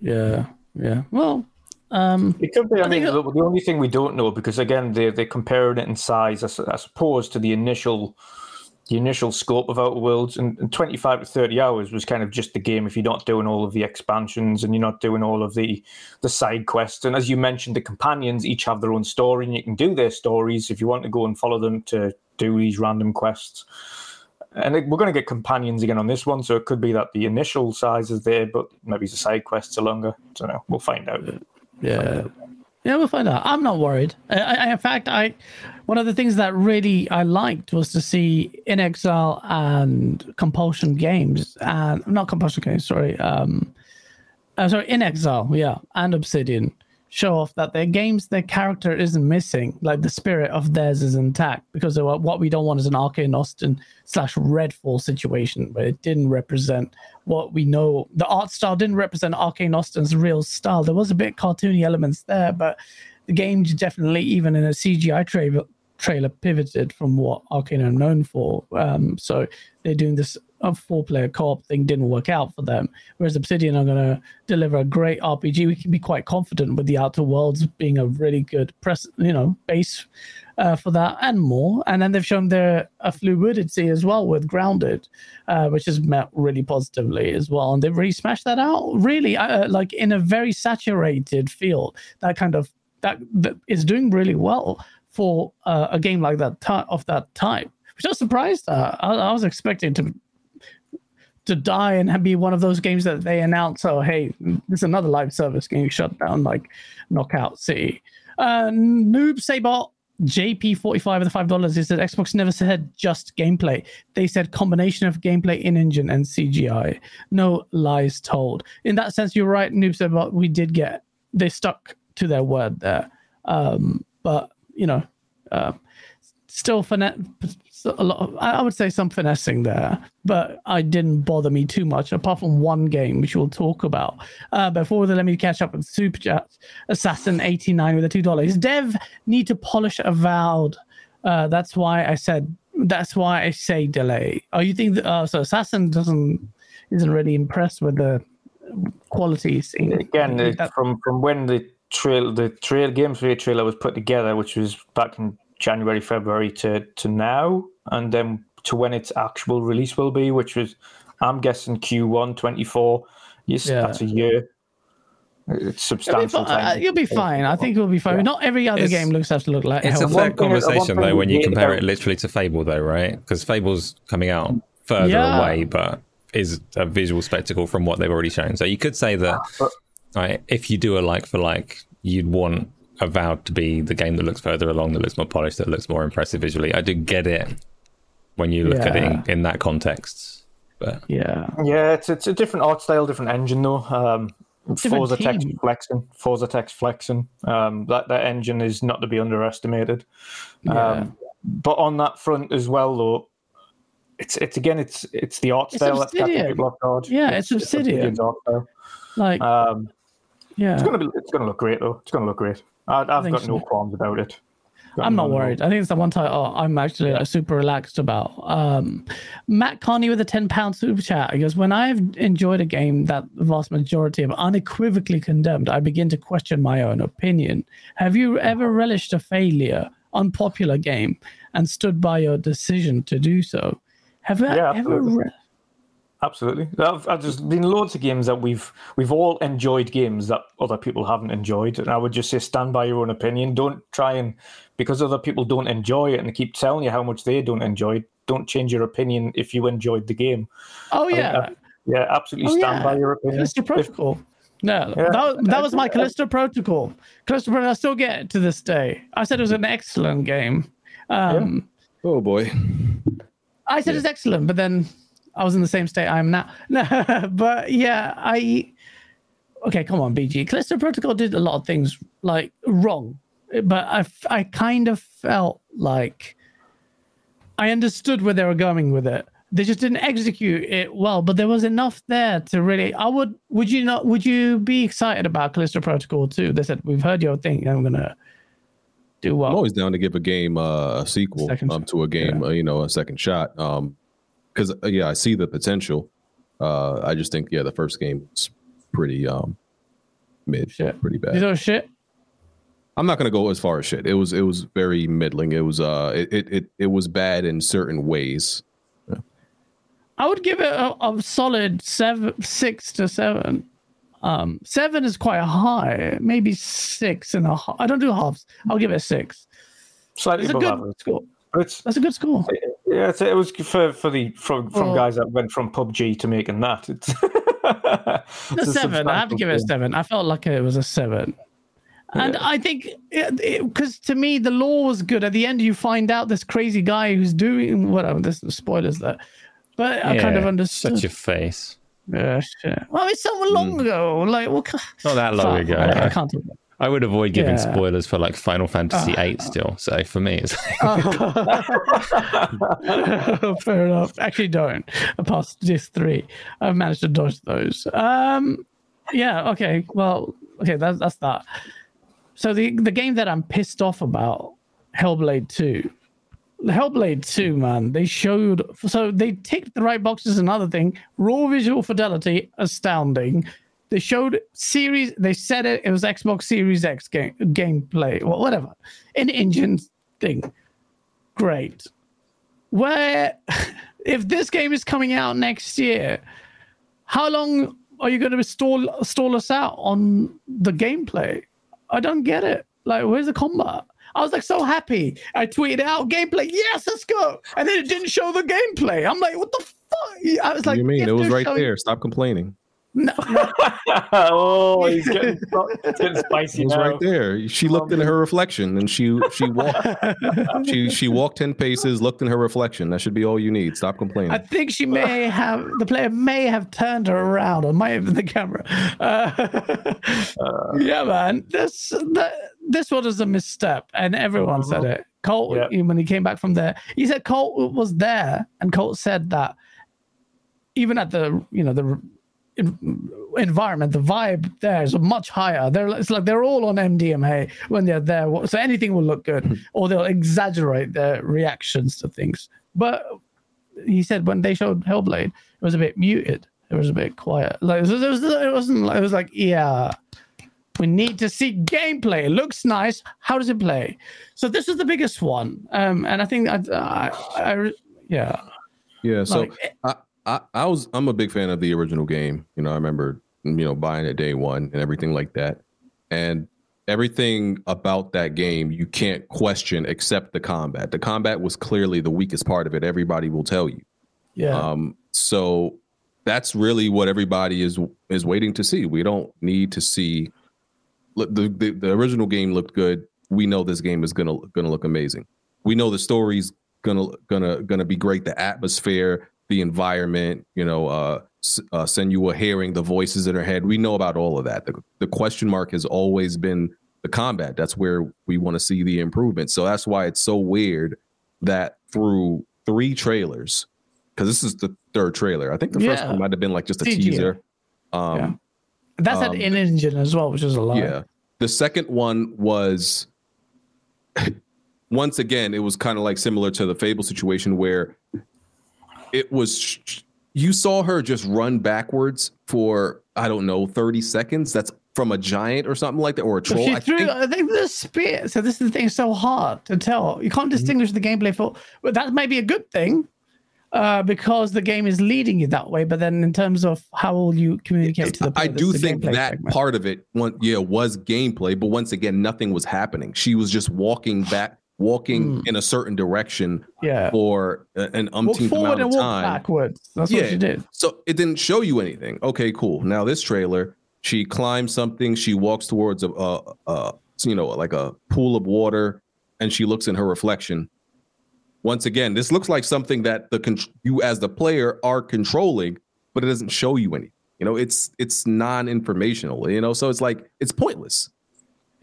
Yeah, yeah. Well, um, It could be. I, mean, think the, the only thing we don't know because again, they they're comparing it in size, I, I suppose, to the initial the initial scope of Outer Worlds. And, and twenty five to thirty hours was kind of just the game if you're not doing all of the expansions and you're not doing all of the the side quests. And as you mentioned, the companions each have their own story, and you can do their stories if you want to go and follow them to do these random quests. And we're going to get companions again on this one, so it could be that the initial size is there, but maybe the side quests are longer. I don't know. We'll find out. Yeah. Yeah, we'll find out. I'm not worried. I, I, in fact, I one of the things that really I liked was to see inXile and Compulsion Games and not Compulsion Games, sorry, um, uh, sorry, inXile, yeah, and Obsidian show off that their games, their character isn't missing, like the spirit of theirs is intact. Because what we don't want is an Arkane Austin slash Redfall situation where it didn't represent what we know. The art style didn't represent Arkane Austin's real style. There was a bit cartoony elements there, but the game definitely, even in a CGI trailer, trailer pivoted from what Arkane are known for. Um, so they're doing this a four-player co-op thing didn't work out for them. Whereas Obsidian are going to deliver a great RPG. We can be quite confident with the Outer Worlds being a really good press, you know, base uh, for that and more. And then they've shown their uh, fluidity as well with Grounded, uh, which has met really positively as well. And they've really smashed that out, really, uh, like in a very saturated field. That kind of that, that is doing really well for uh, a game like that of that type. Which I was surprised. Uh, I, I was expecting to to die and be one of those games that they announce, oh, hey, there's another live service getting shut down, like Knockout City. Uh, Noob Sabot JP45 with the $5 is that Xbox never said just gameplay. They said combination of gameplay in engine and CGI. No lies told. In that sense, you're right, Noob Sabot. We did get, they stuck to their word there. Um, but, you know, uh, still finesse a lot of, I would say some finessing there, but I didn't bother me too much, apart from one game, which we'll talk about. Uh, before that, let me catch up with Super Chat. Assassin89 with a $2. Dev need to polish avowed. Uh, that's why I said, that's why I say delay. Oh, you think that, uh, so Assassin doesn't, isn't really impressed with the quality scene. Again, from, from when the trail, the trail games trailer was put together, which was back in January, February to, to now, and then to when its actual release will be, which was, I'm guessing Q1 24. Yes, yeah. that's a year. It's substantial. You'll be, uh, you'll be fine. I think you'll be fine. Yeah. Not every other it's, game looks have to look like. It's a fair conversation though when you compare it literally to Fable, though, right? Because Fable's coming out further yeah. away, but is a visual spectacle from what they've already shown. So you could say that, right, if you do a like for like, you'd want Avowed to be the game that looks further along, that looks more polished, that looks more impressive visually. I do get it when you look yeah. at it in, in, that context. But yeah, yeah, it's it's a different art style, different engine though. Um, Forza Tech flexing, Forza Tech flexing. Um, that that engine is not to be underestimated. Yeah. Um, but on that front as well, though, it's it's again it's it's the art it's style Obsidian. that's Yeah, it's, it's Obsidian. It's like, um, yeah, it's gonna be it's gonna look great though. It's gonna look great. I, have got so. no qualms about it. I'm not worried. I think it's the one title I'm actually like, super relaxed about. Um, Matt Carney with a ten pound super chat. He goes, "When I've enjoyed a game that the vast majority have unequivocally condemned, I begin to question my own opinion. Have you ever relished a failure, unpopular game, and stood by your decision to do so? Have you yeah, ever?" Re- Absolutely. I've, I've, there's been loads of games that we've we've all enjoyed games that other people haven't enjoyed, and I would just say stand by your own opinion. Don't try and because other people don't enjoy it and they keep telling you how much they don't enjoy. it, Don't change your opinion if you enjoyed the game. Oh yeah, yeah, absolutely. Oh, stand yeah. by your opinion. Callisto Protocol. If, no, yeah. that, that was my Callisto Protocol. Callisto Protocol. I still get it to this day. I said it was an excellent game. Um, yeah. Oh boy. I said it's excellent, but then I was in the same state I am now. *laughs* but yeah, I okay, come on, BG. Callisto Protocol did a lot of things like wrong, but I I kind of felt like I understood where they were going with it. They just didn't execute it well, but there was enough there to really. I would. Would you not? Would you be excited about Callisto Protocol too? They said we've heard your thing. I'm gonna do well. I'm always down to give a game uh, a sequel um, to a game. Yeah. Uh, you know, a second shot. Um, because uh, yeah, I see the potential. Uh, I just think yeah, the first game was pretty um mid, shit. pretty bad. You know shit. I'm not gonna go as far as shit. It was it was very middling. It was uh it it it, it was bad in certain ways. Yeah. I would give it a, a, solid seven, six to seven. Um, seven is quite high, maybe six and a half. I don't do halves. I'll give it a six. Slightly it's a good score. It's, That's a good score. Yeah, it was for for the from from guys that went from PUBG to making that. It's, *laughs* it's a seven. I have to give it a seven. I felt like it was a seven. And yeah. I think because to me the law was good. At the end, you find out this crazy guy who's doing whatever. This spoilers there, but yeah, I kind of understood. Such your face. Yeah, shit. Well, it's so long mm. ago. Like, what? Not that long ago. I, I can't. I would avoid giving yeah. spoilers for like Final Fantasy uh, VIII still. So for me, it's like... *laughs* *laughs* fair enough. Actually, don't. Past this three, I've managed to dodge those. Um, yeah. Okay. Well. Okay. That's that's that. So the the game that I'm pissed off about, Hellblade Two. Hellblade 2, man, they showed so they ticked the right boxes. Another thing, raw visual fidelity, astounding they showed series. They said it. It was Xbox Series X game gameplay, or whatever, an engine thing. Great. Where, *laughs* if this game is coming out next year, how long are you going to stall stall us out on the gameplay? I don't get it. Like, where's the combat? I was like so happy. I tweeted out gameplay. Yes, let's go. And then it didn't show the gameplay. I'm like, what the fuck? I was like, What do you mean? It was right showing- there. Stop complaining. No, no, *laughs* oh, he's *laughs* getting, it's getting spicy It was now. right there. She looked in her reflection and she she walked *laughs* she she walked ten paces, looked in her reflection. That should be all you need. Stop complaining. I think she may have the player may have turned her around, or might have been the camera. Uh, yeah, man, this that, this one is a misstep, and everyone said it. Colt, Yeah. when he came back from there, he said Colt was there, and Colt said that even at the you know the en- environment, the vibe there is much higher. They're it's like they're all on MDMA when they're there, so anything will look good, or they'll exaggerate their reactions to things. But he said when they showed Hellblade, it was a bit muted. It was a bit quiet. Like it, was, it, was, it wasn't. like- It was like yeah. We need to see gameplay. It looks nice. How does it play? So this is the biggest one, um, and I think I, I, I yeah, yeah. So like, I, I I was I'm a big fan of the original game. You know, I remember you know buying it day one and everything like that, and everything about that game you can't question except the combat. The combat was clearly the weakest part of it. Everybody will tell you. yeah, Um, so that's really what everybody is is waiting to see. We don't need to see. The, the the original game looked good. We know this game is gonna gonna look amazing. We know the story's gonna gonna gonna be great. The atmosphere, the environment, you know, uh, S- uh Senua hearing the voices in her head. We know about all of that. The, the question mark has always been the combat. That's where we want to see the improvement. So that's why it's so weird that through three trailers, because this is the third trailer. I think the first Yeah. one might have been like just a CGI. teaser. Um, Yeah. that's um, an engine as well, which is a lot. yeah. The second one was *laughs* once again, it was kind of like similar to the Fable situation where it was you saw her just run backwards for I don't know 30 seconds. That's from a giant or something like that, or a troll. she I threw, think I think the spear. So this is the thing, it's so hard to tell. You Mm-hmm. can't distinguish the gameplay for, but that may be a good thing uh, because the game is leading you that way. But then in terms of how will you communicate to the I do the think that segment. part of it, one, yeah, was gameplay, but once again, nothing was happening. She was just walking back, walking Hmm. in a certain direction yeah. for an umpteenth forward amount and of walk time. backwards. That's what she did. So it didn't show you anything. Okay, cool. Now this trailer, she climbs something. She walks towards a, a, a you know, like a pool of water, and she looks in her reflection. Once again, this looks like something that the you as the player are controlling, but it doesn't show you anything. You know, it's it's non-informational. You know, so it's like it's pointless.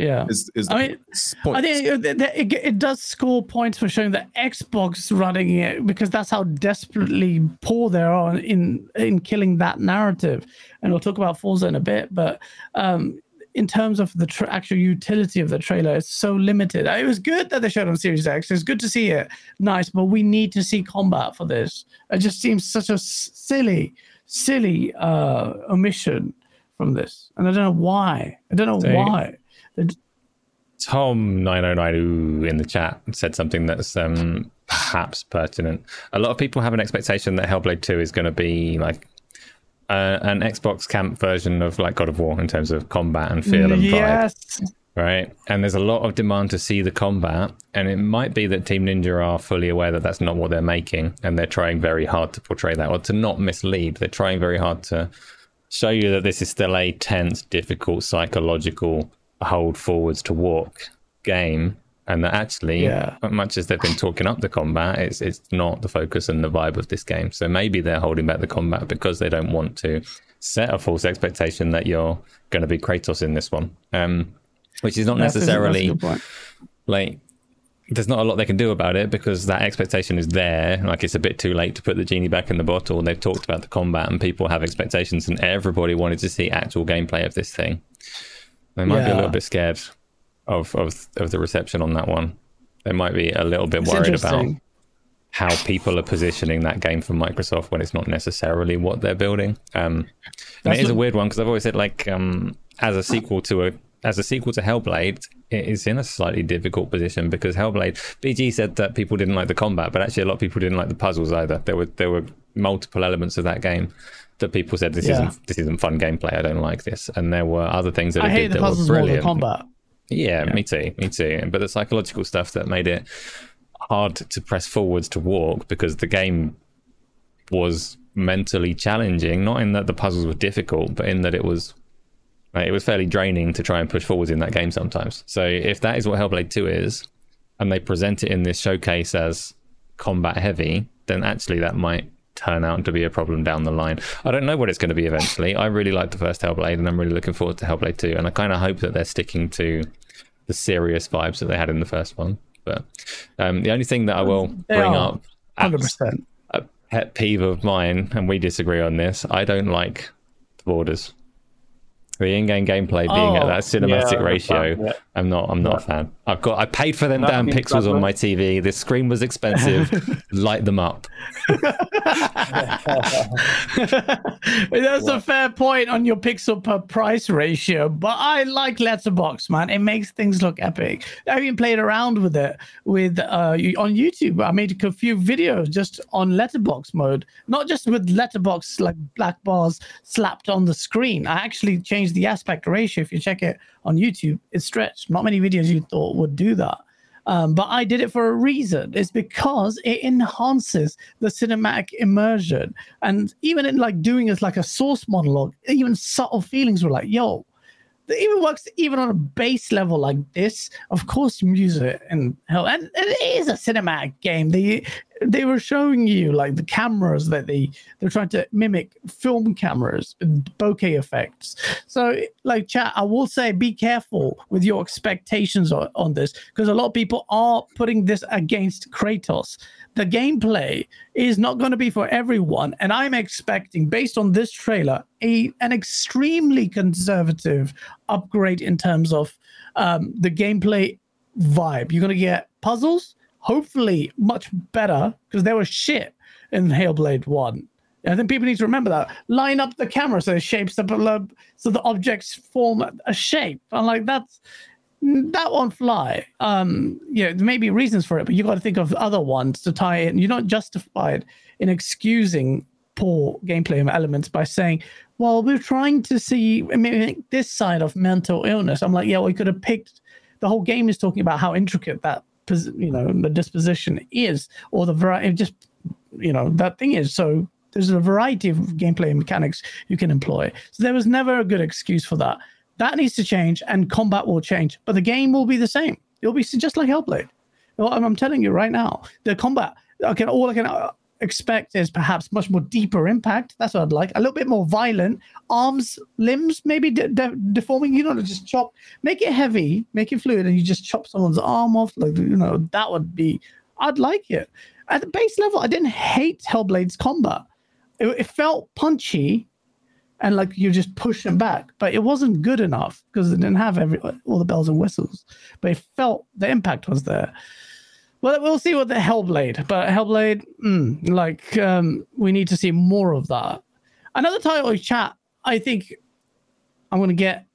Yeah. Is is I mean, it's I think it, it, it does score points for showing the Xbox running it because that's how desperately poor they are in in killing that narrative. And we'll talk about Forza in a bit, but um, in terms of the tra- actual utility of the trailer, it's so limited. It was good that they showed on Series X. It's good to see it, nice, but we need to see combat for this. It just seems such a s- silly, silly uh, omission from this, and I don't know why. I don't know why. Tom nine oh nine in the chat said something that's um, perhaps pertinent. A lot of people have an expectation that Hellblade Two is going to be like uh, an Xbox camp version of like God of War in terms of combat and feel and vibe, yes. right? And there's a lot of demand to see the combat, and it might be that Team Ninja are fully aware that that's not what they're making, and they're trying very hard to portray that or to not mislead. They're trying very hard to show you that this is still a tense, difficult, psychological hold forwards to walk game, and that actually, Yeah. much as they've been talking up the combat, it's it's not the focus and the vibe of this game. So maybe they're holding back the combat because they don't want to set a false expectation that you're going to be Kratos in this one, um, which is not That's a- a necessarily like there's not a lot they can do about it because that expectation is there. Like it's a bit too late to put the genie back in the bottle. They've talked about the combat and people have expectations, and everybody wanted to see actual gameplay of this thing. They might be a little bit scared of, of of the reception on that one. They might be a little bit It's worried about how people are positioning that game for Microsoft when it's not necessarily what they're building. Um, and it is a weird one because I've always said like um, as a sequel to a as a sequel to Hellblade, it is in a slightly difficult position because Hellblade BG said that people didn't like the combat, but actually a lot of people didn't like the puzzles either. There were there were multiple elements of that game that people said this Yeah. isn't this isn't fun gameplay. I don't like this, and there were other things that I it hate did the that were puzzles more than the combat. Yeah, me too, me too. But the psychological stuff that made it hard to press forwards to walk because the game was mentally challenging. Not in that the puzzles were difficult, but in that it was it was fairly draining to try and push forwards in that game sometimes. So if that is what Hellblade Two is, and they present it in this showcase as combat heavy, then actually that might turn out to be a problem down the line. I don't know what it's going to be eventually. I really like the first Hellblade, and I'm really looking forward to Hellblade 2. And I kind of hope that they're sticking to the serious vibes that they had in the first one. But um, the only thing that I will They bring up, 100%. a pet peeve of mine, and we disagree on this, I don't like the borders. The in-game gameplay being at Oh, that cinematic yeah, ratio, yeah. I'm not. I'm not a fan. I've got. I paid for them No, damn I think pixels on my TV. This screen was expensive. *laughs* Light them up. *laughs* That's a fair point on your pixel per price ratio, but I like Letterbox, man. It makes things look epic. I even played around with it with uh on YouTube. I made a few videos just on Letterbox mode, not just with Letterbox like black bars slapped on the screen. I actually changed the aspect ratio. If you check it on YouTube, it's stretched. Not many videos you thought would do that. Um, but I did it for a reason. It's because it enhances the cinematic immersion. And even in like doing it like a source monologue, even subtle feelings were like, yo, it even works even on a base level like this. Of course, music and hell, and, and it is a cinematic game. They they were showing you like the cameras that they they're trying to mimic film cameras bokeh effects. So, like chat, I will say be careful with your expectations on, on this because a lot of people are putting this against Kratos. The gameplay is not going to be for everyone, and I'm expecting, based on this trailer, a an extremely conservative upgrade in terms of um, the gameplay vibe. You're going to get puzzles, hopefully much better because they were shit in Hellblade One. I think people need to remember that. Line up the camera so it shapes lo- so the objects form a shape. And like that's that won't fly. Um, you know, there may be reasons for it, but you've got to think of other ones to tie in. You're not justified in excusing poor gameplay elements by saying, "Well, we're trying to see mimic this side of mental illness." I'm like, yeah, we could have picked. The whole game is talking about how intricate that, you know, the disposition is, or the variety. Just, you know, that thing is. So there's a variety of gameplay mechanics you can employ. So there was never a good excuse for that. That needs to change, and combat will change, but the game will be the same. It'll be just like Hellblade. I'm telling you right now, the combat. I can all I can uh, expect is perhaps much more deeper impact. That's what I'd like. A little bit more violent. Arms, limbs, maybe de- de- deforming. You know, just chop. Make it heavy. Make it fluid, and you just chop someone's arm off. Like you know, that would be. I'd like it. At the base level, I didn't hate Hellblade's combat. It, it felt punchy, and like you just push them back, but it wasn't good enough because it didn't have every all the bells and whistles. But it felt the impact was there. Well, we'll see what the Hellblade, but Hellblade, mm, like um, we need to see more of that. Another title chat, I think I'm going to get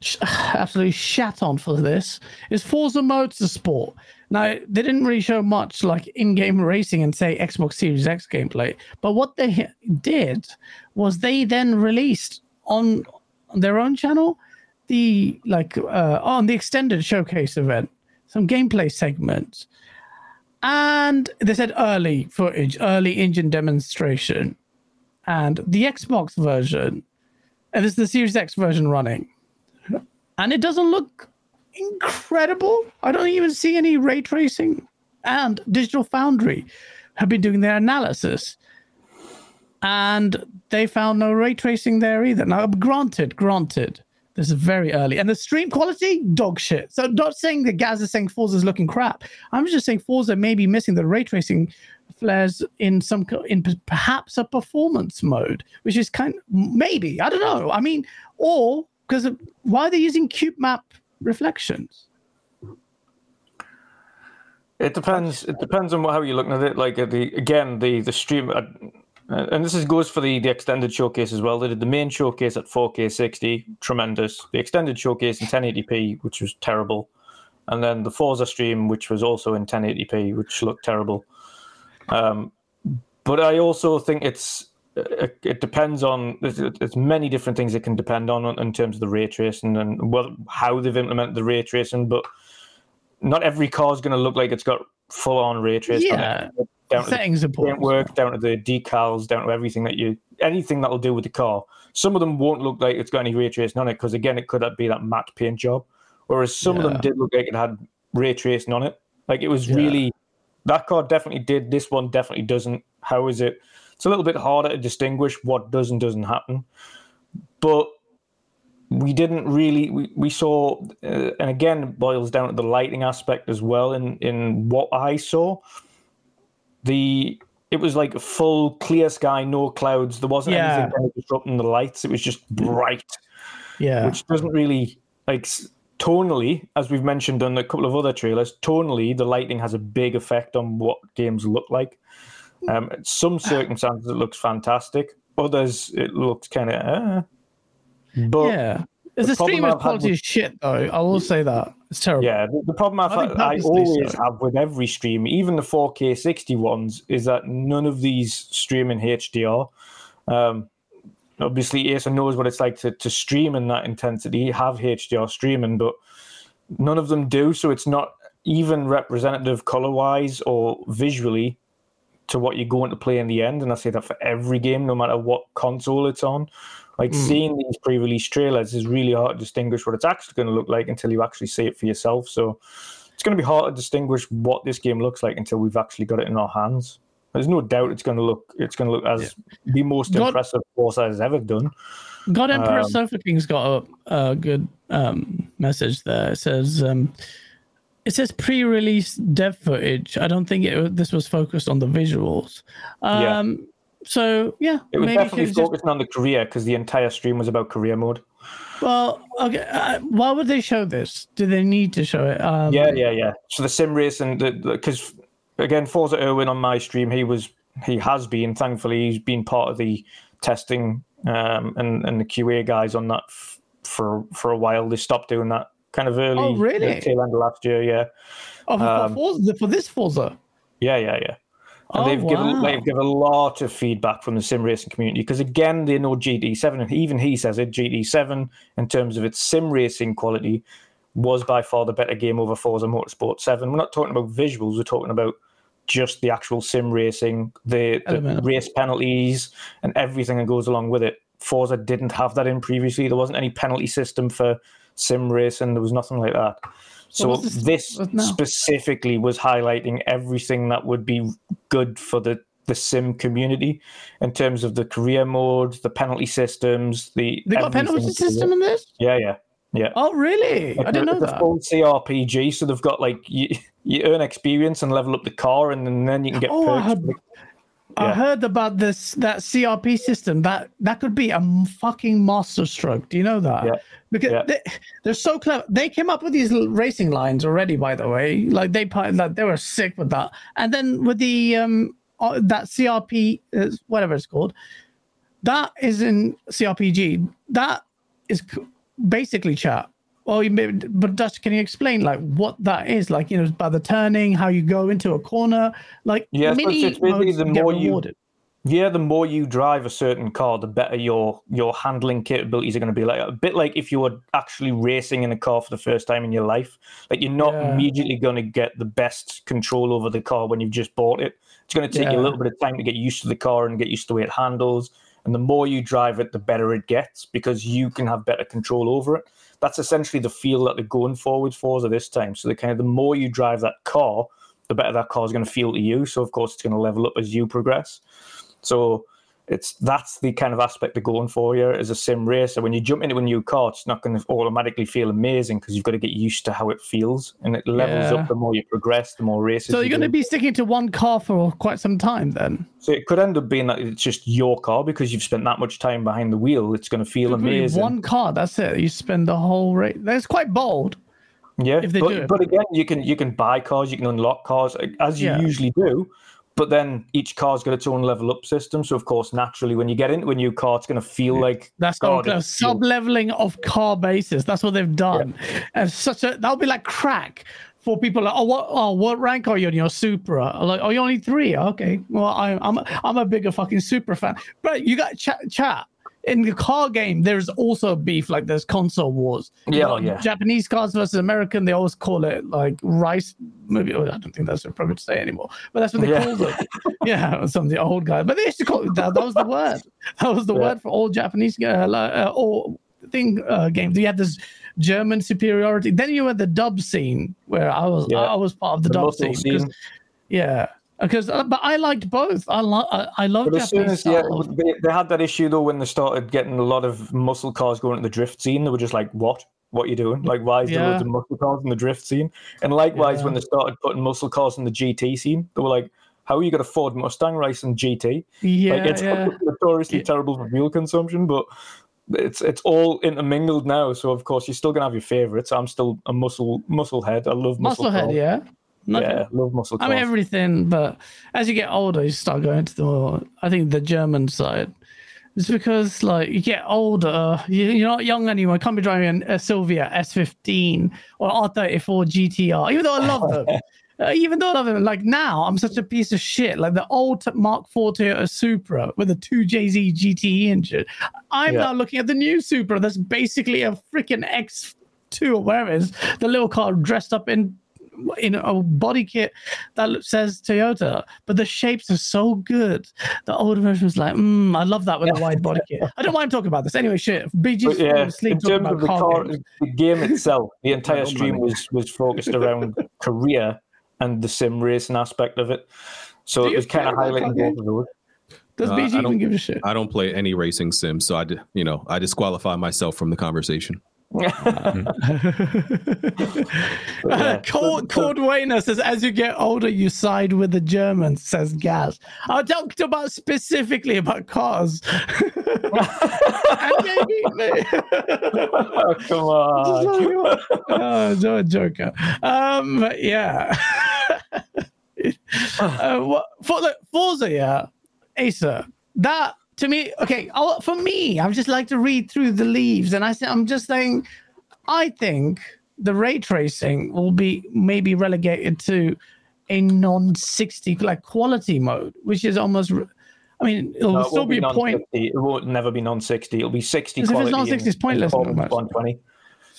sh- *sighs* absolutely shat on for this is Forza Motorsport. Now they didn't really show much like in-game racing and say Xbox Series X gameplay, but what they *laughs* did was they then released on their own channel the like uh, on the extended showcase event some gameplay segments. And they said early footage early engine demonstration and the xbox version. And this is the series x version running. And it doesn't look incredible i don't even see any ray tracing and digital foundry have been doing their analysis and they found no ray tracing there either. Now, granted, granted, this is very early, and the stream quality, dog shit. So, not saying that Gaz is saying Forza is looking crap. I'm just saying Forza may be missing the ray tracing flares in some in perhaps a performance mode, which is kind of, maybe I don't know. I mean, or because why are they using cube map reflections? It depends. It depends on how you're looking at it. Like the again, the the stream. Uh, Uh, and this is goes for the, the extended showcase as well. They did the main showcase at 4K 60, tremendous. The extended showcase in 1080p, which was terrible, and then the Forza stream, which was also in 1080p, which looked terrible. Um, but I also think it's it, it depends on there's, there's, many different things it can depend on in terms of the ray tracing and well how they've implemented the ray tracing, but not every car is going to look like it's got full on ray tracing. Yeah, down settings to the important. work, down to the decals, down to everything that you anything that'll do with the car. Some of them won't look like it's got any ray tracing on it because again, it could be that matte paint job. Whereas some yeah. of them did look like it had ray tracing on it. Like it was yeah. really that car definitely did. This one definitely doesn't. How is it? It's a little bit harder to distinguish what does and doesn't happen. But we didn't really we, we saw uh, and again boils down to the lighting aspect as well in in what i saw the it was like a full clear sky no clouds there wasn't yeah. anything disrupting the lights it was just bright yeah which doesn't really like tonally as we've mentioned on a couple of other trailers tonally the lighting has a big effect on what games look like um some circumstances it looks fantastic others it looks kind of uh, but yeah, the, the streamer quality with, shit, though. I will say that it's terrible. Yeah, the, the problem I've had, I always so. have with every stream, even the 4K 60 ones, is that none of these stream in HDR. Um, obviously, Asa knows what it's like to, to stream in that intensity, have HDR streaming, but none of them do. So it's not even representative color wise or visually to what you're going to play in the end. And I say that for every game, no matter what console it's on. Like mm. seeing these pre-release trailers is really hard to distinguish what it's actually going to look like until you actually see it for yourself. So it's going to be hard to distinguish what this game looks like until we've actually got it in our hands. There's no doubt it's going to look it's going to look as yeah. the most God, impressive Forza has ever done. God Emperor um, Sofa King's got a, a good um, message there. It says um, it says pre-release dev footage. I don't think it, this was focused on the visuals. Um, yeah so yeah, it was definitely focusing just... on the career because the entire stream was about career mode. Well, okay. Uh, why would they show this? Do they need to show it? Um, yeah, yeah, yeah. So the sim race and because again, Forza Irwin on my stream, he was he has been thankfully he's been part of the testing um, and and the QA guys on that f- for for a while. They stopped doing that kind of early. Oh, really? Tail end of last year, yeah. Oh, for, um, Forza, for this Forza. Yeah, yeah, yeah. And oh, they've wow. given they've given a lot of feedback from the sim racing community because again they know GT7, and even he says it GT7, in terms of its sim racing quality was by far the better game over Forza Motorsport 7. We're not talking about visuals, we're talking about just the actual sim racing, the, the race penalties and everything that goes along with it. Forza didn't have that in previously. There wasn't any penalty system for sim racing. There was nothing like that. So this, this specifically was highlighting everything that would be good for the the sim community in terms of the career mode, the penalty systems, the they got a penalty system in this. Yeah, yeah, yeah. Oh, really? Like I didn't the, know the that. full CarPG, so they've got like you, *laughs* you earn experience and level up the car, and then, then you can get oh, perks. I heard, I heard about this that CRP system. That that could be a fucking masterstroke. Do you know that? Yeah. Because yeah. They, they're so clever. They came up with these racing lines already. By the way, like they like they were sick with that. And then with the um uh, that CRP uh, whatever it's called, that is in CarPG. That is basically chat well, but Dutch, can you explain like what that is? Like, you know, by the turning, how you go into a corner, like yeah, mini it's basically the more you, yeah, the more you drive a certain car, the better your your handling capabilities are going to be. Like a bit like if you were actually racing in a car for the first time in your life, like you're not yeah. immediately going to get the best control over the car when you've just bought it. It's going to take yeah. you a little bit of time to get used to the car and get used to the way it handles. And the more you drive it, the better it gets because you can have better control over it that's essentially the feel that they're going forward for at this time. So the kind of the more you drive that car, the better that car is going to feel to you. So of course it's going to level up as you progress. So it's that's the kind of aspect they're going for here as a sim racer. When you jump into a new car, it's not going to automatically feel amazing because you've got to get used to how it feels, and it levels yeah. up the more you progress, the more races. So you're you going to be sticking to one car for quite some time, then. So it could end up being that it's just your car because you've spent that much time behind the wheel. It's going to feel amazing. One car, that's it. You spend the whole race. That's quite bold. Yeah, but, but again, you can you can buy cars, you can unlock cars as you yeah. usually do but then each car's got its own level up system. So of course, naturally, when you get into a new car, it's going to feel like That's God, called a sub leveling of car bases. That's what they've done. And such a that'll be like crack for people. Like, oh, what? Oh, what rank are you in your Supra? Like, oh, you're only three. Okay, well, I, I'm I'm a bigger fucking Supra fan. But you got chat chat. In the car game, there's also beef like there's console wars. You Yeah, got yeah. Japanese cars versus American. They always call it like rice. Maybe oh, I don't think that's appropriate to say anymore. But that's what they Yeah. called it. *laughs* yeah, some of the old guys. But they used to call it that. That was the word. *laughs* That was the Yeah. word for all Japanese uh, like, uh, all thing uh, games. You had this German superiority. Then you had the dub scene where I was Yeah. I was part of the, The dub scene. scene. Yeah, because uh, but I liked both. I lo- I, I love But as soon as yeah, they, they had that issue though when they started getting a lot of muscle cars going to the drift scene, they were just like, "What? What are you doing? Like, why is there Yeah. loads of muscle cars in the drift scene?" And likewise, Yeah. when they started putting muscle cars in the GT scene, they were like, "How are you going to Ford Mustang race racing GT? Yeah, like, it's yeah. *laughs* notoriously terrible for fuel consumption, but." It's it's all intermingled now, so of course you're still gonna have your favorites. I'm still a muscle muscle head. I love muscle. Musclehead, cars. yeah. Yeah, love muscle. Cars. I mean everything, but as you get older, you start going to the more, I think the German side. It's because like you get older, you, you're not young anymore. You can't be driving a Silvia S15 or R34 GTR, even though I love them. *laughs* Uh, even though I love them, like now I'm such a piece of shit. Like the old Mark IV Toyota Supra with a 2JZ GTE engine. I'm Yeah. now looking at the new Supra that's basically a freaking X2 or whatever it is, the little car dressed up in in a body kit that says Toyota, but the shapes are so good. The older version was like, mm, I love that with a wide body kit. I don't mind talking about this anyway. Shit, BG's But yeah, asleep in talking terms about of the, car car, the game *laughs* itself, the entire stream was was focused around *laughs* Korea and the sim racing aspect of it. So Do it was kind of highlighting car both of those. Does Uh, BG I even don't- give a shit? I don't play any racing sim, so I, di- you know, I disqualify myself from the conversation. *laughs* Uh, Cord, Cord Wayner says, as you get older, you side with the Germans, says Gaz. I talked about specifically about cars. *laughs* maybe, *laughs* Oh, come on. oh, Joe Joker. Um, but yeah. uh, what, for the Forza, yeah, Asa, that to me, okay, i for me, I just like to read through the leaves, and I say, I'm just saying, I think the ray tracing will be maybe relegated to a non 60 like quality mode, which is almost. r- I mean, it'll No, it still won't be a point. It won't never be non 60. It'll be 60 Because if it's non-60, it's pointless, performance 120.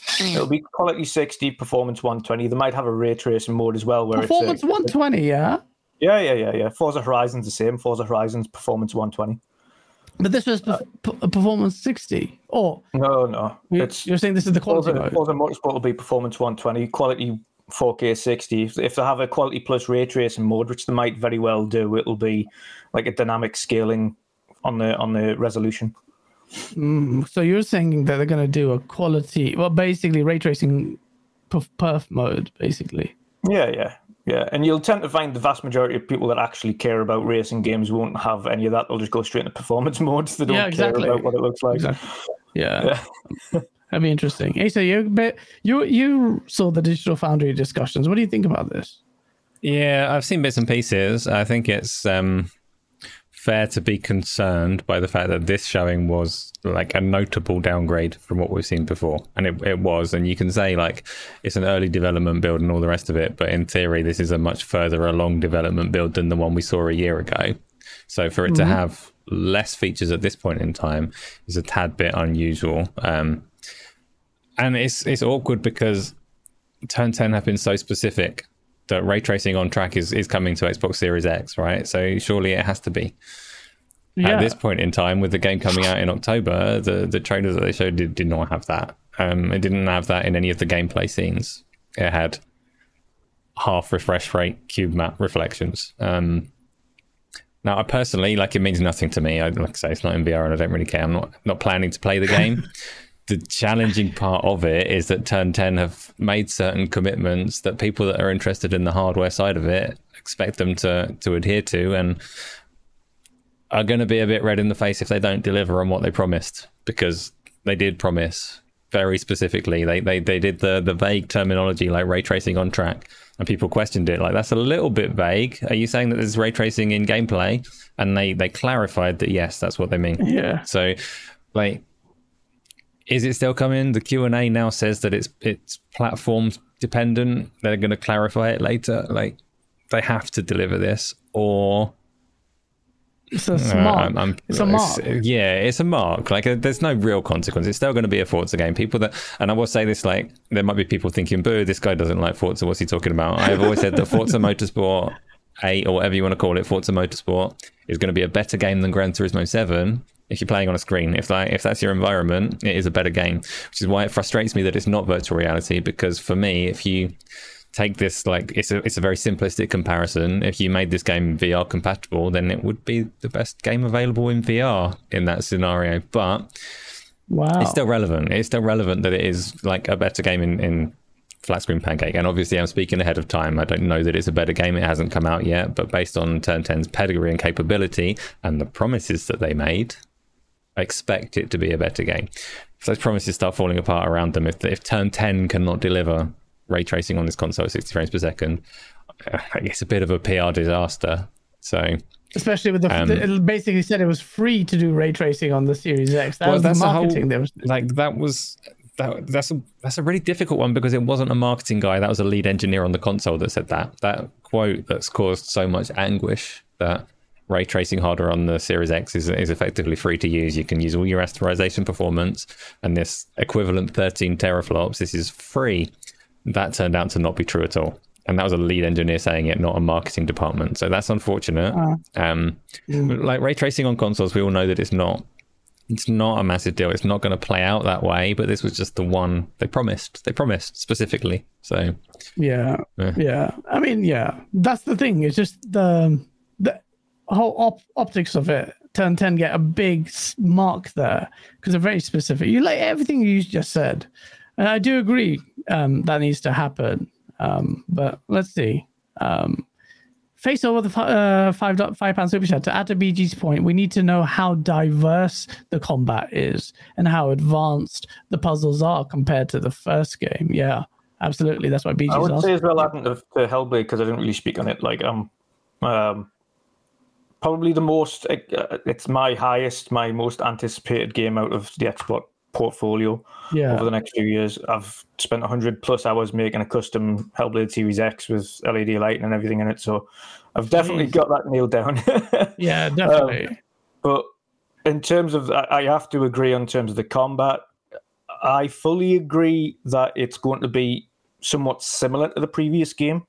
Mm. It'll be quality 60, performance 120. They might have a ray tracing mode as well where Performance it's. a- 120, yeah. Yeah, yeah, yeah, yeah. Forza Horizon's the same. Forza Horizon's performance 120. But this was Uh, p- p- performance 60. Or No, no. you- It's you're saying this is the quality Forza, mode? Forza Motorsport will be performance 120, quality 4K 60. If, if they have a quality plus ray tracing mode, which they might very well do, it'll be like a dynamic scaling on the on the resolution. Mm, so you're saying that they're going to do a quality, well, basically ray tracing perf, perf mode, basically. Yeah, yeah, yeah. And you'll tend to find the vast majority of people that actually care about racing games won't have any of that. They'll just go straight into performance *laughs* modes. They don't Yeah, exactly. care about what it looks like. Exactly. Yeah, Yeah. that'd be interesting. Hey, so you but you you saw the Digital Foundry discussions. What do you think about this? Yeah, I've seen bits and pieces. I think it's um, fair to be concerned by the fact that this showing was like a notable downgrade from what we've seen before. And it, it was. And you can say, like, it's an early development build and all the rest of it. But in theory, this is a much further along development build than the one we saw a year ago. So for it to have less features at this point in time is a tad bit unusual. Um, and it's it's awkward because Turn 10 have been so specific that ray tracing on track is, is coming to Xbox Series X, right? So surely it has to be. Yeah, At this point in time, with the game coming out in October, the, the trailers that they showed did, did not have that. Um, it didn't have that in any of the gameplay scenes. It had half refresh rate cube map reflections. Um, now, I personally like it means nothing to me. I like I say it's not in VR, and I don't really care. I'm not not planning to play the game. *laughs* the challenging part of it is that Turn 10 have made certain commitments that people that are interested in the hardware side of it expect them to to adhere to, and are going to be a bit red in the face if they don't deliver on what they promised because they did promise very specifically. They they they did the the vague terminology like ray tracing on track, and people questioned it. Like that's a little bit vague. Are you saying that there's ray tracing in gameplay? And they they clarified that yes, that's what they mean. Yeah. So, like, is it still coming? The Q and A now says that it's it's platform dependent. They're going to clarify it later. Like, they have to deliver this, or It's a. I'm- I'm- it's a mark. yeah, it's a mark. Like, uh, there's no real consequence. It's still going to be a Forza game. People that, and I will say this: like, there might be people thinking, "Boo, this guy doesn't like Forza. What's he talking about?" I've always said that Forza *laughs* Motorsport Eight or whatever you want to call it, Forza Motorsport, is going to be a better game than Gran Turismo Seven. If you're playing on a screen, if that if that's your environment, it is a better game. Which is why it frustrates me that it's not virtual reality. Because for me, if you take this like it's a it's a very simplistic comparison. If you made this game VR compatible, then it would be the best game available in VR in that scenario. But wow. it's still relevant. It's still relevant that it is like a better game in, in flat screen pancake. And obviously, I'm speaking ahead of time. I don't know that it's a better game. It hasn't come out yet. But based on Turn 10's pedigree and capability and the promises that they made, expect it to be a better game. If those promises start falling apart around them, if if Turn 10 cannot deliver ray tracing on this console at 60 frames per second, it's a bit of a PR disaster. So Especially with the, Um, it basically said it was free to do ray tracing on the Series X. That was the that's whole- marketing. there was like that was that, that's a that's a really difficult one because it wasn't a marketing guy. That was a lead engineer on the console that said that. That quote that's caused so much anguish that ray tracing hardware on the Series X is is effectively free to use. You can use all your rasterization performance and this equivalent 13 teraflops. This is free. That turned out to not be true at all. And that was a lead engineer saying it, not a marketing department. So that's unfortunate. Um, like ray tracing on consoles, we all know that it's not it's not a massive deal. It's not going to play out that way, but this was just the one they promised. They promised specifically. So Yeah, Yeah. yeah. I mean, yeah. That's the thing. It's just the whole op- optics of it. Turn ten get a big mark there because they're very specific. You like everything you just said, and I do agree um, that needs to happen. Um, but let's see. Um, Face over the uh, five dot five pound super chat to add to BG's point. We need to know how diverse the combat is and how advanced the puzzles are compared to the first game. Yeah, absolutely. That's why BG's I would asking. say as well, adding to, to Hellblade because I didn't really speak on it. Like, um, um, probably the most. Uh, it's my highest, my most anticipated game out of the Xbox portfolio Yeah. over the next few years. I've spent 100 plus hours making a custom Hellblade Series X with LED lighting and everything in it, so I've definitely Jeez. got that nailed down. *laughs* Yeah, definitely. But in terms of, I I have to agree on terms of the combat. I fully agree that it's going to be somewhat similar to the previous game,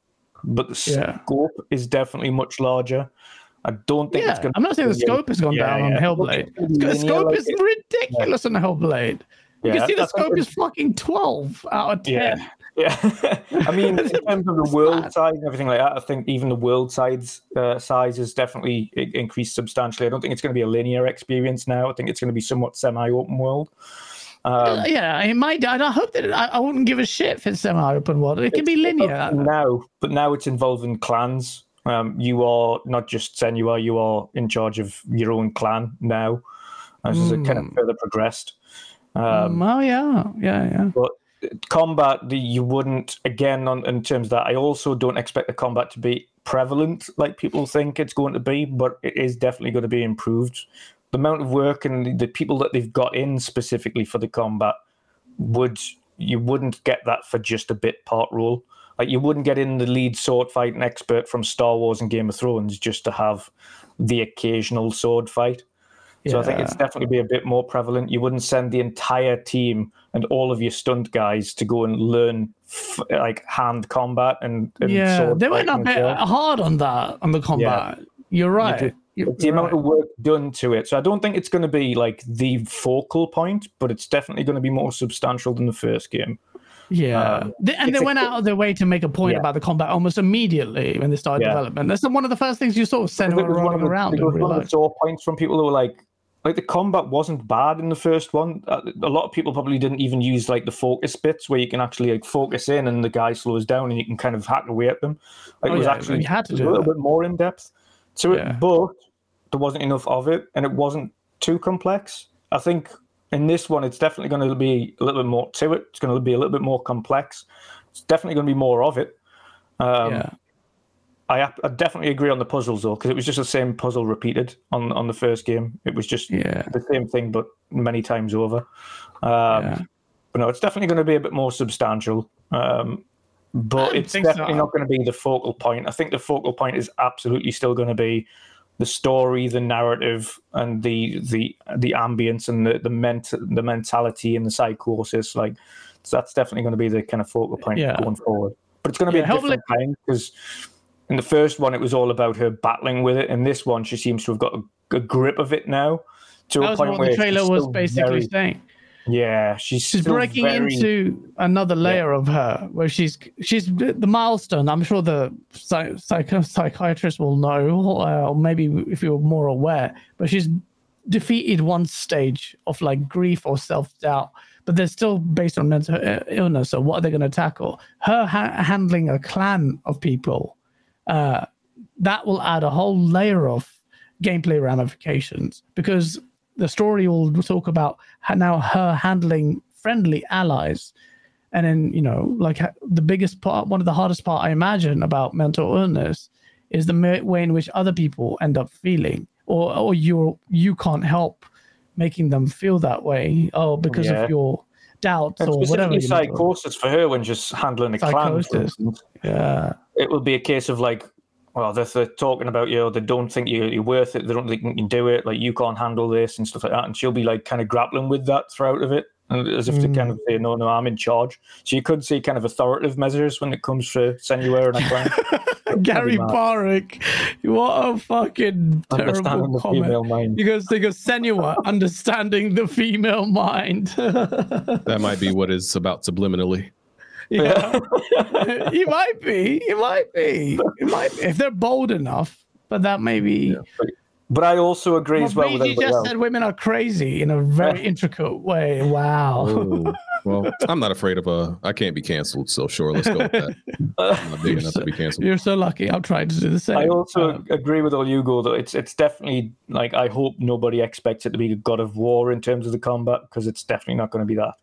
but the Yeah. scope is definitely much larger. I don't think it's yeah, going. I'm not saying the scope has gone Yeah, down on yeah. Hellblade. The linear scope like is it. ridiculous on Hellblade. You Yeah, can see the I- I think scope is fucking 12 out of 10. Yeah. *laughs* Yeah, I mean, *laughs* in terms of the world size and everything like that, I think even the world size uh, size has definitely increased substantially. I don't think it's going to be a linear experience now. I think it's going to be somewhat semi-open world. Um, Uh, yeah, it might. I I hope that I, I wouldn't give a shit if it's semi-open world. It can be linear. now, but now it's involving clans. Um, you are not just Senua, you are in charge of your own clan now, as it kind of further progressed. Um, oh yeah, yeah, yeah. but combat, you wouldn't again on in terms of that. I also don't expect the combat to be prevalent like people think it's going to be, but it is definitely going to be improved. The amount of work and the people that they've got in specifically for the combat would you wouldn't get that for just a bit part role. Like you wouldn't get in the lead sword fighting expert from Star Wars and Game of Thrones just to have the occasional sword fight. So I think it's definitely be a bit more prevalent. You wouldn't send the entire team and all of your stunt guys to go and learn f- like hand combat and, and Yeah, sword they went fighting a bit well. hard on that on the combat. You're right. do. You're the amount of work done to it. So I don't think it's going to be like the focal point, but it's definitely going to be more substantial than the first game. Yeah, Um, and they went out of their way to make a point Yeah. about the combat almost immediately when they started Yeah. development. That's one of the first things you saw. Senua It was one of the, around it was one of the sore points from people who were like, like the combat wasn't bad in the first one. Uh, A lot of people probably didn't even use like the focus bits where you can actually like focus in and the guy slows down and you can kind of hack away at them. Like Oh, it was yeah, actually had to do a little that. bit more in depth to it, but there wasn't enough of it and it wasn't too complex. I think in this one, it's definitely going to be a little bit more to it. It's going to be a little bit more complex. It's definitely going to be more of it. Um, yeah. I, I definitely agree on the puzzles though, because it was just the same puzzle repeated on on the first game. It was just Yeah. the same thing, but many times over. Um, Yeah. But no, it's definitely going to be a bit more substantial. Um, but it's think so. definitely not going to be the focal point. I think the focal point is absolutely still going to be the story, the narrative, and the the the ambience and the the ment the mentality and the psychosis. Like so that's definitely going to be the kind of focal point Yeah. going forward. But it's going to be Yeah, a different kind because in the first one it was all about her battling with it. In this one, she seems to have got a, a grip of it now to That a was point what where the trailer was basically very- saying. Yeah, she's She's breaking very- into another layer of her, where she's she's the milestone. I'm sure the psych, psych, psychiatrist will know, uh, or maybe if you're more aware. But she's defeated one stage of like grief or self doubt, but they're still based on mental uh, illness. So what are they going to tackle? Her ha- handling a clan of people, uh, that will add a whole layer of gameplay ramifications because the story will talk about how now her handling friendly allies and then you know like the biggest part one of the hardest part i imagine about mental illness is the way in which other people end up feeling or or you you can't help making them feel that way oh because Yeah. of your doubts And or whatever specifically your mental- psychosis for her when just handling a clan. Psychosis. yeah It will be a case of like, well, they're, they're talking about you, they don't think you, you're worth it, they don't think you can do it, like you can't handle this and stuff like that. And she'll be like kind of grappling with that throughout of it, as if to Mm. kind of say, no, no, I'm in charge. So you could see kind of authoritative measures when it comes to Senua and a clan. *laughs* gary mad. Barrick, what a fucking terrible the comment female mind. He goes, they go, Senua, *laughs* understanding the female mind. *laughs* That might be what is about subliminally. *laughs* yeah. *laughs* he might be. He might be. It might be. If they're bold enough, but that may be. But I also agree as well well with BG everybody just else. said women are crazy in a very *laughs* intricate way. Wow. Oh, well, I'm not afraid of a. I can't be canceled, so sure, let's go with that. I'm not big enough to be canceled. You're so lucky. I'm trying to do the same. I also Um, agree with all Hugo that it's it's definitely like I hope nobody expects it to be a God of War in terms of the combat because it's definitely not going to be that.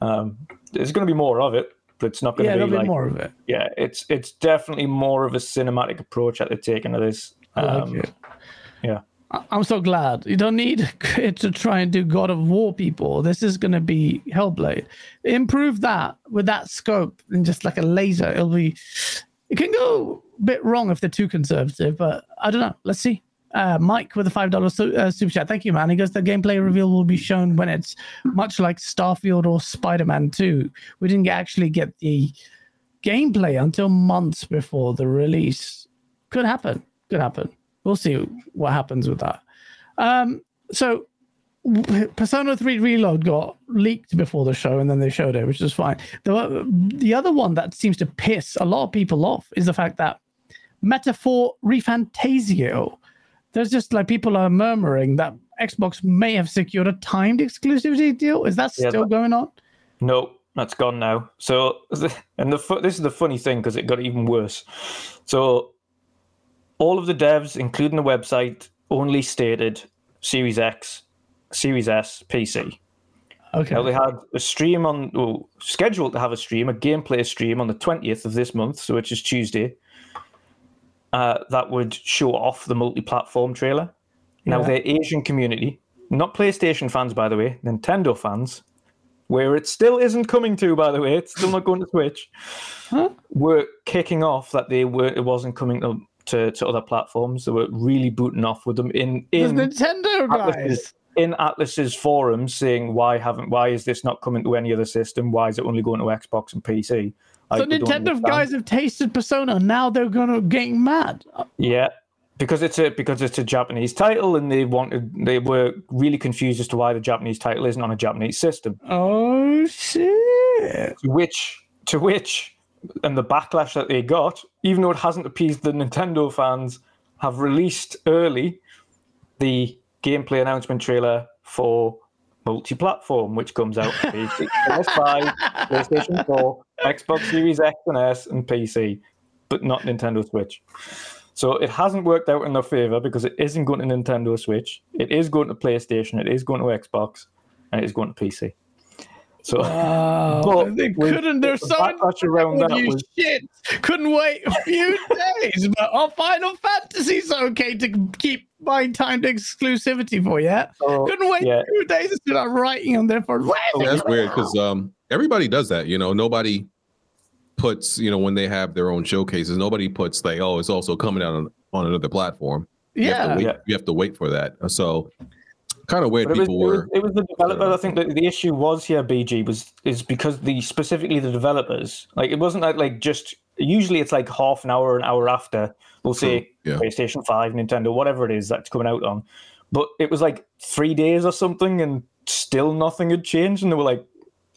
Um, there's going to be more of it, but it's not going yeah, to be like more of it. yeah. It's it's definitely more of a cinematic approach that they're taking to this. Like Um, it. yeah. I'm so glad. You don't need *laughs* it to try and do God of War people. This is going to be Hellblade. Improve that with that scope and just like a laser. It'll be. It can go a bit wrong if they're too conservative, but I don't know. Let's see. Uh, Mike with a five dollar su- uh, super chat. Thank you, man. He goes. The gameplay reveal will be shown when it's much like Starfield or Spider Man Two. We didn't actually get the gameplay until months before the release. Could happen. Could happen. We'll see what happens with that. Um, so Persona 3 Reload got leaked before the show and then they showed it, which is fine. The, the other one that seems to piss a lot of people off is the fact that Metaphor ReFantazio, there's just like people are murmuring that Xbox may have secured a timed exclusivity deal. Is that Yeah, still but- going on? No, that's gone now. So, *laughs* and the this is the funny thing because it got even worse. So, all of the devs, including the website, only stated Series X, Series S, PC. Okay. Now they had a stream on, well, scheduled to have a stream, a gameplay stream on the twentieth of this month, so which is Tuesday. Uh, that would show off the multi-platform trailer. Now Yeah. the Asian community, not PlayStation fans, by the way, Nintendo fans, where it still isn't coming to, by the way, it's still not going to Switch. Huh? Were kicking off that they were it wasn't coming to, to, to other platforms. They were really booting off with them in The in Nintendo guys. In Atlus's forums saying why haven't why is this not coming to any other system? Why is it only going to Xbox and PC? So Nintendo guys have tasted Persona. Now they're gonna get mad. Yeah, because it's a because it's a Japanese title, and they wanted they were really confused as to why the Japanese title isn't on a Japanese system. Oh shit! To which to which, and the backlash that they got, even though it hasn't appeased the Nintendo fans, have released early the gameplay announcement trailer for multi-platform, which comes out PC, PS5, *laughs* PlayStation 4, Xbox Series X and S, and PC, but not Nintendo Switch. So it hasn't worked out in their favor because it isn't going to Nintendo Switch. It is going to PlayStation. It is going to Xbox. and it's going to PC. So Oh, But they couldn't. They're so backlash around that you was- shit. Couldn't wait a few *laughs* days, but our Final Fantasy's okay to keep my timed exclusivity for. Yeah, so, couldn't wait yeah. two days to start writing on there for. Where's Yeah, it that's coming weird because um, everybody does that. You know, nobody puts you know when they have their own showcases. Nobody puts like, oh, it's also coming out on, on another platform. You have, to yeah, wait, Yeah. you have to wait for that. So, kind of weird But it was, people it, was, were. it was the developer. I think that the issue was here, BG was is because the specifically the developers. Like it wasn't like like just usually it's like half an hour, an hour after we'll say yeah. PlayStation Five, Nintendo, whatever it is that's coming out on. But it was like three days or something, and still nothing had changed, and they were like,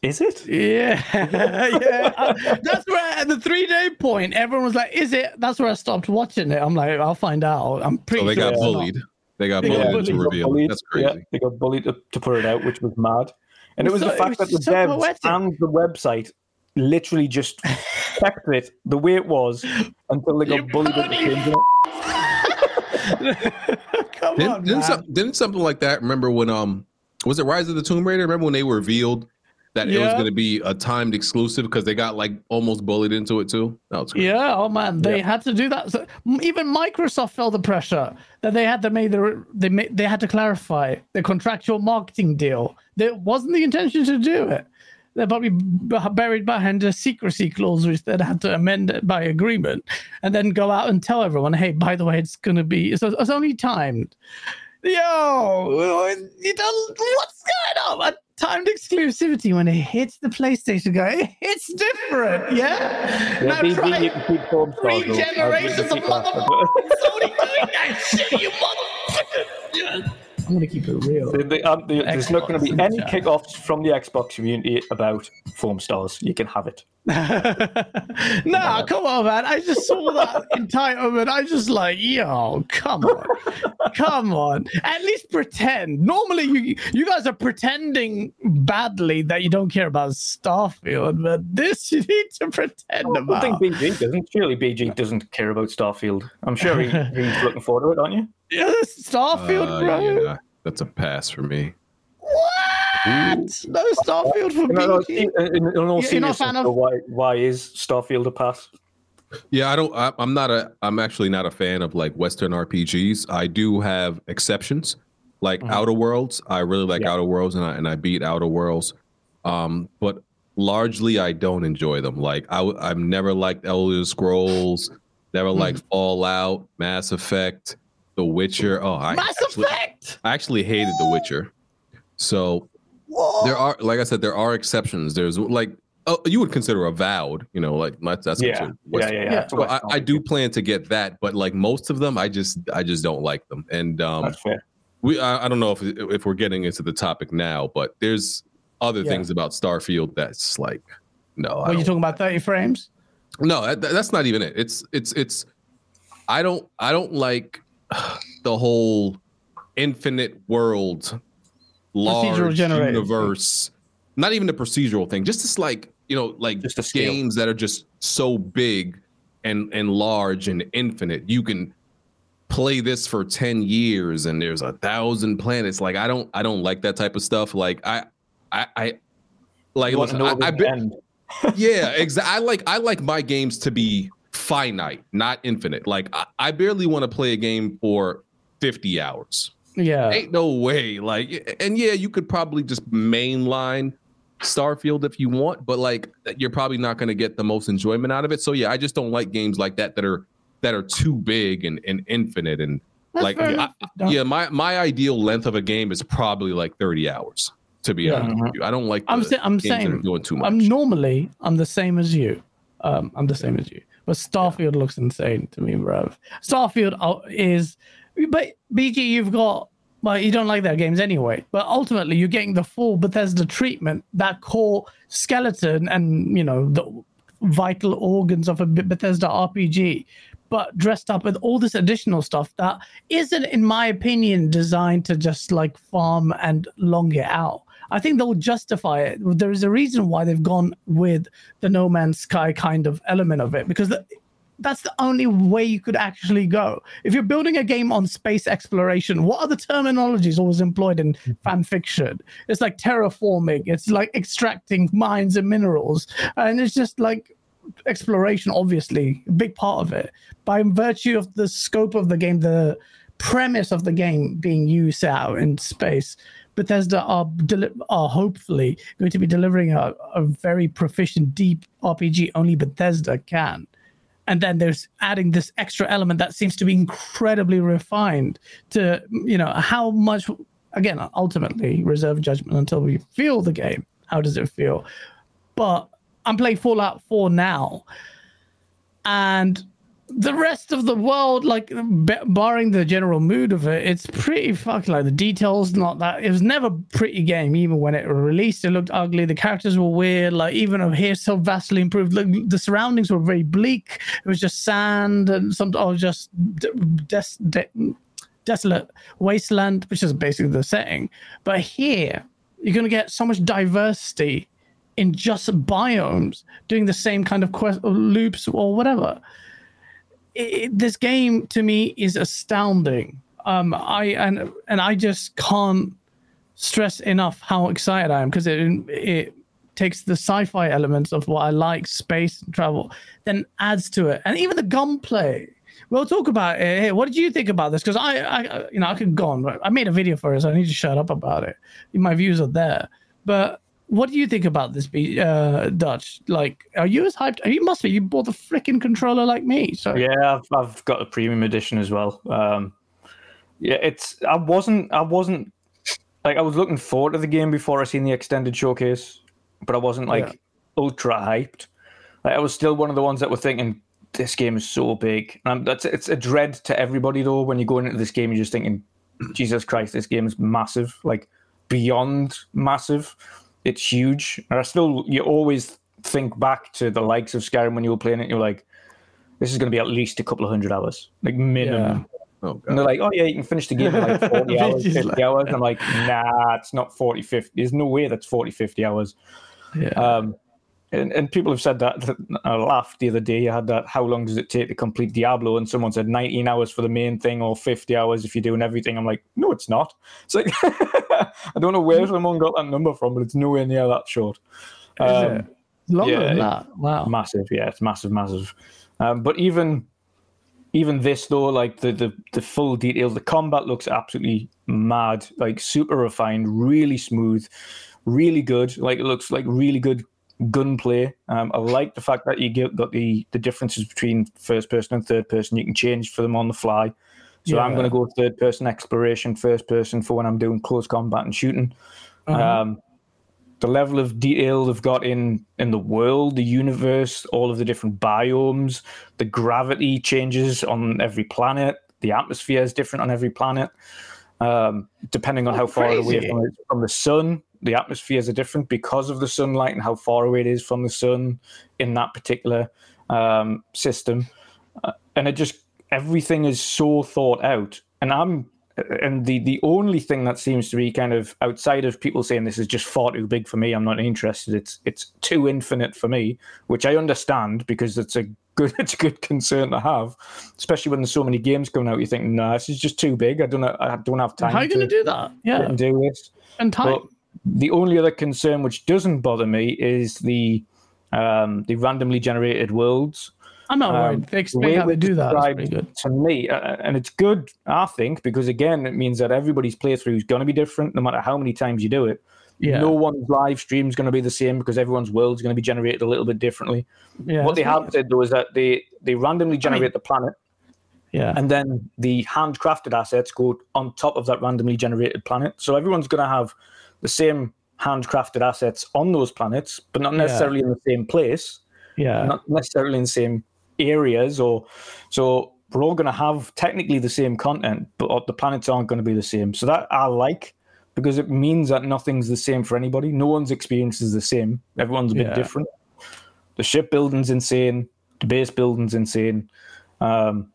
"Is it?" yeah, *laughs* yeah. Uh, that's where at the three day point, everyone was like, "Is it?" That's where I stopped watching it. I'm like, I'll find out. I'm pretty. So they sure got it's not. Bullied. They got They bullied bullied. into got reveal. bullied, That's yeah, crazy. they got bullied to, to put it out, which was mad. And it was So- the fact was that the so devs poetic. and the website literally just *laughs* kept it the way it was until they got You bullied into bloody changing *laughs* *laughs* it. Come Didn't, on, didn't, man. some- didn't something like that? Remember when um was it Rise of the Tomb Raider? Remember when they revealed that it was going to be a timed exclusive because they got like almost bullied into it too? That was crazy. Yeah, oh man, they had to do that. So, even Microsoft felt the pressure that they had to make the they ma- they had to clarify the contractual marketing deal. There wasn't the intention to do it. They're probably buried behind a secrecy clause, which they had to amend it by agreement, and then go out and tell everyone, "Hey, by the way, it's gonna be it's, it's only timed." Yo, you don't what's going on? A timed exclusivity when it hits the PlayStation guy, it's different, yeah. Yeah, Now BG, try- you can keep Storm Three though. generations of I'll keep that. motherfuckers Sony *laughs* doing that shit, you motherfucker. I'm gonna keep it real. The- the- um, the- there's not going to be any kickoffs from the Xbox community about Foamstars. You can have it. *laughs* nah, come on, man. I just saw that *laughs* entitlement. I just like, yo, come on, come on. At least pretend. Normally, you you guys are pretending badly that you don't care about Starfield, but this you need to pretend about. I think BG doesn't. Surely BG doesn't care about Starfield. I'm sure he, *laughs* he's looking forward to it, aren't you? Yeah, Starfield, Uh, bro. yeah, that's a pass for me. What? No Starfield for No, no, BG. in, in, in all You're not a seriousness, fan of- though, why why is Starfield a pass? Yeah, I don't. I, I'm not a. I'm actually not a fan of like Western RPGs. I do have exceptions, like Outer Worlds. I really like Yeah. Outer Worlds, and I and I beat Outer Worlds. Um, but largely, I don't enjoy them. Like I, I've never liked Elder Scrolls. Never liked Fallout, Mass Effect, The Witcher. Oh, I Mass actually, Effect. I actually hated The Witcher. So Whoa. there are, like I said, there are exceptions. There's like, oh, you would consider Avowed. You know, like that's that's Yeah, yeah, yeah, yeah. Yeah. So I, I do plan to get that, but like most of them, I just I just don't like them. And um, we I, I don't know if if we're getting into the topic now, but there's other Yeah. things about Starfield that's like no, What are you don't- talking about? 30 frames? no, that, that's not even it. It's it's it's I don't I don't like *sighs* the whole infinite world, large generated. universe. Not even the procedural thing. Just this like you know like Just the scale. games that are just so big and and large and infinite. You can play this for 10 years and there's a thousand planets like i don't i don't like that type of stuff like i i i like You want to listen, I, I the bet- *laughs* *laughs* yeah, exactly. I like I like my games to be finite, not infinite. Like I, I barely want to play a game for 50 hours. Yeah. Ain't no way. Like and yeah, you could probably just mainline Starfield if you want, but like you're probably not going to get the most enjoyment out of it. So yeah, I just don't like games like that that are that are too big and, and infinite and That's like fair I- yeah, my my ideal length of a game is probably like 30 hours. To be Yeah. honest with you, I don't like. I'm the sa- I'm games that are saying- doing too much. I'm normally I'm the same as you. Um, I'm the same as you. But Starfield looks insane to me, bro. Starfield uh, is, but BG, you've got. Well, you don't like their games anyway. But ultimately, you're getting the full Bethesda treatment, that core skeleton, and you know the vital organs of a Bethesda RPG, but dressed up with all this additional stuff that isn't, in my opinion, designed to just like farm and long it out. I think they'll justify it. There is a reason why they've gone with the No Man's Sky kind of element of it because the, that's the only way you could actually go. If you're building a game on space exploration, what are the terminologies always employed in fan fiction? It's like terraforming, it's like extracting mines and minerals, and it's just like exploration, obviously, a big part of it. By virtue of the scope of the game, the premise of the game being used out in space, Bethesda are deli- are hopefully going to be delivering a, a very proficient, deep RPG only Bethesda can. And then there's adding this extra element that seems to be incredibly refined to, you know, how much, again, ultimately reserve judgment until we feel the game. How does it feel? But I'm playing Fallout 4 now. And the rest of the world, like b- barring the general mood of it, it's pretty fucking like the details. Not that it was never pretty game. Even when it released, it looked ugly. The characters were weird. Like even over here, so vastly improved. Like, the surroundings were very bleak. It was just sand and some, or just des- de- desolate wasteland, which is basically the setting. But here, you're gonna get so much diversity in just biomes doing the same kind of quest loops or whatever this game to me is astounding. Um, I and and I just can't stress enough how excited I am because it it takes the sci-fi elements of what I like, space and travel, then adds to it, and even the gunplay. We'll talk about it. Hey, what did you think about this? Because I, I, you know, I could go on. I made a video for it, so I need to shut up about it. My views are there, but what do you think about this, uh, Dutch? Like, are you as hyped? You must be. You bought the freaking controller like me. So yeah, I've, I've got a premium edition as well. Um, yeah, it's. I wasn't. I wasn't like I was looking forward to the game before I seen the extended showcase, but I wasn't like yeah. ultra hyped. Like, I was still one of the ones that were thinking this game is so big. And that's it's a dread to everybody though. When you go into this game, you're just thinking, Jesus Christ, this game is massive. Like beyond massive it's huge. And I still, you always think back to the likes of Skyrim when you were playing it. You're like, this is going to be at least a couple of hundred hours, like minimum. Yeah. Oh, and they're like, oh yeah, you can finish the game in like *laughs* 40 hours, 50 like... hours. I'm like, nah, it's not 40, 50. There's no way that's 40, 50 hours. Yeah. Um, and, and people have said that, I laughed the other day. I had that, how long does it take to complete Diablo? And someone said 19 hours for the main thing or 50 hours if you're doing everything. I'm like, no, it's not. It's like, *laughs* I don't know where someone got that number from, but it's nowhere near that short. Um, Longer yeah, than that. Wow. Massive. Yeah, it's massive, massive. Um, but even even this though, like the, the the full detail, the combat looks absolutely mad, like super refined, really smooth, really good. Like it looks like really good gunplay. Um, I like the fact that you get got the the differences between first person and third person. You can change for them on the fly. So yeah. I'm going to go third person exploration, first person for when I'm doing close combat and shooting. Uh-huh. Um, the level of detail they've got in in the world, the universe, all of the different biomes, the gravity changes on every planet, the atmosphere is different on every planet. Um, depending on oh, how far away from, from the sun, the atmospheres are different because of the sunlight and how far away it is from the sun in that particular um, system. Uh, and it just everything is so thought out. And I'm and the the only thing that seems to be kind of outside of people saying this is just far too big for me, I'm not interested. It's it's too infinite for me, which I understand because it's a good *laughs* it's a good concern to have, especially when there's so many games coming out. You think, no, nah, this is just too big. I don't know, I don't have time. How are you going to do that? Yeah, do this and time. But the only other concern which doesn't bother me is the um, the randomly generated worlds. I'm not worried. Um, they explain how they do that. pretty good. To me, uh, and it's good, I think, because again, it means that everybody's playthrough is going to be different, no matter how many times you do it. Yeah. No one's live stream is going to be the same because everyone's world is going to be generated a little bit differently. Yeah, what they have said though is that they they randomly generate I mean, the planet. Yeah. And then the handcrafted assets go on top of that randomly generated planet. So everyone's going to have the same handcrafted assets on those planets, but not necessarily yeah. in the same place. Yeah. Not necessarily in the same areas or so we're all going to have technically the same content, but the planets aren't going to be the same. So that I like because it means that nothing's the same for anybody. No one's experience is the same. Everyone's a bit yeah. different. The ship building's insane. The base building's insane. Um,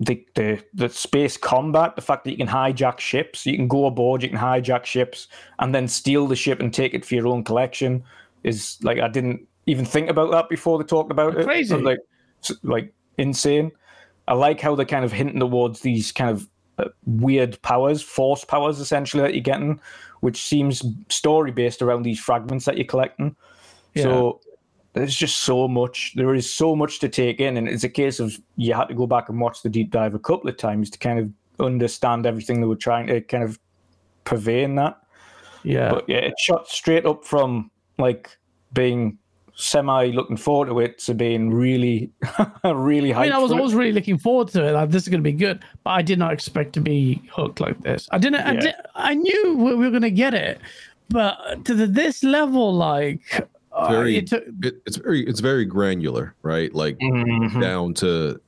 the, the the space combat, the fact that you can hijack ships, you can go aboard, you can hijack ships, and then steal the ship and take it for your own collection is like I didn't even think about that before they talked about it. Crazy. Like like insane. I like how they're kind of hinting towards these kind of uh, weird powers, force powers, essentially that you're getting, which seems story based around these fragments that you're collecting. So there's just so much. There is so much to take in, and it's a case of you had to go back and watch the deep dive a couple of times to kind of understand everything they were trying to kind of purvey in that. Yeah. But yeah, it shot straight up from like being semi looking forward to it to being really, *laughs* really. I mean, I was for it. always really looking forward to it. Like, this is going to be good, but I did not expect to be hooked like this. I didn't. I, did, I knew we were going to get it, but to the, this level, like, uh, Very, it took, it, it's very, it's very granular, right? Like Mhm. down to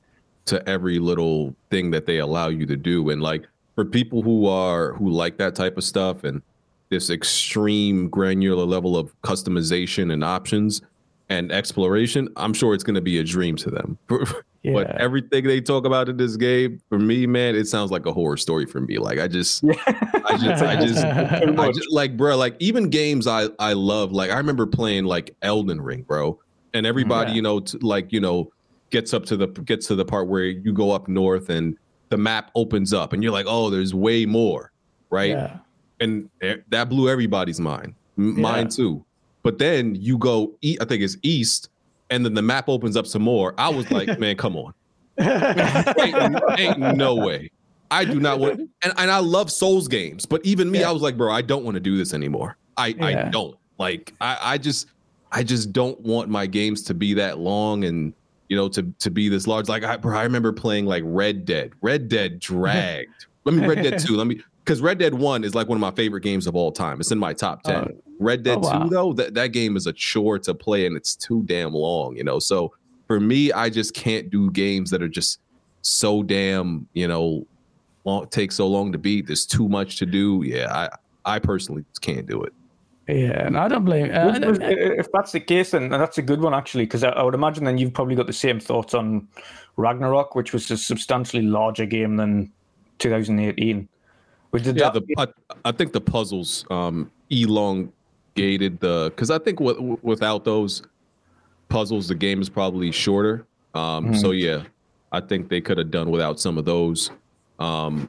to every little thing that they allow you to do, and like for people who are who like that type of stuff and this extreme granular level of customization and options and exploration, I'm sure it's going to be a dream to them. *laughs* Yeah. But everything they talk about in this game, for me, man, it sounds like a horror story for me. Like I just, I just, I just, *laughs* I just like, bro, like even games I I love. Like I remember playing like Elden Ring, bro, and mm, everybody, Yeah. you know, t- like you know, gets up to the gets to the part where you go up north and the map opens up, and you're like, oh, there's way more, right? and that blew everybody's mind, mine too. But then you go, e- I think it's east, and then the map opens up some more. I was like, man, come on, *laughs* ain't, ain't no way. I do not want, and, and I love Souls games, but even me, Yeah. I was like, bro, I don't want to do this anymore. I I don't like. I I just I just don't want my games to be that long and you know to to be this large. Like I, bro, I remember playing like Red Dead. Red Dead *laughs* dragged. Let me Red Dead Two. Let me because Red Dead One is like one of my favorite games of all time. It's in my top ten. Oh. Red Dead Oh, wow. Two though, that that game is a chore to play and it's too damn long. You know, so for me, I just can't do games that are just so damn you know long, take so long to beat. There's too much to do. Yeah, I I personally just can't do it. Yeah, and I don't blame. Uh, Was- was- if that's the case, then that's a good one actually, because I, I would imagine then you've probably got the same thoughts on Ragnarok, which was a substantially larger game than 2018. Which Yeah, the I, I think the puzzles um elongated the because I think w- without those puzzles, the game is probably shorter. Um, so yeah, I think they could have done without some of those. Um,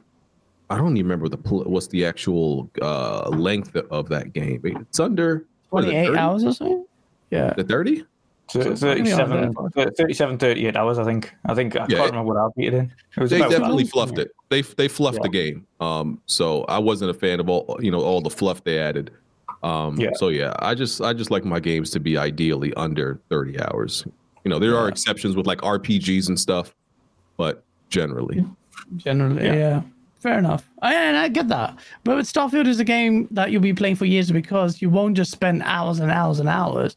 I don't even remember the what's the actual uh length of that game. It's under what is it, 28 hours or something? Yeah. The thirty? So 37, 37, 38 hours, I think. I think I Yeah, can't remember what I beat it in. It was They about definitely that. fluffed it. They they fluffed the game. Um, so I wasn't a fan of all you know all the fluff they added. Um, Yeah. so yeah, I just I just like my games to be ideally under thirty hours. You know, there are exceptions with like RPGs and stuff, but generally, Generally, yeah. Fair enough. I, and I get that. But Starfield is a game that you'll be playing for years because you won't just spend hours and hours and hours.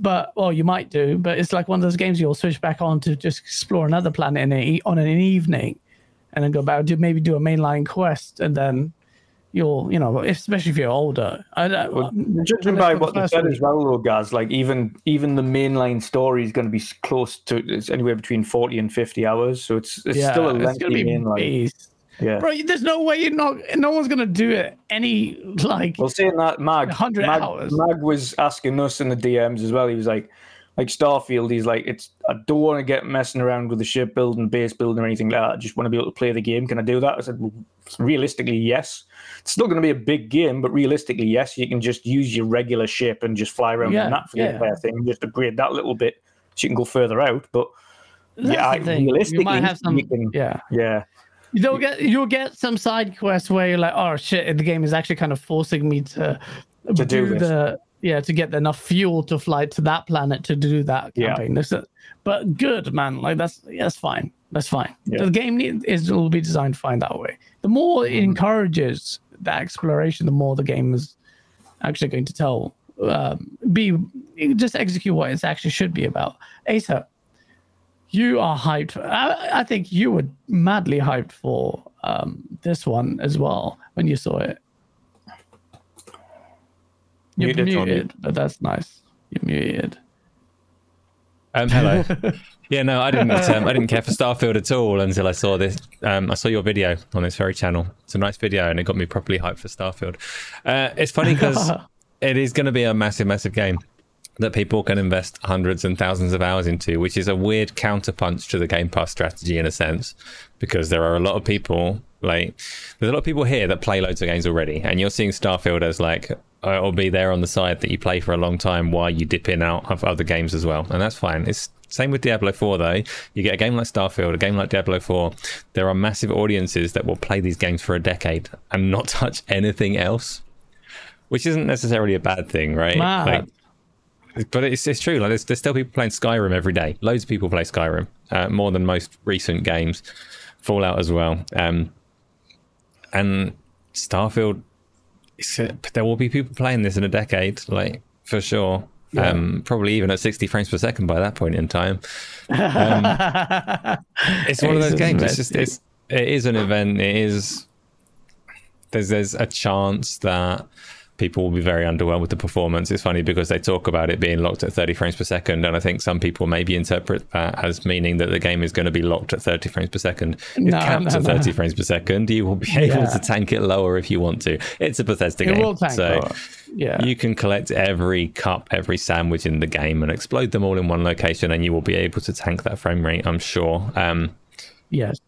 But, well, you might do, but it's like one of those games you'll switch back on to just explore another planet in a, on an evening and then go back, do maybe do a mainline quest and then you'll, you know, especially if you're older. I, I, Well, judging by what they said as well, though, guys, like even even the mainline story is going to be close to it's anywhere between forty and fifty hours, so it's it's yeah, still a it's lengthy be mainline. Yeah. Bro, there's no way you're not, no one's going to do it any, like, Well, saying that, Mag, 100 Mag, hours. Mag was asking us in the DMs as well. He was like, like Starfield, he's like, it's I don't want to get messing around with the ship building, base building, or anything like that. I just want to be able to play the game. Can I do that? I said, well, realistically, yes. It's still going to be a big game, but realistically, yes. You can just use your regular ship and just fly around Yeah, that for yeah. the entire thing. Just upgrade that little bit so you can go further out. But that's yeah, I- realistically, you might have some, can- yeah. yeah, You'll get you'll get some side quests where you're like, oh shit, the game is actually kind of forcing me to, To do do, the yeah to get enough fuel to fly to that planet to do that Yeah. campaign. This but good man, like that's yeah, that's fine. That's fine. Yeah. The game need, is will be designed fine that way. The more Mm-hmm. it encourages that exploration, the more the game is actually going to tell um, be just execute what it actually should be about. Asa, you are hyped. I, I think you were madly hyped for um, this one as well when you saw it. You're Muted, muted, but that's nice. You're muted. Um, hello. *laughs* yeah, no, I didn't. Um, I didn't care for Starfield at all until I saw this. Um, I saw your video on this very channel. It's a nice video, and it got me properly hyped for Starfield. Uh, it's funny because *laughs* it is going to be a massive, massive game. That people can invest hundreds and thousands of hours into, which is a weird counterpunch to the Game Pass strategy in a sense, because there are a lot of people like there's a lot of people here that play loads of games already, and you're seeing Starfield as like uh, it'll be there on the side that you play for a long time while you dip in out of other games as well, and that's fine. It's same with Diablo 4 though. You get a game like Starfield, a game like Diablo 4. There are massive audiences that will play these games for a decade and not *laughs* touch anything else, which isn't necessarily a bad thing, right? Like, but it's, it's true. Like there's, there's still people playing Skyrim every day. Loads of people play Skyrim, uh, more than most recent games. Fallout as well. Um, and Starfield, it's- there will be people playing this in a decade, like for sure. Um, probably even at 60 frames per second by that point in time. Um, *laughs* it's one of those games. It's just it's it is an event. It is there's there's a chance that people will be very underwhelmed with the performance. It's funny because they talk about it being locked at 30 frames per second, and I think some people maybe interpret that as meaning that the game is going to be locked at 30 frames per second. It No, caps no, at no. 30 frames per second. You will be *laughs* able Yeah. to tank it lower if you want to. It's a Bethesda It game, so lower. Yeah. you can collect every cup, every sandwich in the game, and explode them all in one location, and you will be able to tank that frame rate. I'm sure. Um, yes.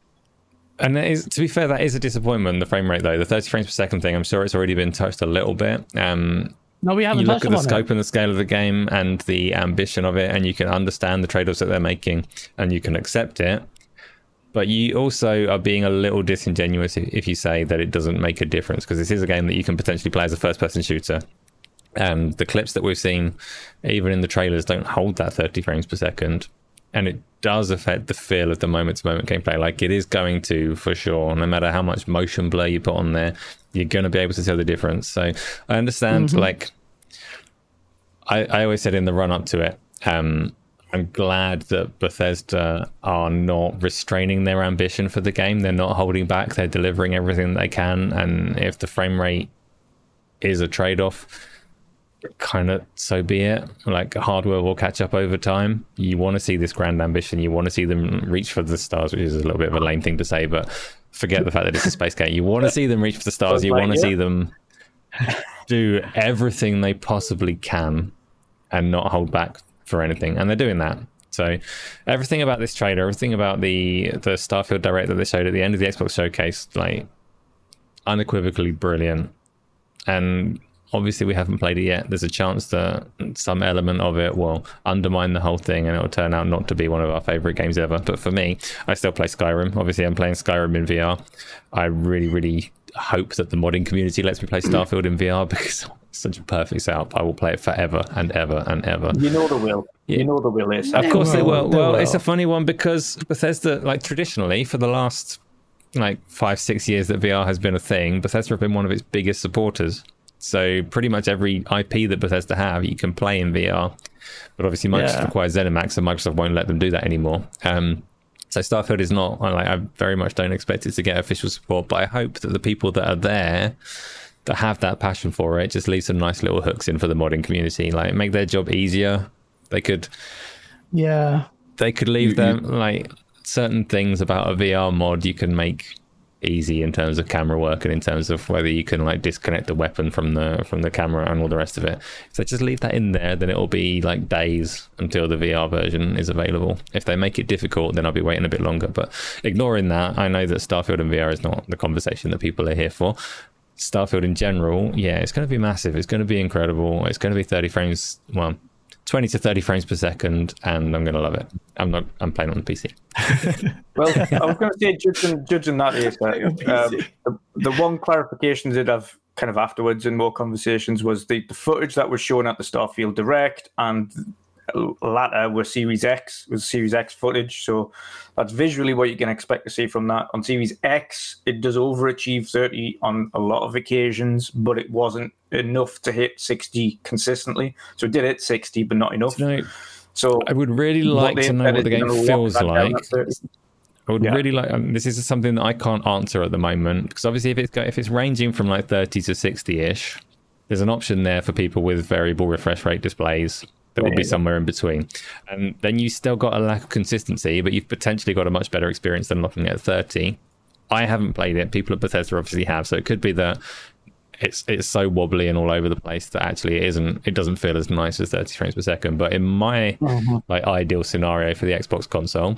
And that is, to be fair, that is a disappointment. The frame rate, though, the 30 frames per second thing, I'm sure it's already been touched a little bit. Um, No, we haven't you look at the scope it. and the scale of the game and the ambition of it, and you can understand the trade-offs that they're making, and you can accept it. But you also are being a little disingenuous if, if you say that it doesn't make a difference, because this is a game that you can potentially play as a first-person shooter. And the clips that we've seen, even in the trailers, don't hold that 30 frames per second. And it does affect the feel of the moment to moment gameplay. Like it is going to, for sure, no matter how much motion blur you put on there, you're going to be able to tell the difference. So I understand, like, I, I always said in the run up to it, um, I'm glad that Bethesda are not restraining their ambition for the game. They're not holding back. They're delivering everything they can. And if the frame rate is a trade off, kind of so be it. Like hardware will catch up over time. You want to see this grand ambition. You want to see them reach for the stars, which is a little bit of a lame thing to say, but forget the fact that it's a space game. You want to see them reach for the stars. You want to see them *laughs* do everything they possibly can and not hold back for anything. And they're doing that. So everything about this trailer, everything about the the Starfield Direct that they showed at the end of the Xbox showcase, like unequivocally brilliant. And obviously we haven't played it yet. There's a chance that some element of it will undermine the whole thing and it'll turn out not to be one of our favorite games ever. But for me, I still play Skyrim. Obviously I'm playing Skyrim in VR. I really, really hope that the modding community lets me play Starfield in VR because *laughs* it's such a perfect setup. I will play it forever and ever and ever. You know the will. Yeah. You know the will is. Of They course they will, will. they Well, it's a funny one because Bethesda, like traditionally, for the last like five, six years that VR has been a thing, Bethesda have been one of its biggest supporters. So pretty much every IP that Bethesda have, you can play in VR. But obviously, Microsoft Yeah. requires ZeniMax, and Microsoft won't let them do that anymore. Um, so Starfield is not like I very much don't expect it to get official support, but I hope that the people that are there that have that passion for it just leave some nice little hooks in for the modding community, like make their job easier. They could Yeah. they could leave You- them like certain things about a VR mod you can make easy in terms of camera work and in terms of whether you can like disconnect the weapon from the from the camera and all the rest of it. So just leave that in there, then it'll be like days until the VR version is available. If they make it difficult, then I'll be waiting a bit longer. But ignoring that, I know that Starfield and VR is not the conversation that people are here for. Starfield in general, yeah, it's going to be massive. It's going to be incredible. It's going to be 30 frames, well, 20 to 30 frames per second, and I'm going to love it. I'm not. I'm playing on the PC. *laughs* Well, I was going to say, judging, judging that, is *laughs* that, um, the, the one clarification that I've kind of afterwards in more conversations was the, the footage that was shown at the Starfield Direct and latter was Series X, was Series X footage. So that's visually what you can expect to see from that. On Series X, it does overachieve 30 on a lot of occasions, but it wasn't enough to hit 60 consistently. So it did hit 60, but not enough. No, So I would really like to know what the game feels like. I would Yeah. really like. Um, this is something that I can't answer at the moment because obviously, if it's go, if it's ranging from like 30 to 60 ish, there's an option there for people with variable refresh rate displays that will be somewhere in between, and then you still got a lack of consistency, but you've potentially got a much better experience than looking at 30. I haven't played it. People at Bethesda obviously have, so it could be that it's it's so wobbly and all over the place that actually it isn't it doesn't feel as nice as 30 frames per second but in my mm-hmm. like ideal scenario for the xbox console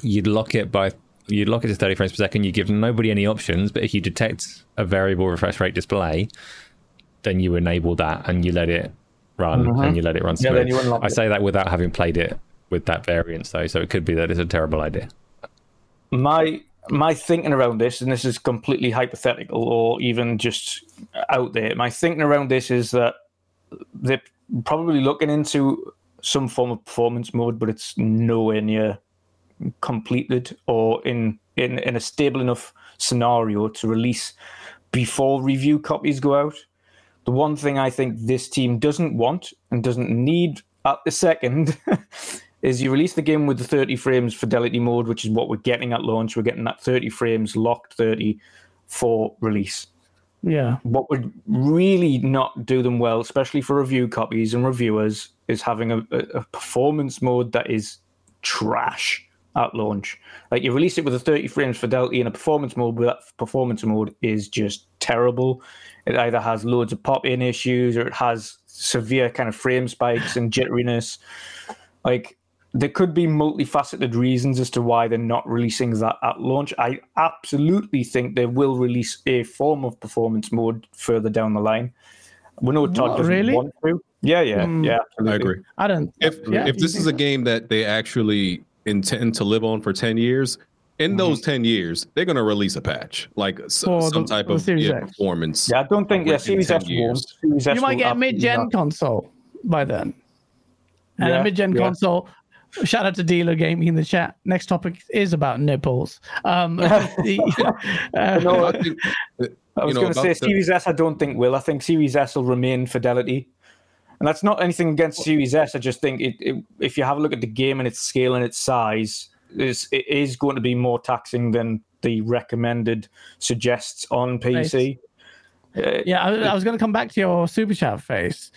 you'd lock it by you'd lock it to 30 frames per second you give nobody any options but if you detect a variable refresh rate display then you enable that and you let it run and mm-hmm. you let it run Yeah, smooth. then you unlock i it. say that without having played it with that variance though so it could be that it's a terrible idea my my thinking around this, and this is completely hypothetical or even just out there. My thinking around this is that they're probably looking into some form of performance mode, but it's nowhere near completed or in in, in a stable enough scenario to release before review copies go out. The one thing I think this team doesn't want and doesn't need at the second *laughs* is you release the game with the 30 frames fidelity mode, which is what we're getting at launch. We're getting that 30 frames locked 30 for release. Yeah. What would really not do them well, especially for review copies and reviewers, is having a, a performance mode that is trash at launch. Like you release it with a 30 frames fidelity in a performance mode, but that performance mode is just terrible. It either has loads of pop-in issues or it has severe kind of frame spikes and jitteriness. Like there could be multifaceted reasons as to why they're not releasing that at launch. I absolutely think they will release a form of performance mode further down the line. We know Todd What, doesn't really? want to. Yeah, yeah, Hmm. yeah. Absolutely. I agree. I don't. If Yeah, if this is a game that they actually intend to live on for 10 years. In those 10 years, they're going to release a patch, like s- For some the- type for of Series yeah, X. performance. Yeah, I don't think yeah, within Series 10 S won't. years. Series S You might will get a absolutely mid-gen not. console by then. And Yeah, a mid-gen yeah. console. Shout out to Dealer Gaming in the chat. Next topic is about nipples. Um, *laughs* *laughs* the, uh, No, I think, uh, I was you know, going to say about the- Series S. I don't think will. I think Series S will remain fidelity, and that's not anything against Series S. I just think it, it, if you have a look at the game and its scale and its size, is it is going to be more taxing than the recommended suggests on PC. Uh, yeah, I, I was going to come back to your super chat face.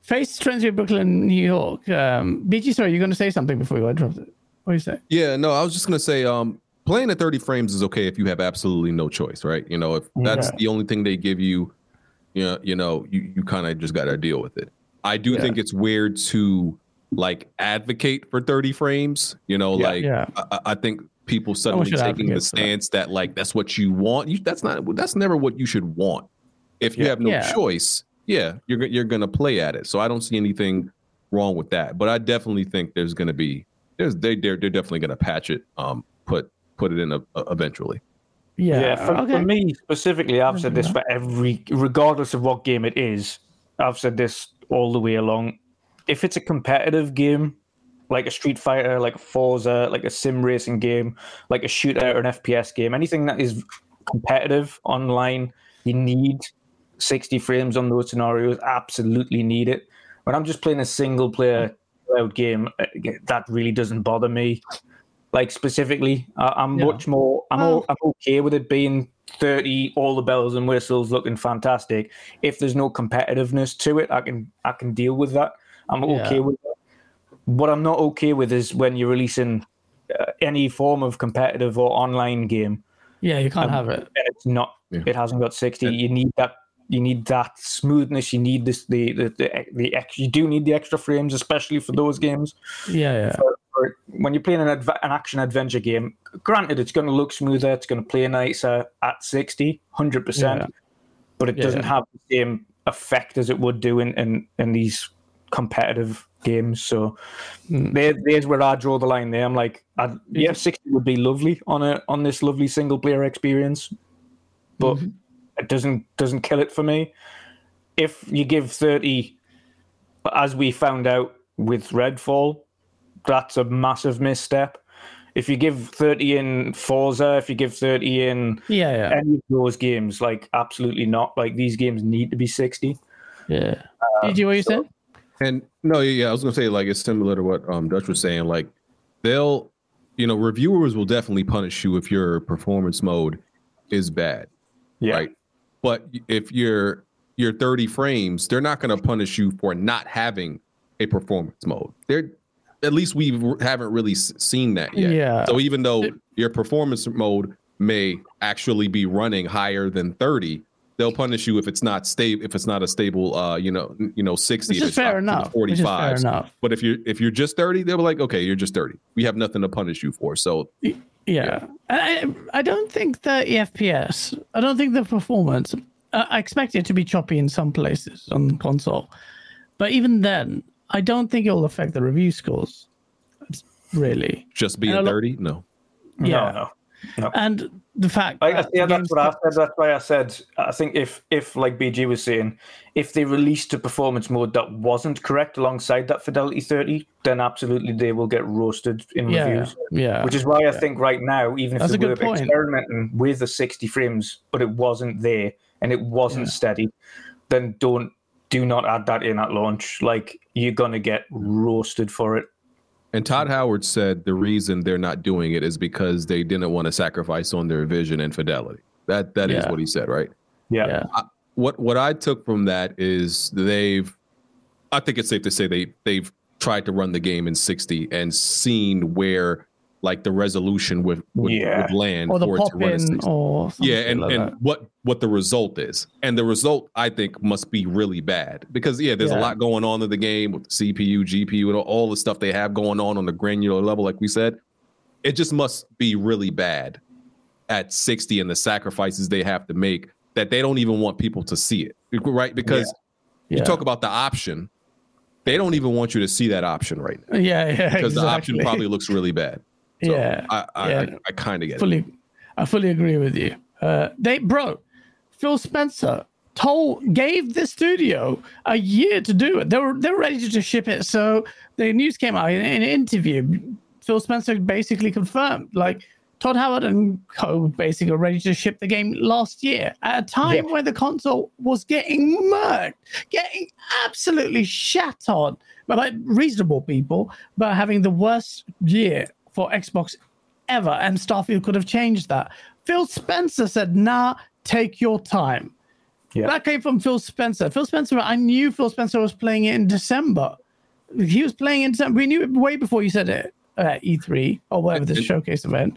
Face Trinity, Brooklyn, New York. Um, BG, sorry, you're going to say something before you interrupt it. What do you say? Yeah, no, I was just gonna say, um, playing at 30 frames is okay if you have absolutely no choice, right? You know, if that's Yeah. the only thing they give you, you know, you know, you, you kind of just gotta deal with it. I do Yeah. think it's weird to like advocate for 30 frames. You know, Yeah. like Yeah. I, I think people suddenly should taking the advocate for that. stance that. like that's what you want. You, that's not that's never what you should want. If you Yeah. have no Yeah. choice, yeah, you're you're gonna play at it. So I don't see anything wrong with that. But I definitely think there's gonna be there's they they're, they're definitely gonna patch it, um, put put it in a, a- eventually. Yeah. Yeah, for, okay. for me specifically, I've said this for every, regardless of what game it is. I've said this all the way along. If it's a competitive game, like a Street Fighter, like a Forza, like a sim racing game, like a shooter or an FPS game, anything that is competitive online, you need 60 frames on those scenarios. Absolutely need it. When I'm just playing a single player out game, uh, that really doesn't bother me. Like specifically, I, I'm Yeah. much more. I'm Well- o- I'm okay with it being 30, all the bells and whistles looking fantastic. If there's no competitiveness to it, I can I can deal with that. I'm okay Yeah. with that. What I'm not okay with is when you're releasing uh, any form of competitive or online game yeah, you can't have it. and it's not Yeah. it hasn't got 60 And- you need that you need that smoothness you need this the the the, the ex, you do need the extra frames especially for those games Yeah, yeah. Or when you're playing an, adv- an action adventure game granted it's going to look smoother it's going to play nicer at 60 100% Yeah. but it Yeah. doesn't have the same effect as it would do in in, in these competitive games so Mm. there, there's where I draw the line there I'm like I'd, yeah 60 would be lovely on a on this lovely single player experience but Mm-hmm. it doesn't doesn't kill it for me. If you give thirty, as we found out with Redfall, that's a massive misstep. If you give thirty in Forza, if you give thirty in Yeah, yeah. any of those games, like absolutely not. Like these games need to be sixty. Yeah. Did you what you said? And no, yeah, I was gonna say like it's similar to what um Dutch was saying. Like they'll, you know, reviewers will definitely punish you if your performance mode is bad, Yeah, right? But if you're you're 30 frames, they're not gonna punish you for not having a performance mode. They're at least we haven't really seen that yet. Yeah. So even though your performance mode may actually be running higher than 30, they'll punish you if it's not stable if it's not a stable uh you know you know 60 Which if is it's fair not enough. Which is fair 45 enough. but if you're if you're just 30 they'll be like okay you're just 30 we have nothing to punish you for so Yeah. I, I don't think the FPS, I don't think the performance, uh, I expect it to be choppy in some places on console. But even then, I don't think it will affect the review scores. It's really. just being And a lo- 30 no Yeah. No, no. And the fact I, that yeah, that's what I said. That's why I said I think if if like BG was saying, if they released a performance mode that wasn't correct alongside that Fidelity 30, then absolutely they will get roasted in Yeah. reviews. Yeah. Which is why I think right now, even if That's they were point. experimenting with the 60 frames, but it wasn't there and it wasn't steady, then don't do not add that in at launch. Like you're gonna get roasted for it. And todd howard said the reason they're not doing it is because they didn't want to sacrifice on their vision and fidelity that that is Yeah. what he said right Yeah. yeah. what what I took from that is they've I think it's safe to say they they've tried to run the game in 60 and seen where like the resolution would would, Yeah. would land Or the for it to pop run at in or yeah and, like and that. what what the result is. And the result i think must be really bad. Because yeah there's a lot going on in the game with the cpu gpu and all the stuff they have going on on the granular level like we said. It just must be really bad at 60 and the sacrifices they have to make that they don't even want people to see it. Right? Because you Yeah. talk about the option they don't even want you to see that option right now. Yeah, yeah, because the option probably looks really bad so yeah. i i, yeah. I, I kind of get it fully I fully agree with you. Uh they bro, Phil Spencer told gave the studio a year to do it. They were they were ready to ship it. So the news came out in, in an interview. Phil Spencer basically confirmed like Todd Howard and co basically were ready to ship the game last year at a time Yeah. where the console was getting murked, getting absolutely shat on by like reasonable people, but having the worst year for Xbox ever, and Starfield could have changed that. Phil Spencer said, "Nah, take your time." Yeah. That came from Phil Spencer. Phil Spencer, I knew Phil Spencer was playing it in December. He was playing in December. We knew it way before you said it at E3 or whatever this It- showcase event.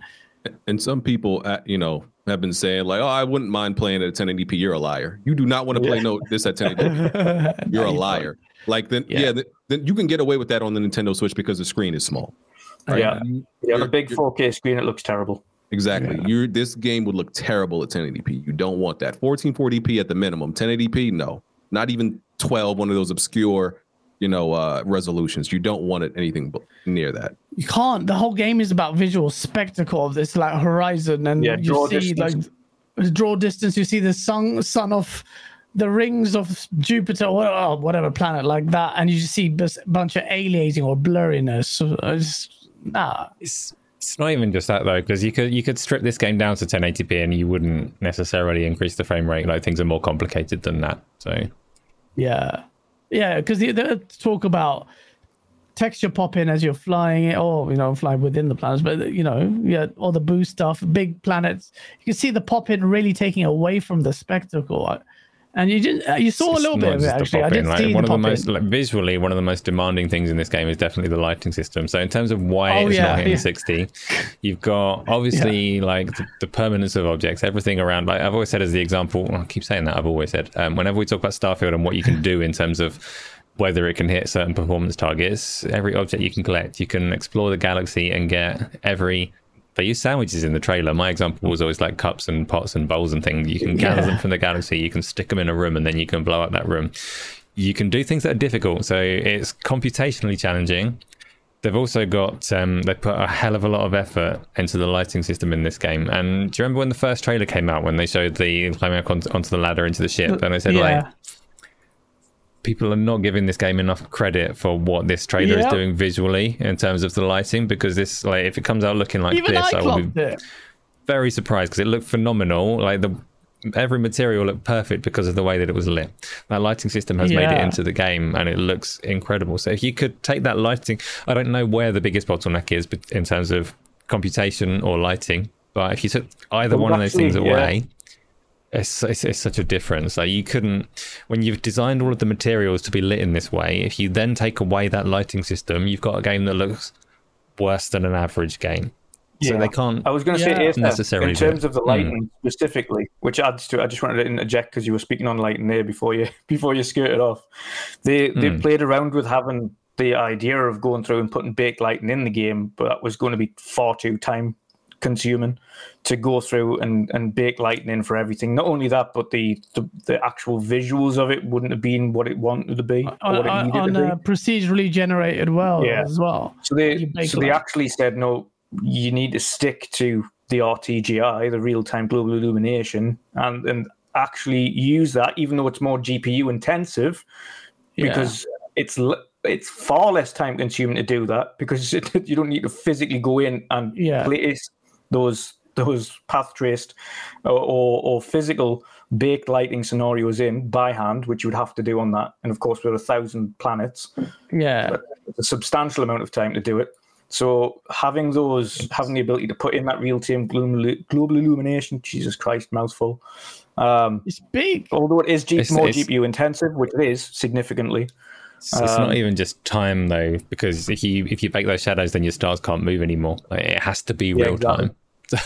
And some people, uh, you know, have been saying like, "Oh, I wouldn't mind playing at 1080p." You're a liar. You do not want to play no this at 1080p. *laughs* You're a liar. Like then, Yeah. yeah, th- then you can get away with that on the Nintendo Switch because the screen is small. Right? Yeah. You- Yeah, on a big 4K screen, it looks terrible. Exactly. You're this game would look terrible at 1080p. You don't want that. 1440p at the minimum. 1080p, no. Not even 12, one of those obscure, you know, uh resolutions. You don't want it anything near that. You can't. The whole game is about visual spectacle of this like horizon, and Yeah, you draw see distance. like draw distance. You see the sun, sun of the rings of Jupiter or or whatever planet like that, and you just see a bunch of aliasing or blurriness. So it's, nah, It's it's not even just that though, because you could you could strip this game down to 1080p and you wouldn't necessarily increase the frame rate. Like things are more complicated than that. So Yeah, yeah, because they, they talk about texture popping as you're flying it, or you know, flying within the planets. But you know, yeah, all the boost stuff, big planets. You can see the popping really taking away from the spectacle. And you didn't. Uh, you saw a little bit of it actually. I did like, see one the of the most like, visually one of the most demanding things in this game is definitely the lighting system. So in terms of why Oh, it's yeah, not hitting yeah. 60, you've got obviously like the, the permanence of objects, everything around. Like I've always said as the example, I keep saying that. I've always said um, whenever we talk about Starfield and what you can do in terms of whether it can hit certain performance targets, every object you can collect, you can explore the galaxy and get every. They use sandwiches in the trailer. My example was always like cups and pots and bowls and things. You can gather Yeah. them from the galaxy. You can stick them in a room and then you can blow up that room. You can do things that are difficult. So it's computationally challenging. They've also got um, they put a hell of a lot of effort into the lighting system in this game. And do you remember when the first trailer came out when they showed the climbing up onto, onto the ladder into the ship and they said like yeah, people are not giving this game enough credit for what this trailer Yeah. is doing visually in terms of the lighting because this like if it comes out looking like even this I I will be it. very surprised because it looked phenomenal like the every material looked perfect because of the way that it was lit that lighting system has made it into the game and it looks incredible so if you could take that lighting I don't know where the biggest bottleneck is but in terms of computation or lighting but if you took either Well, one of those things away, yeah. It's, it's, it's such a difference. Like you couldn't, when you've designed all of the materials to be lit in this way, if you then take away that lighting system, you've got a game that looks worse than an average game. so Yeah. they can't. I was going to Yeah. say Necessarily, in terms of the lighting specifically, which adds to. I just wanted to interject because you were speaking on lighting there before you *laughs* before you skirted off. They they Mm. played around with having the idea of going through and putting baked lighting in the game, but that was going to be far too time consuming to go through and, and bake lightning for everything. Not only that, but the, the, the actual visuals of it wouldn't have been what it wanted to be on, what it on, needed on to be. procedurally generated world Yeah. as well. So they so they actually said no, you need to stick to the RTGI, the real time global illumination, and and actually use that, even though it's more GPU intensive, Yeah. because it's l- it's far less time consuming to do that because *laughs* you don't need to physically go in and Yeah. place those those path traced or, or, or physical baked lighting scenarios in by hand, which you would have to do on that. And of course, we're a thousand planets, yeah, it's a substantial amount of time to do it. So having those, having the ability to put in that real-time global, global illumination, Jesus Christ, mouthful. Um, it's big. although it is G- It's- more it's- GPU intensive, which it is significantly. It's, it's Um, not even just time though, because if you if you bake those shadows, then your stars can't move anymore. Like, it has to be Yeah, real exactly. time.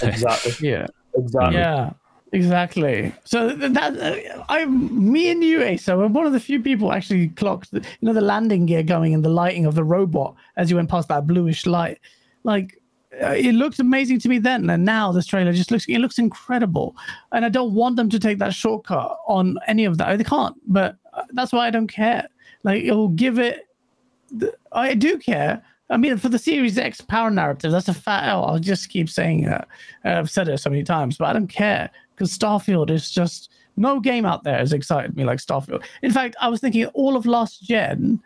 Exactly. *laughs* Yeah, exactly. yeah, exactly. So that uh, I, me and you, Asa, were one of the few people actually clocked, the, you know, the landing gear going and the lighting of the robot as you went past that bluish light. Like uh, it looked amazing to me then, and now this trailer just looks it looks incredible. And I don't want them to take that shortcut on any of that. They can't, but uh, that's why I don't care. Like it will give it. the- I do care. I mean, for the Series X power narrative, that's a fat L. I'll just keep saying that. I've said it so many times, but I don't care because Starfield is just no game out there has excited me like Starfield. In fact, I was thinking all of last gen,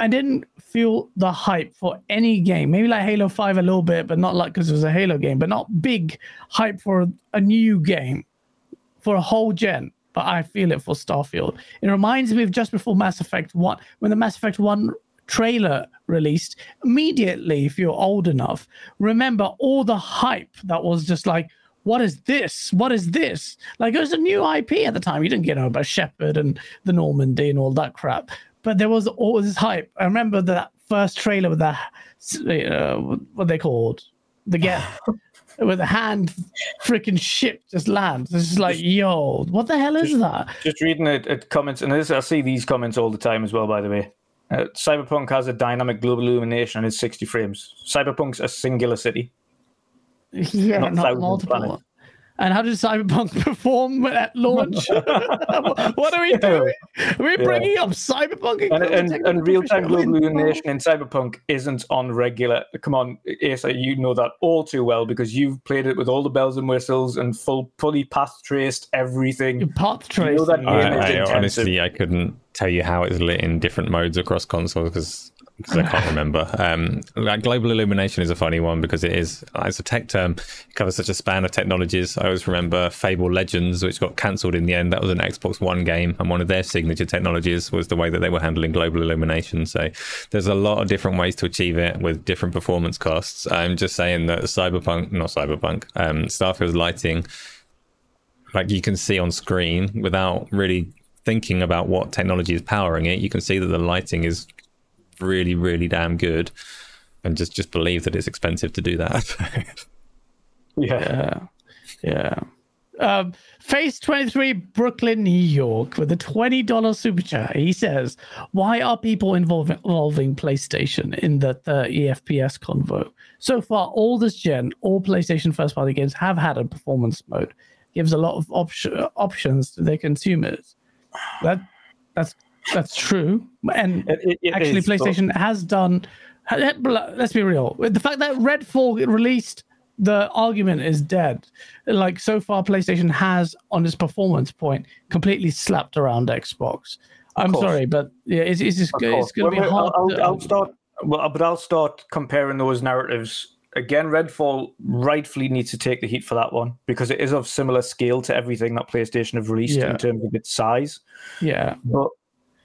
I didn't feel the hype for any game. Maybe like Halo 5 a little bit, but not like because it was a Halo game, but not big hype for a new game for a whole gen. But I feel it for Starfield. It reminds me of just before Mass Effect 1, when the Mass Effect 1 trailer released. Immediately, if you're old enough, remember all the hype that was just like, what is this? What is this? Like it was a new IP at the time. You didn't get know about Shepard and the Normandy and all that crap. But there was all this hype. I remember that first trailer with the uh, what they called the get *laughs* with the hand freaking ship just lands. It's just like, yo, what the hell is that? Just reading it, it comments, and this, I see these comments all the time as well. By the way, uh, Cyberpunk has a dynamic global illumination and it's 60 frames. Cyberpunk's a singular city. Yeah, Not not, multiple. planets. And how did Cyberpunk *laughs* perform at launch? *laughs* what are we doing? We're bringing up Cyberpunk And, and, and real time global illumination. illumination in Cyberpunk isn't on regular. Come on, Asa, you know that all too well because you've played it with all the bells and whistles and full, fully path traced everything. Path You know that tracing. game I, I honestly, I couldn't tell you how it's lit in different modes across consoles because I can't remember. Um, like global illumination is a funny one because it is it's a tech term. It covers such a span of technologies. I always remember Fable Legends, which got cancelled in the end. That was an Xbox One game, and one of their signature technologies was the way that they were handling global illumination. So there's a lot of different ways to achieve it with different performance costs. I'm just saying that Cyberpunk, not Cyberpunk, um, Starfield's lighting like you can see on screen without really thinking about what technology is powering it you can see that the lighting is really really damn good and just just believe that it's expensive to do that *laughs* Yeah. Yeah. Yeah. Um, Face 23 Brooklyn, New York, with a $20 super chat. He says, Why are people involving, involving PlayStation in the 30 FPS convo? So far, all this gen, all PlayStation first party games have had a performance mode. Gives a lot of op- options to their consumers. That That's that's true. And It- it- actually, is, but- PlayStation has done. Let's be real. The fact that Redfall released, the argument is dead. Like so far, PlayStation has, on this performance point, completely slapped around Xbox. I'm course. sorry, but yeah, it's, it's just it's going to be hard. I'll, to I'll start. Well, but I'll start comparing those narratives again. Redfall rightfully needs to take the heat for that one because it is of similar scale to everything that PlayStation have released Yeah. in terms of its size. Yeah, But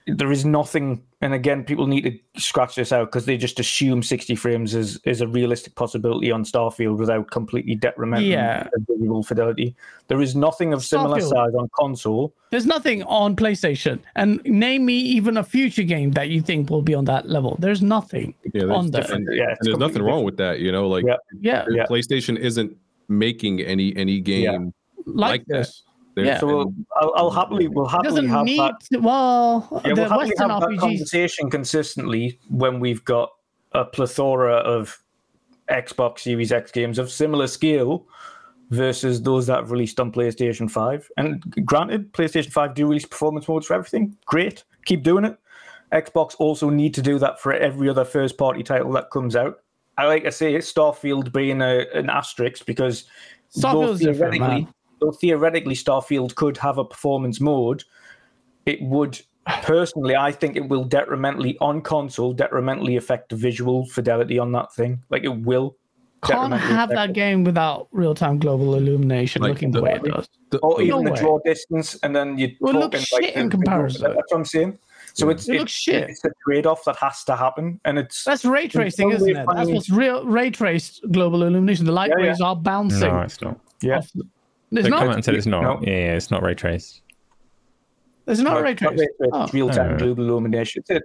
there is nothing. And again, people need to scratch this out because they just assume 60 frames is is a realistic possibility on Starfield without completely detrimental Yeah. visual fidelity. There is nothing of similar Starfield. size on console. There's nothing on PlayStation. And name me even a future game that you think will be on that level. There's nothing Yeah, there's on there. different- Yeah, and there's nothing completely wrong with that. You know, like Yeah. Yeah, Yeah. PlayStation isn't making any any game like, like that. this. They're- Yeah. So we'll, I'll, I'll happily we'll happily have need that. to, well, Yeah, the we'll happily Western have that RPGs. conversation consistently when we've got a plethora of Xbox Series X games of similar scale versus those that have released on PlayStation 5. And granted, PlayStation 5 do release performance modes for everything. Great. Keep doing it. Xbox also need to do that for every other first party title that comes out. I like to say Starfield being a, an asterisk because though Starfield's different, theoretically, man. Though theoretically Starfield could have a performance mode, it would personally, I think it will detrimentally on console, detrimentally affect the visual fidelity on that thing. Like it will. Can't have that it. game without real time global illumination Like looking the the- way it does. the- oh, Or even No the way. draw distance, and then you Well, it looks talking shit in comparison. That's what I'm saying. So it's It it's, looks shit. it's a trade-off that has to happen, and it's That's ray tracing, isn't way it? That's what's real ray traced global illumination. The light Yeah, yeah. rays are bouncing. No, it's not. yeah. the- It's not. come out said it's not. No. Yeah, yeah, it's not ray traced. It's not No, ray it's not traced. ray traced, Oh, It's real-time Oh. global illumination. It's,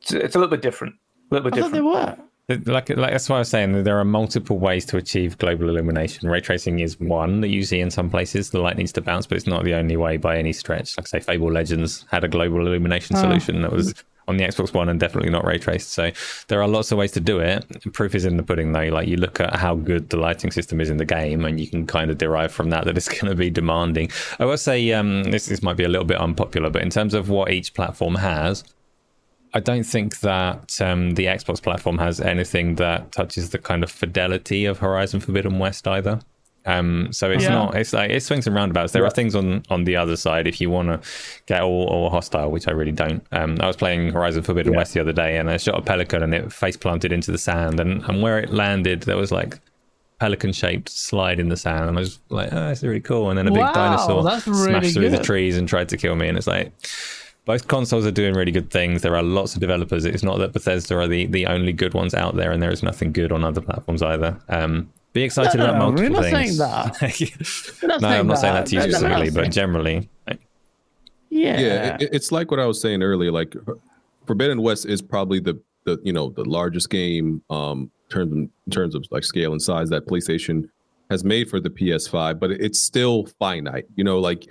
it's it's a little bit different. A little bit I thought they different. were. Like, like that's why I was saying that there are multiple ways to achieve global illumination. Ray tracing is one that you see in some places. The light needs to bounce, but it's not the only way by any stretch. Like say, Fable Legends had a global illumination Ah. solution that was on the Xbox One and definitely not ray traced. So there are lots of ways to do it. Proof is in the pudding, though. Like you look at how good the lighting system is in the game, and you can kind of derive from that that it's *laughs* going to be demanding. I will say um, this this might be a little bit unpopular, but in terms of what each platform has, I don't think that um, the Xbox platform has anything that touches the kind of fidelity of Horizon Forbidden West either. Um, so it's Yeah. not. It's like it swings and roundabouts. There are things on on the other side if you want to get all, all hostile, which I really don't. Um, I was playing Horizon Forbidden West the other day, and I shot a pelican, and it face planted into the sand, and and where it landed, there was like pelican shaped slide in the sand, and I was like, oh, that's really cool. And then a big Wow, dinosaur really smashed through the trees and tried to kill me, and it's like both consoles are doing really good things. There are lots of developers. It's not that Bethesda are the, the only good ones out there, and there is nothing good on other platforms either. Um, be excited No, no, about no, multiple we're not things. saying *laughs* We're not no, saying I'm not saying that. that to you specifically, but generally, like, yeah, yeah, it, it's like what I was saying earlier. Like Forbidden West is probably the the you know the largest game um terms in terms of like scale and size that PlayStation has made for the PS5, but it's still finite. You know, like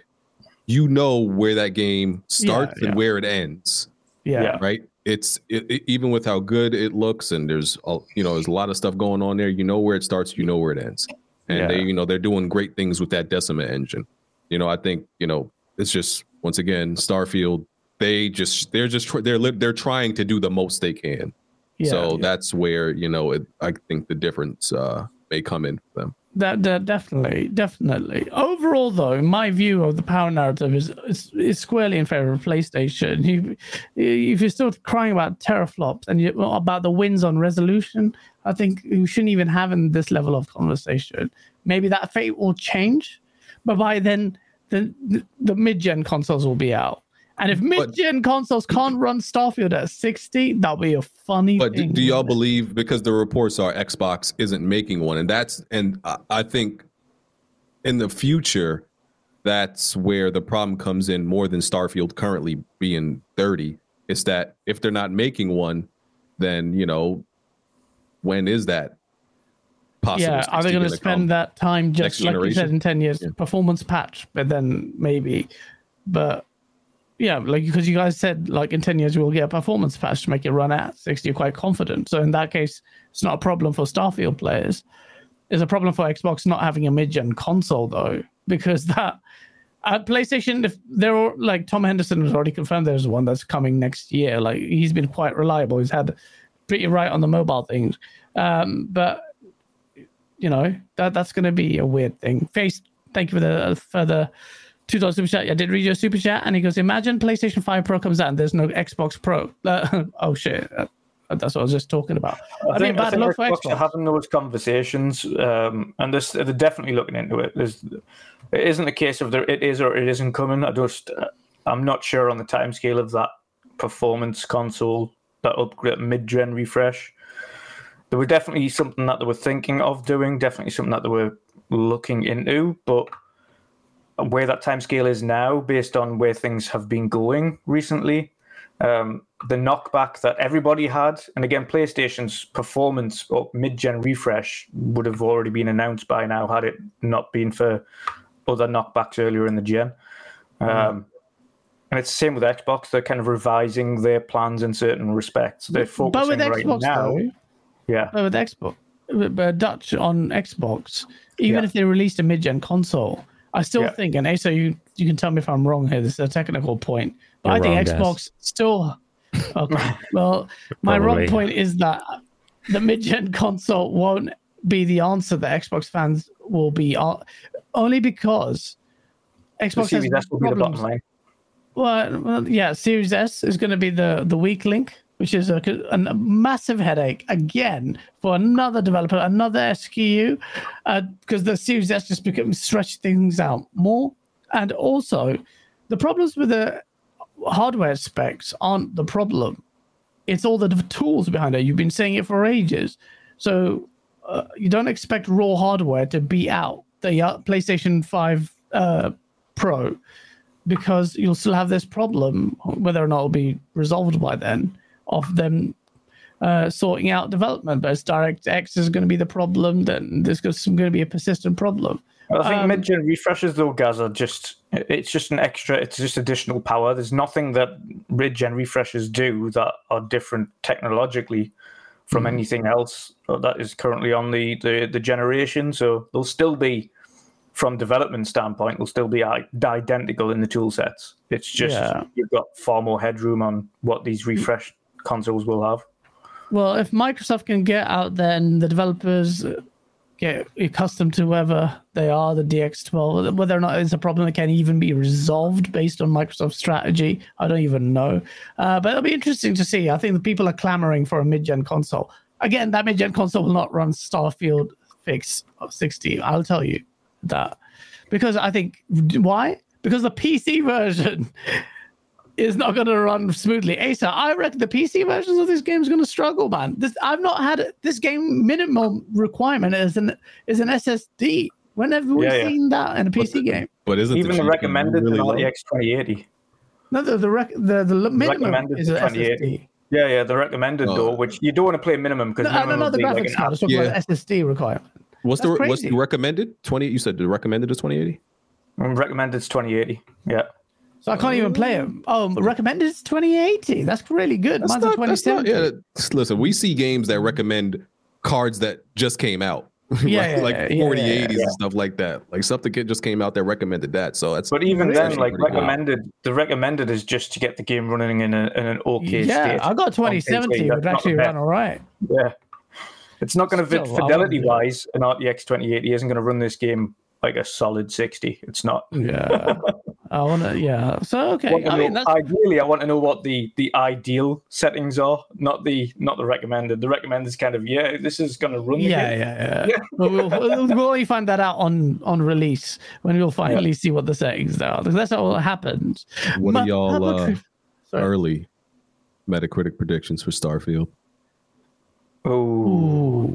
you know where that game starts yeah. and where it ends, yeah. Yeah. right? It's it, it- even with how good it looks and there's a, you know there's a lot of stuff going on there. You know where it starts, you know where it ends, and Yeah. they you know they're doing great things with that Decima engine. You know, I think you know it's just once again Starfield. They just they're just they're they're trying to do the most they can. yeah. so that's where you know it, I think the difference uh, may come in for them. That, that definitely, definitely. Overall, though, my view of the power narrative is is, is squarely in favor of PlayStation. You, if you're still crying about teraflops and you, about the wins on resolution, I think you shouldn't even have in this level of conversation. Maybe that fate will change, but by then, the the, the mid-gen consoles will be out. And if mid-gen consoles can't run Starfield at 60, that'll be a funny But do, do y'all believe because the reports are Xbox isn't making one, and that's and I, I think in the future that's where the problem comes in more than Starfield currently being 30. Is that if they're not making one, then you know when is that possible? yeah, are they going to spend that time just like you said in 10 years Yeah. performance patch but then maybe but yeah like because you guys said like in 10 years we'll get a performance patch to make it run at 60 you're quite confident so in that case it's not a problem for starfield players it's a problem for xbox not having a mid-gen console though because that at PlayStation, if there are like Tom Henderson has already confirmed there's one that's coming next year. Like he's been quite reliable. He's had pretty right on the mobile things. Um, but you know that that's going to be a weird thing. Face, thank you for the further two dollars super chat. I did read your super chat, and he goes, "Imagine PlayStation Five Pro comes out and there's no Xbox Pro." *laughs* Uh, oh shit, uh, that's what I was just talking about. I, mean, bad luck for Xbox are Xbox. having those conversations, um, and this, they're definitely looking into it. There's, it isn't a case of there it is or it isn't coming. I just, uh, I'm not sure on the timescale of that performance console, that upgrade mid-gen refresh. There were definitely something that they were thinking of doing, definitely something that they were looking into, but where that timescale is now, based on where things have been going recently, um, the knockback that everybody had, and again, PlayStation's performance or mid-gen refresh would have already been announced by now had it not been for other knockbacks earlier in the gen. Um, and it's the same with Xbox; they're kind of revising their plans in certain respects. They're But focusing with right Xbox, now. though, Yeah, but with Xbox, but Dutch on Xbox, even Yeah. if they released a mid-gen console, I still Yeah. think, and Asa, you you can tell me if I'm wrong here. This is a technical point, but You're I think wrong. Xbox still. Okay, *laughs* well, my wrong point is that the mid-gen *laughs* console won't be the answer that Xbox fans will be uh, only because the Xbox has Series S will be the bottom line. Well, well, yeah, Series S is going to be the the weak link, which is a, a massive headache again for another developer, another SKU, because the Series S just becomes stretch things out more, and also the problems with the hardware specs aren't the problem. It's all the tools behind it. You've been saying it for ages, so uh, you don't expect raw hardware to beat out the uh, PlayStation Five uh, Pro because you'll still have this problem, whether or not it'll be resolved by then, of them uh, sorting out development. But as DirectX is going to be the problem, then there's going to be a persistent problem. I think Um, mid-gen refreshes though, Gaz, are just it's just an extra, it's just additional power. There's nothing that mid-gen refreshes do that are different technologically from Hmm. anything else that is currently on the, the the generation. So they'll still be, from development standpoint, they'll still be identical in the tool sets. It's just Yeah. you've got far more headroom on what these refreshed consoles will have. Well, if Microsoft can get out there and the developers get accustomed to whoever they are, the DX12, whether or not it's a problem that can even be resolved based on Microsoft's strategy, I don't even know. Uh, but it'll be interesting to see. I think the people are clamoring for a mid-gen console. Again, that mid-gen console will not run Starfield Fix 60. I'll tell you that because I think why? Because the PC *laughs* version is not going to run smoothly. Asa, I reckon the PC versions of this game is going to struggle, man. This I've not had this game minimum requirement is an is an SSD. When have we Yeah, yeah. seen that in a PC game? But isn't Even the GPU recommended really the low? RTX 2080. No, the the rec, the, the minimum Recommended is an 2080. SSD. Yeah, yeah, the recommended Oh. though, which you don't want to play minimum because No, no, no, the graphics card. I was talking Yeah. about the SSD requirement. What's the That's what's the recommended? Twenty. You said the recommended is twenty eighty. recommended is 2080. Yeah. So I can't even play it. Oh, recommended is 2080. That's really good. That's Mine's not, a that's not, yeah. Listen, we see games that recommend cards that just came out. Yeah, *laughs* like, yeah, like yeah, yeah, 4080s yeah. and stuff like that. Like something that just came out that recommended that. So that's But even that's then, like pretty good. recommended, the recommended is just to get the game running in, a, in an okay yeah, state. I got on 2070. It would actually the run all right. Yeah. It's not going to fit fidelity wouldn't do it. wise. An RTX 2080 isn't going to run this game like a solid 60. It's not. Yeah. *laughs* I want to, yeah. So, okay. want I mean, know- that's, ideally, I want to know what the the ideal settings are, not the not the recommended. The recommended is kind of yeah, this is going to run. Yeah, game. yeah, yeah. *laughs* But we'll, we'll, we'll only find that out on, on release when we'll finally see what the settings are. That's how it happens. What Ma- are y'all uh, early Metacritic predictions for Starfield? Oh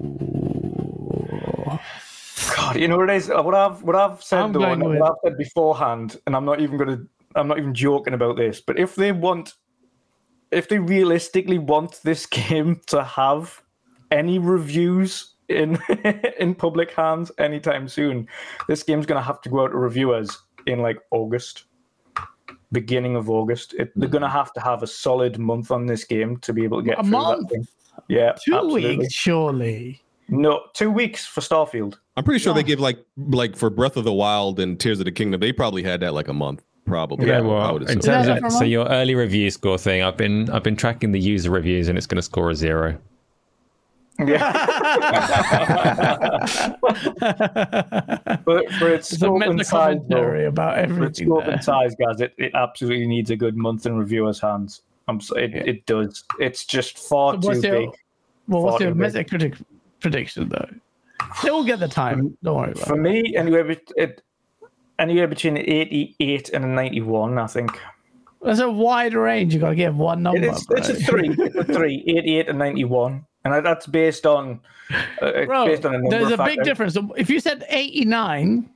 God, *laughs* you know what it is? What I've what I've said I'm though, and what I've said beforehand, and I'm not even gonna, I'm not even joking about this. But if they want, if they realistically want this *laughs* game to have any reviews in *laughs* in public hands anytime soon, this game's gonna have to go out to reviewers in like August, beginning of August. It, they're gonna mm. have to have a solid month on this game to be able to get A through month? that thing. Yeah, Two absolutely. weeks, surely. No, two weeks for Starfield. I'm pretty sure they give like like for Breath of the Wild and Tears of the Kingdom, they probably had that like a month, probably. Yeah, I well, would in terms Yeah, of so your early review score thing, I've been I've been tracking the user reviews and it's going to score a zero. Yeah. *laughs* but for its It's a scope and size, though, commentary about for its everything. scope there. and size, guys, it, it absolutely needs a good month in reviewers' hands. I'm so, it, Yeah. it does. It's just far So too your- big. Well, what's your Far too big. Metacritic prediction, though? They will get the time. Don't worry about For it. me, anywhere, bet- it, anywhere between 88 and a 91, I think. There's a wide range. You've got to give one number. It's, it's a three. It's a three. *laughs* 88 and 91. And that's based on. Uh, Bro, based on a number there's a big difference. If you said 89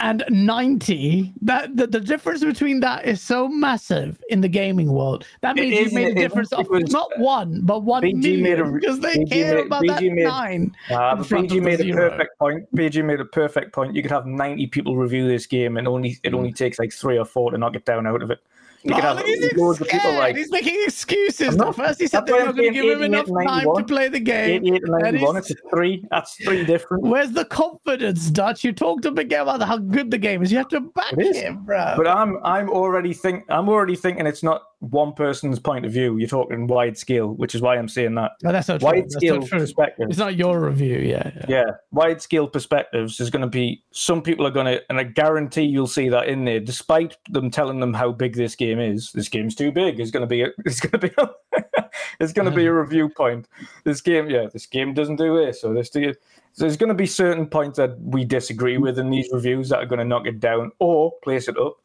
and 90, that the, the difference between that is so massive in the gaming world. That means you've made a difference of not one, but one BG made a- million because they BG care made- about BG that made- nine. Uh, BG made a zero. perfect point. BG made a perfect point. You could have 90 people review this game, and only it only takes like three or four to knock it down out of it. You have he's people like he's making excuses. Not- First, he said they're not going to give him enough time to play the game. 88 and And 91. he's- It's three. That's three different. Where's the confidence, Dutch? You talked to Miguel about how good the game is. You have to back It him, bro. But I'm I'm already think I'm already thinking it's not one person's point of view. You're talking wide scale, which is why I'm saying that. No, that's not true. Wide That's scale true. perspective. It's not your review, yeah. yeah. Yeah, wide scale perspectives is going to be some people are going to, and I guarantee you'll see that in there. Despite them telling them how big this game is, this game's too big. It's going to be, a, it's going to be, a, *laughs* it's going to be a review point. This game, yeah, this game doesn't do this or this. Do, so there's going to be certain points that we disagree with in these reviews that are going to knock it down or place it up.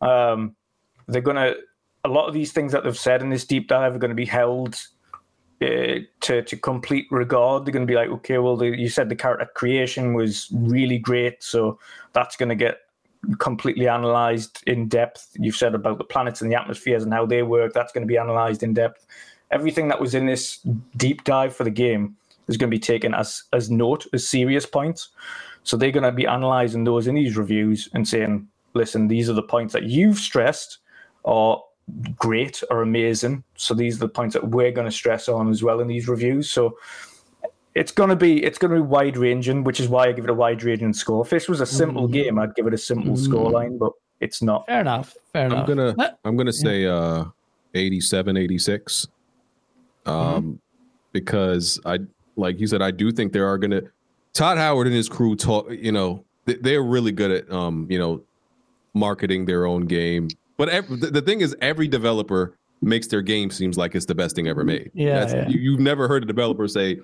Um, they're going to, a lot of these things that they've said in this deep dive are going to be held uh, to to complete regard. They're going to be like, okay, well, the, you said the character creation was really great, so that's going to get completely analyzed in depth. You've said about the planets and the atmospheres and how they work. That's going to be analyzed in depth. Everything that was in this deep dive for the game is going to be taken as as note, as serious points. So they're going to be analyzing those in these reviews and saying, listen, these are the points that you've stressed are great or amazing. So these are the points that we're going to stress on as well in these reviews. So it's going to be it's going to be wide ranging, which is why I give it a wide ranging score. If this was a simple game, I'd give it a simple scoreline, but it's not. Fair enough. Fair I'm enough. gonna Let- I'm gonna say uh 87, 86. Um because I like you said, I do think there are gonna Todd Howard and his crew talk, you know, they, they're really good at um, you know, marketing their own game. But ev- the, the thing is every developer makes their game seems like it's the best thing ever made. Yeah, yeah. You, you've never heard a developer say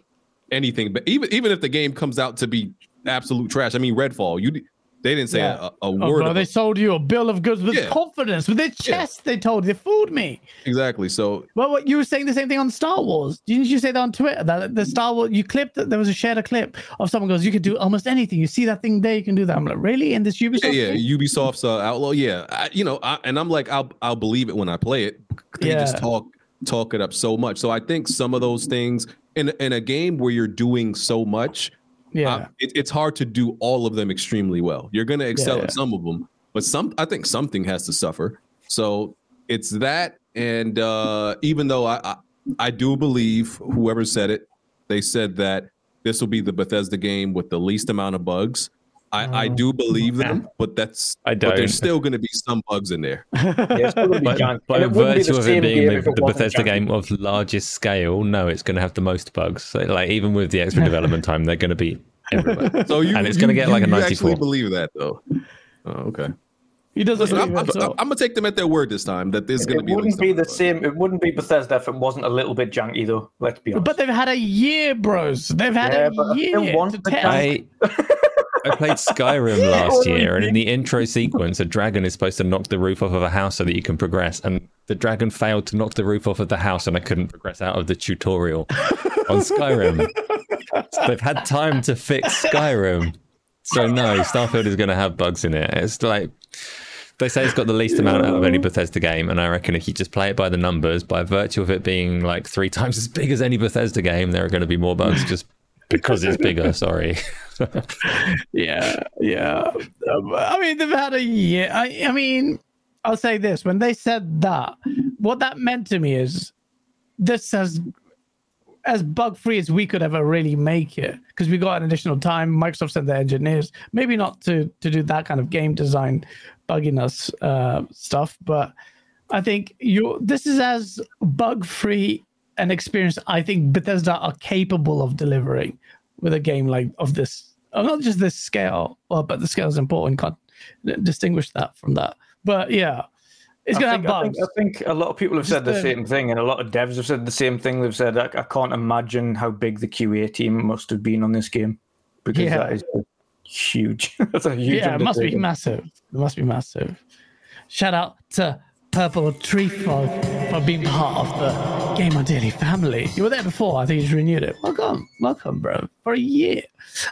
anything, but even even if the game comes out to be absolute trash, I mean Redfall, you they didn't say Yeah. a, a Oh, word. bro, they sold you a bill of goods with Yeah. confidence, with their chest. They told you, they fooled me. Exactly. So Well, what you were saying the same thing on Star Wars. Didn't you say that on Twitter? That the Star Wars you clipped that there was a shared a clip of someone goes, you can do almost anything. You see that thing there, you can do that. I'm like, really? In this Ubisoft? yeah, yeah, Ubisoft's uh, Outlaw. Yeah, I, you know, I, and I'm like, I'll I'll believe it when I play it. They just talk talk it up so much. So I think some of those things in in a game where you're doing so much, yeah. uh, it, it's hard to do all of them extremely well. You're gonna excel yeah. at some of them, but some I think something has to suffer. So it's that, and uh, even though I, I I do believe whoever said it, they said that this will be the Bethesda game with the least amount of bugs. I, I um, do believe them, but that's I but don't. there's still going to be some bugs in there. *laughs* Yeah, it's be By, jank. by And it wouldn't be virtue of it being the, it the Bethesda janky. game of largest scale, no, it's going to have the most bugs. So, like even with the extra *laughs* development time, they're going to be everywhere. *laughs* So you And it's gonna you- get like a you actually 94. believe that though? Oh, okay. he doesn't Listen, I'm, I'm, it at. I'm gonna take them at their word this time that there's going to It be. at wouldn't be the bugs. same. It wouldn't be Bethesda if it wasn't a little bit janky, though. Let's be honest. But they've had a year, bros. They've had Yeah, a year still want to the test. I I played Skyrim *laughs* last year, and in the intro sequence, a dragon is supposed to knock the roof off of a house so that you can progress, and the dragon failed to knock the roof off of the house, and I couldn't progress out of the tutorial on Skyrim. So they've had time to fix Skyrim. So no, Starfield is going to have bugs in it. It's like they say it's got the least amount out of any Bethesda game, and I reckon if you just play it by the numbers, by virtue of it being like three times as big as any Bethesda game, there are going to be more bugs just because it's bigger. *laughs* Sorry. Yeah, yeah. Um, I mean, they've had a year. I, I mean, I'll say this: when they said that, what that meant to me is this as as bug free as we could ever really make it because we got an additional time. Microsoft sent their engineers, maybe not to to do that kind of game design bugginess uh, stuff, but I think you this is as bug free an experience I think Bethesda are capable of delivering with a game like of this, not just this scale. Well, but the scale is important. Can't distinguish that from that. But yeah, it's I gonna think, have I, bugs. think, I think a lot of people have said the Just, uh, same thing, and a lot of devs have said the same thing. They've said, I, I can't imagine how big the QA team must have been on this game because Yeah. that is huge. *laughs* That's a huge. yeah, it must be massive. It must be massive. Shout out to Purple Tree Frog for being part of the Game on Daily family. You were there before. I think you just renewed it. Welcome, welcome, bro, for a year.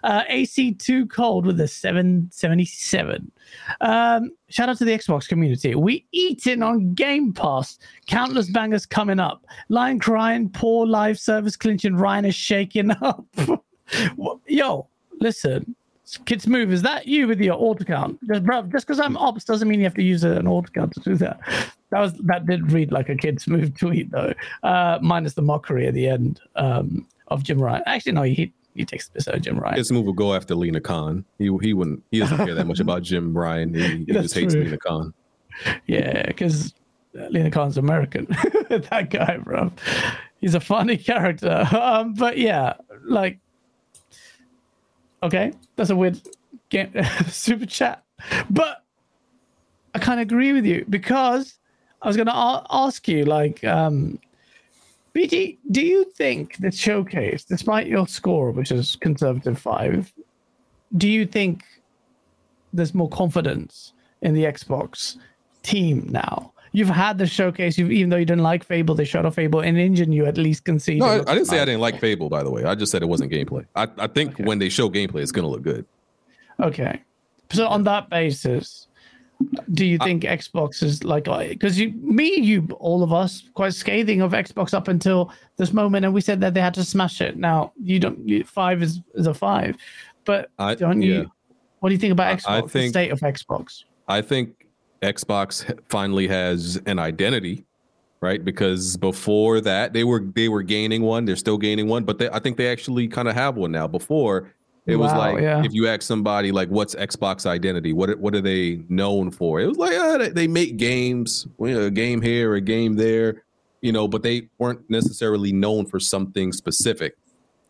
Uh, AC2 Cold with a 777. Um, shout out to the Xbox community. We eating on Game Pass. Countless bangers coming up. Lion crying, poor live service clinching. Ryan is shaking *laughs* up. Yo, listen. Kids move. Is that you with your auto count? Just, bro, just because I'm ops doesn't mean you have to use an auto count to do that. That was that did read like a kids move *laughs* tweet though, uh, minus the mockery at the end um, of Jim Ryan. Actually, no, he he takes this out of Jim Ryan. His move will go after Lina Khan. He he wouldn't. He doesn't care that much *laughs* about Jim Ryan. He, he just hates true. Lina Khan. Yeah, because Lina Khan's American. *laughs* that guy, bro. He's a funny character. Um, but yeah, like, okay, that's a weird game, *laughs* super chat. But I kind of agree with you because I was going to a- ask you, like, um, BG, do you think the showcase, despite your score, which is conservative five, do you think there's more confidence in the Xbox team now? You've had the showcase, you've, even though you didn't like Fable, they showed off Fable. In Engine, you at least conceded. No, I, I didn't say I didn't like Fable. By the way, I just said it wasn't gameplay. I, I think when they show gameplay, it's gonna look good. Okay. So on that basis, do you think Xbox is like uh, because you, me, you, all of us, quite scathing of Xbox up until this moment, and we said that they had to smash it. Now you don't. You, five is is a five, but I- don't you? What do you think about Xbox? I the state of Xbox. I think Xbox finally has an identity, right? Because before that, they were they were gaining one. They're still gaining one, but they, I think they actually kind of have one now. Before it was Wow, like yeah. if you ask somebody like, "What's Xbox identity? What what are they known for?" It was like ah, they, they make games, you know, a game here, a game there, you know, but they weren't necessarily known for something specific.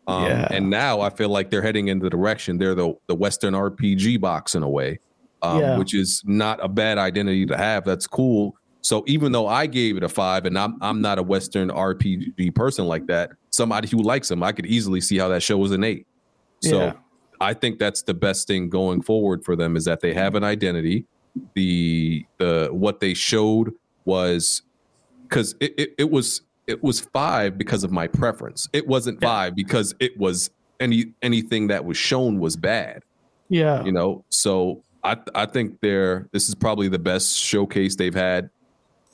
Um, Yeah. And now I feel like they're heading in the direction. They're the the Western RPG box in a way um, Yeah. which is not a bad identity to have. That's cool. So even though I gave it a five, and I'm I'm not a Western RPG person like that, somebody who likes them, I could easily see how that show was an eight. So Yeah. I think that's the best thing going forward for them is that they have an identity. The the what they showed was because it, it it was it was five because of my preference. It wasn't Yeah. five because it was any anything that was shown was bad Yeah. you know so i i think they're this is probably the best showcase they've had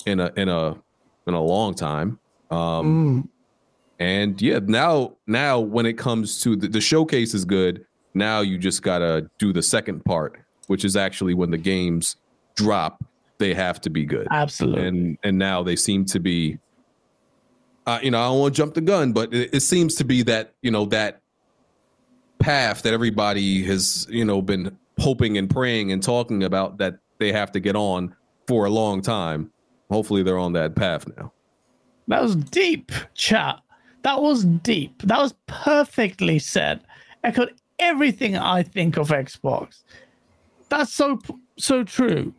in a in a in a long time um Mm. and yeah now now when it comes to the, the showcase is good now you just gotta do the second part which is actually when the games drop they have to be good Absolutely. and and now they seem to be uh, you know i don't want to jump the gun but it, it seems to be that you know that path that everybody has you know been hoping and praying and talking about that they have to get on for a long time hopefully they're on that path now That was deep, chat. That was deep. That was perfectly said. Echoed everything I think of Xbox. That's so so true.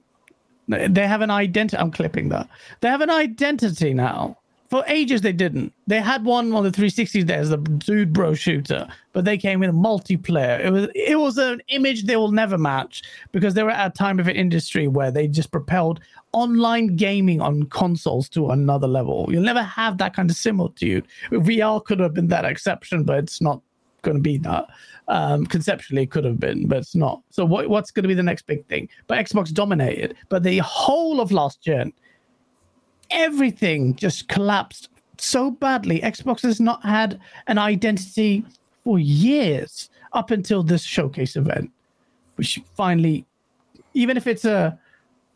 They have an identity. I'm clipping that. They have an identity now. For ages they didn't. They had one on the 360 there as the dude bro shooter, but they came in a multiplayer. It was it was an image they will never match because they were at a time of an industry where they just propelled online gaming on consoles to another level. You'll never have that kind of similitude. VR could have been that exception, but it's not going to be that. Um, conceptually, it could have been, but it's not. So what, what's going to be the next big thing? But Xbox dominated. But the whole of last gen, everything just collapsed so badly. Xbox has not had an identity for years up until this showcase event, which finally, even if it's a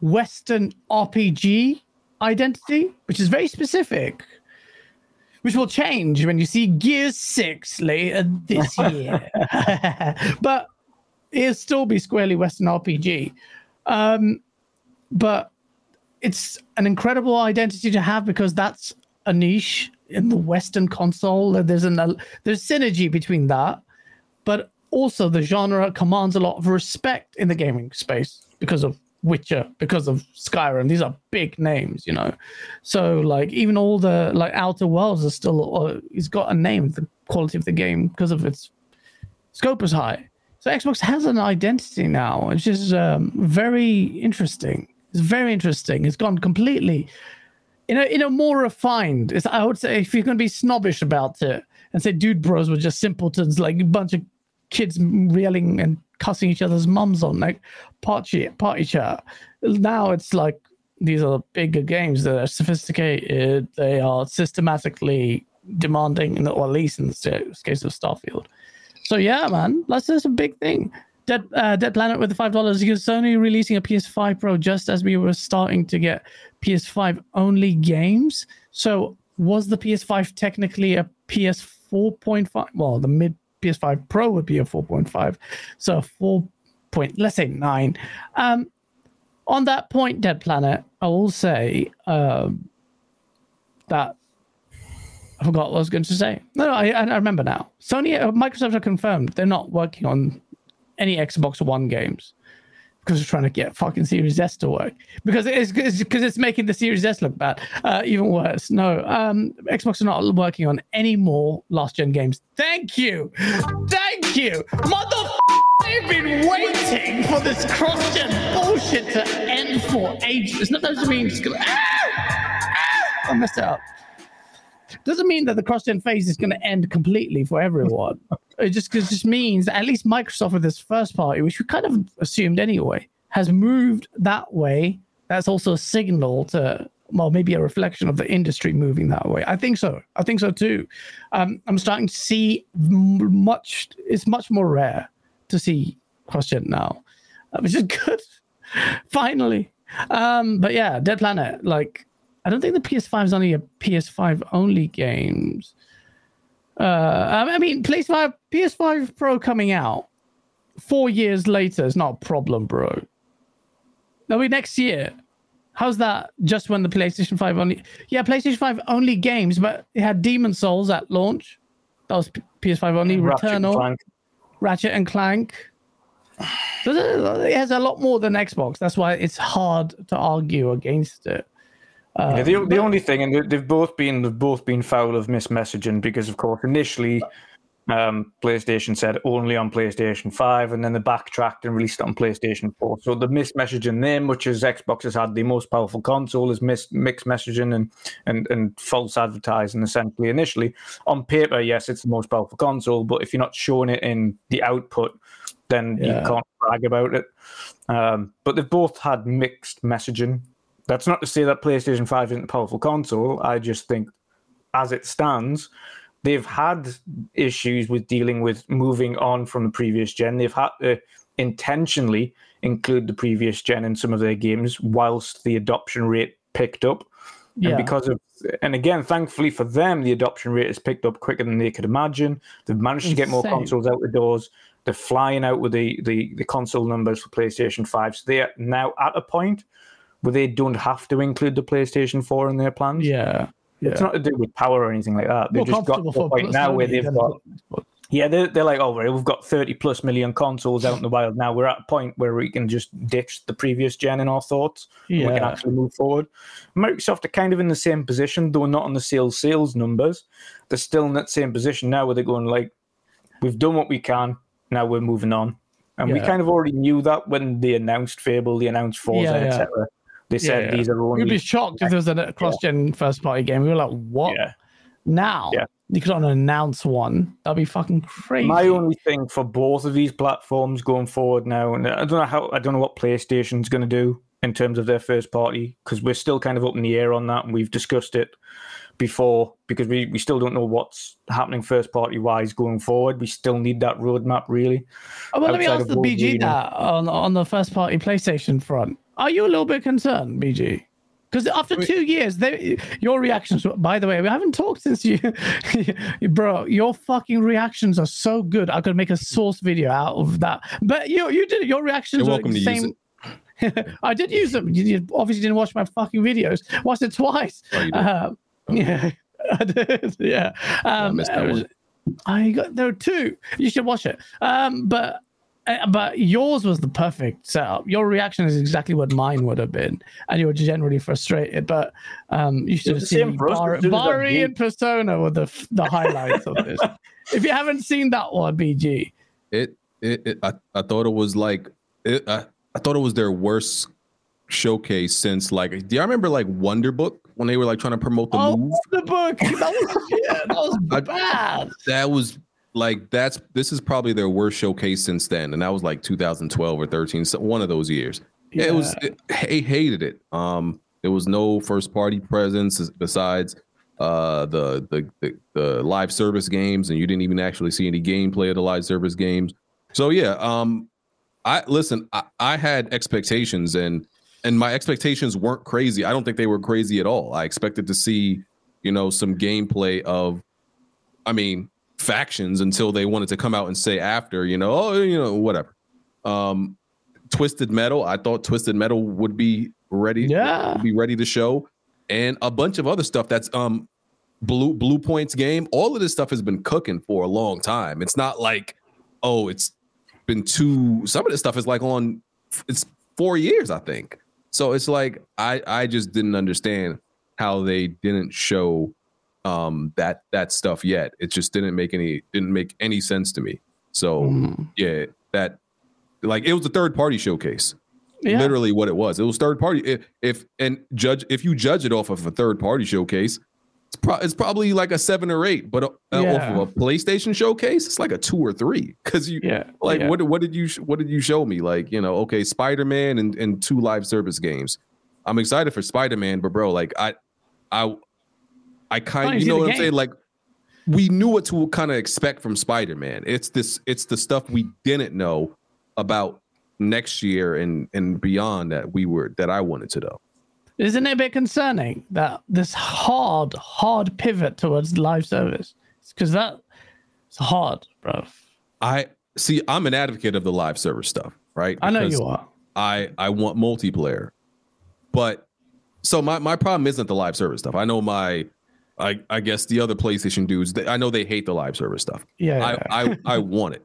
Western RPG identity, which is very specific, which will change when you see Gears 6 later this *laughs* year. *laughs* but it'll still be squarely Western RPG. Um, but it's an incredible identity to have because that's a niche in the Western console. There's an there's synergy between that, but also the genre commands a lot of respect in the gaming space because of Witcher, because of Skyrim. These are big names, you know. So like even all the like Outer Worlds are still uh, it's got a name. The quality of the game because of its scope is high. So Xbox has an identity now, which is um, very interesting. It's very interesting. It's gone completely in a in a more refined. It's, I would say if you're going to be snobbish about it and say dude bros were just simpletons, like a bunch of kids yelling and cussing each other's mums on like party party chat. Now it's like these are bigger games that are sophisticated. They are systematically demanding, or at least in the case of Starfield. So yeah, man, that's just a big thing. Dead, uh, Dead Planet with the five dollars. Sony releasing a PS5 Pro just as we were starting to get PS5 only games. So was the PS5 technically a PS4.5? Well, the mid PS5 Pro would be a 4.5, so four point, let's say nine. Um, on that point, Dead Planet, I will say um, that I forgot what I was going to say. No, no I, I remember now. Sony, uh, Microsoft have confirmed they're not working on any Xbox One games because we're trying to get fucking Series S to work because it's because it's making the Series S look bad, uh, even worse. No, um, Xbox are not working on any more last gen games. Thank you, thank you, mother. They've been waiting for this cross gen bullshit to end for ages. Not doesn't mean it's gonna. I messed it up doesn't mean that the cross-gen phase is going to end completely for everyone. *laughs* it just it just means that at least Microsoft with this first party, which we kind of assumed anyway, has moved that way. That's also a signal to well, maybe a reflection of the industry moving that way. I think so. I think so too. Um, I'm starting to see much. It's much more rare to see cross-gen now, uh, which is *laughs* good. Finally, um, but yeah, Dead Planet, like I don't think the PS5 is only a PS5 only games. Uh, I mean, PS5 PS5 Pro coming out four years later is not a problem, bro. That'll be next year. How's that? Just when the PlayStation 5 only, yeah, PlayStation 5 only games, but it had Demon Souls at launch. That was PS5 only. Ratchet Returnal, and Ratchet and Clank. It has a lot more than Xbox. That's why it's hard to argue against it. Um, yeah, the, the but, only thing, and they've both been they've both been foul of mismessaging because, of course, initially um, PlayStation said only on PlayStation Five, and then they backtracked and released it on PlayStation Four. So the mismessaging there, much as Xbox has had the most powerful console, is mis- mixed messaging and, and and false advertising. Essentially, initially on paper, yes, it's the most powerful console, but if you're not showing it in the output, then yeah. you can't brag about it. Um, but they've both had mixed messaging that's not to say that PlayStation 5 isn't a powerful console. I just think, as it stands, they've had issues with dealing with moving on from the previous gen. They've had to intentionally include the previous gen in some of their games whilst the adoption rate picked up. Yeah. And because of, and again, thankfully for them, the adoption rate has picked up quicker than they could imagine. They've managed Insane. to get more consoles out the doors. They're flying out with the, the, the console numbers for PlayStation 5. So they're now at a point where they don't have to include the PlayStation 4 in their plans. Yeah. yeah. It's not to do with power or anything like that. They've just got to a point now where they've got. Yeah, they're, they're like, oh, we've got 30 plus million consoles out in the wild now. We're at a point where we can just ditch the previous gen in our thoughts. Yeah. We can actually move forward. Microsoft are kind of in the same position, though not on the sales sales numbers. They're still in that same position now where they're going like, we've done what we can. Now we're moving on. And yeah. we kind of already knew that when they announced Fable, they announced Forza, yeah, etc. They said yeah, these are only. You'd be shocked if there was a cross-gen first-party game. We were like, "What?" Yeah. Now, yeah. you could not announce one. That'd be fucking crazy. My only thing for both of these platforms going forward now, and I don't know how, I don't know what PlayStation's going to do in terms of their first party because we're still kind of up in the air on that, and we've discussed it before because we, we still don't know what's happening first party wise going forward. We still need that roadmap really. Oh, well, let me ask the BG that on on the first party PlayStation front. Are you a little bit concerned, BG? Because after two years, they, your reactions. By the way, we haven't talked since you, *laughs* bro. Your fucking reactions are so good. I could make a source video out of that. But you, you did your reactions. You're welcome to same, use it. *laughs* I did use them. You obviously didn't watch my fucking videos. Watched it twice. Oh, uh, yeah, *laughs* I did. Yeah. Um, I, I got there were two. You should watch it. Um, but uh, but yours was the perfect setup. Your reaction is exactly what mine would have been, and you were generally frustrated. But um, you should have seen Bar- Bari and Persona were the the highlights of this. *laughs* If you haven't seen that one, BG, it it, it I, I thought it was like it, I, I thought it was their worst showcase since like do you remember like Wonderbook when they were like trying to promote the oh, move? the book. *laughs* That was, yeah, that was I- bad. That was like that's this is probably their worst showcase since then, and that was like 2012 or 13, so one of those years. Yeah, it was. It, I hated it. Um, there was no first party presence besides uh the, the the the live service games, and you didn't even actually see any gameplay of the live service games. So yeah, um, I listen. I, I had expectations, and and my expectations weren't crazy. I don't think they were crazy at all. I expected to see, you know, some gameplay of, I mean, factions until they wanted to come out and say after, you know, oh, you know, whatever. Um, Twisted Metal. I thought Twisted Metal would be ready. Yeah. be ready to show, and a bunch of other stuff that's um, blue Bluepoint's game. All of this stuff has been cooking for a long time. It's not like, oh, it's been two. Some of this stuff is like on. It's four years, I think. So it's like I I just didn't understand how they didn't show um that that stuff yet. It just didn't make any didn't make any sense to me. So Mm. yeah, that like it was a third party showcase. Yeah. Literally what it was. It was third party. If, if and judge if you judge it off of a third party showcase, it's, pro- it's probably like a seven or eight. But uh, Yeah. off of a PlayStation showcase, it's like a two or three. Because you Yeah. like yeah. what what did you what did you show me? Like you know, okay, Spider Man and and two live service games. I'm excited for Spider Man, but bro, like I I I kind of you know what I'm saying. Like we knew what to kind of expect from Spider Man. It's this it's the stuff we didn't know about next year and and beyond that we were that I wanted to know. Isn't it a bit concerning that this hard, hard pivot towards live service? Because that it's hard, bro. I see. I'm an advocate of the live service stuff, right? I know you are. I I want multiplayer, but so my my problem isn't the live service stuff. I know my, I I guess the other PlayStation dudes. They, I know they hate the live service stuff. Yeah. yeah. I I I want it,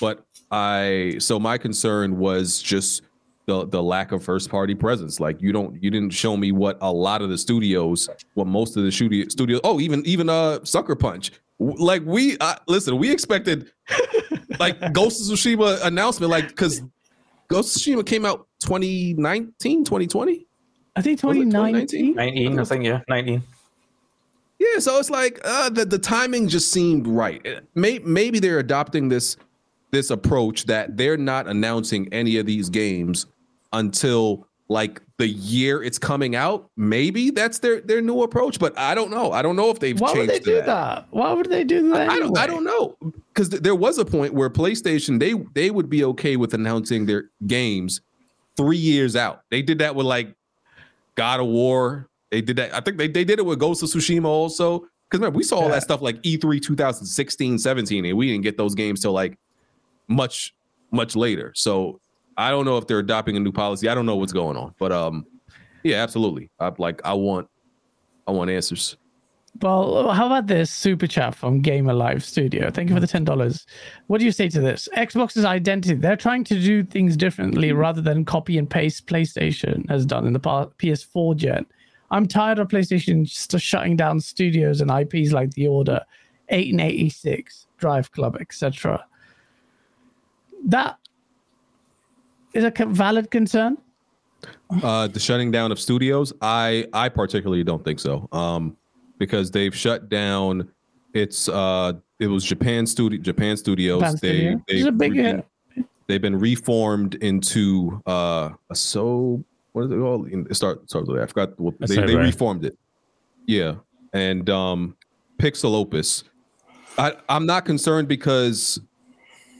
but I so my concern was just the the lack of first party presence. Like you don't you didn't show me what a lot of the studios, what most of the studio studios. Oh, even even uh Sucker Punch. Like we uh, listen, we expected like *laughs* Ghost of Tsushima announcement, like because Ghost of Tsushima came out 2019, 2020. I think Was 2019. 19, I think, yeah, 19. Yeah, so it's like uh, the the timing just seemed right. Uh, May, maybe they're adopting this this approach that they're not announcing any of these games until like the year it's coming out. Maybe that's their their new approach, but I don't know. I don't know if they've changed. Why would they do that. that? Why would they do that? I don't. I don't know because th- there was a point where PlayStation they they would be okay with announcing their games three years out. They did that with like God of War. They did that. I think they, they did it with Ghost of Tsushima also. Because remember, we saw all Yeah. that stuff like E E3 2016, 17, and we didn't get those games till like much much later. So I don't know if they're adopting a new policy. I don't know what's going on, but um, yeah, absolutely. I like. I want. I want answers. Well, how about this super chat from Gamer Live Studio? Thank you for the ten dollars. What do you say to this? Xbox's identity. They're trying to do things differently rather than copy and paste PlayStation has done in the past PS4 gen. I'm tired of PlayStation just shutting down studios and IPs like The Order, Eight and Eighty Six, Drive Club, etc. That is a valid concern. Uh, the shutting down of studios, I I particularly don't think so. Um, because they've shut down. It's uh, it was Japan studio Japan studios. Japan they studio. they It's a big hit. they've been reformed into uh a so what is it called? It start starts with I forgot what they, they Asobi. reformed it. Yeah, and um, Pixel Opus. I I'm not concerned because,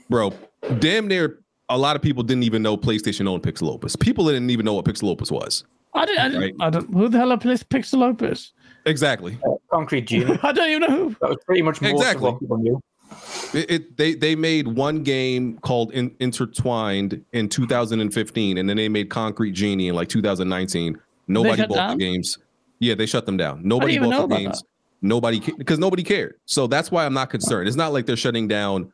bro, damn near a lot of people didn't even know PlayStation owned Pixel Opus. People didn't even know what Pixel Opus was. I don't, I don't, Right. I don't who the hell are Plis- Pixel Opus? Exactly. Uh, Concrete Genie. *laughs* I don't even know who. That was pretty much most Exactly. of what people knew. It, it they they made one game called In, Intertwined in 2015, and then they made Concrete Genie in like 2019. Nobody bought down? the games. Yeah, they shut them down. Nobody bought the games. that. Nobody because nobody cared. So that's why I'm not concerned. It's not like they're shutting down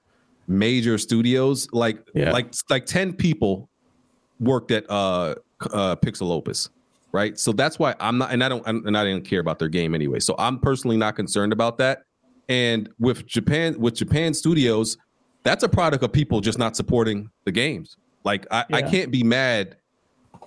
major studios. Like Yeah. like like 10 people worked at uh uh Pixel Opus. Right. So that's why I'm not and I don't and I didn't care about their game anyway. So I'm personally not concerned about that. And with Japan, with Japan studios, that's a product of people just not supporting the games. Like I, I can't be mad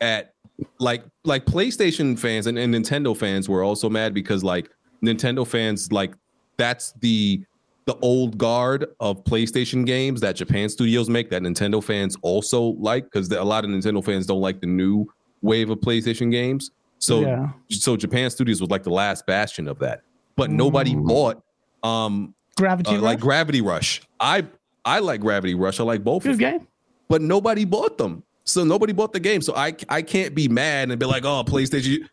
at like like PlayStation fans and, and Nintendo fans were also mad because like Nintendo fans like that's the the old guard of PlayStation games that Japan studios make that Nintendo fans also like because a lot of Nintendo fans don't like the new wave of PlayStation games. So Yeah. so Japan studios was like the last bastion of that. But nobody bought um Gravity uh, like Gravity Rush. I I like Gravity Rush. I like both of Good them game. but nobody bought them. So nobody bought the game. So I I can't be mad and be like, oh, PlayStation.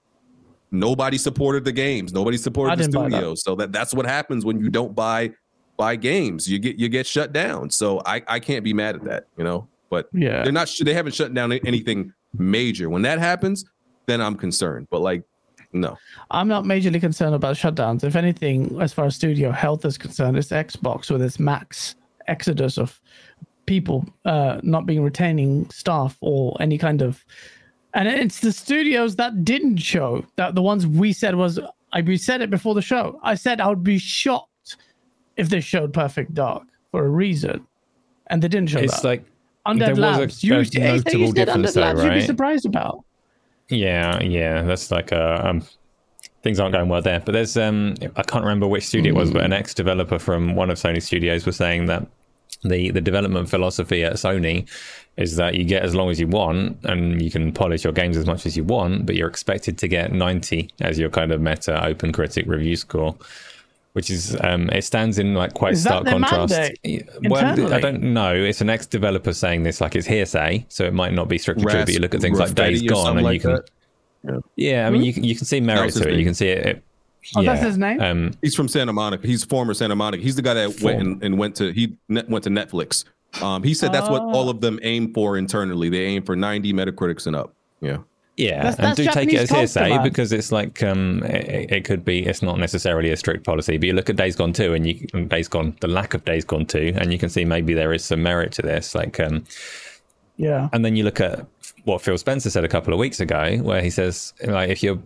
Nobody supported the games. Nobody I supported the didn't that. studios. So that that's what happens when you don't buy buy games. You get you get shut down. So I I can't be mad at that. You know. But Yeah. they're not. They haven't shut down anything major. When that happens, then I'm concerned. But like, no. I'm not majorly concerned about shutdowns. If anything, as far as studio health is concerned, it's Xbox with its max exodus of people uh, not being retaining staff or any kind of. And it's the studios that didn't show that the ones we said was. I we said it before the show. I said I would be shocked if they showed Perfect Dark for a reason, and they didn't show It's that. like Undead there was a- Labs. You, a you notable said difference Undead though, Labs, you'd be surprised about. Yeah, yeah, that's like uh, um, things aren't going well there. But there's um, I can't remember which studio it was, but an ex-developer from one of Sony studios was saying that the the development philosophy at Sony is that you get as long as you want and you can polish your games as much as you want, but you're expected to get 90 as your kind of meta open critic review score. Which is um, it stands in like quite Is that stark their contrast. mandate Well, I don't know. It's an ex-developer saying this, like it's hearsay, so it might not be strictly true. Ras- But you look at things like Days Gone, something and like you can that. yeah, I mean, you can you can see merit to it. You can see it. it Oh, yeah. that's his name? Um, He's from Santa Monica. He's former Santa Monica. He's the guy that went and, and went to he net, went to Netflix. Um, he said that's what Oh. all of them aim for internally. They aim for 90 Metacritics and up. Yeah. Yeah, That's- and that's do take it as hearsay because it's like um, it, it could be. It's not necessarily a strict policy. But you look at Days Gone two, and you and Days Gone, the lack of Days Gone two, and you can see maybe there is some merit to this. Like, um, Yeah. and then you look at what Phil Spencer said a couple of weeks ago, where he says, like, if you're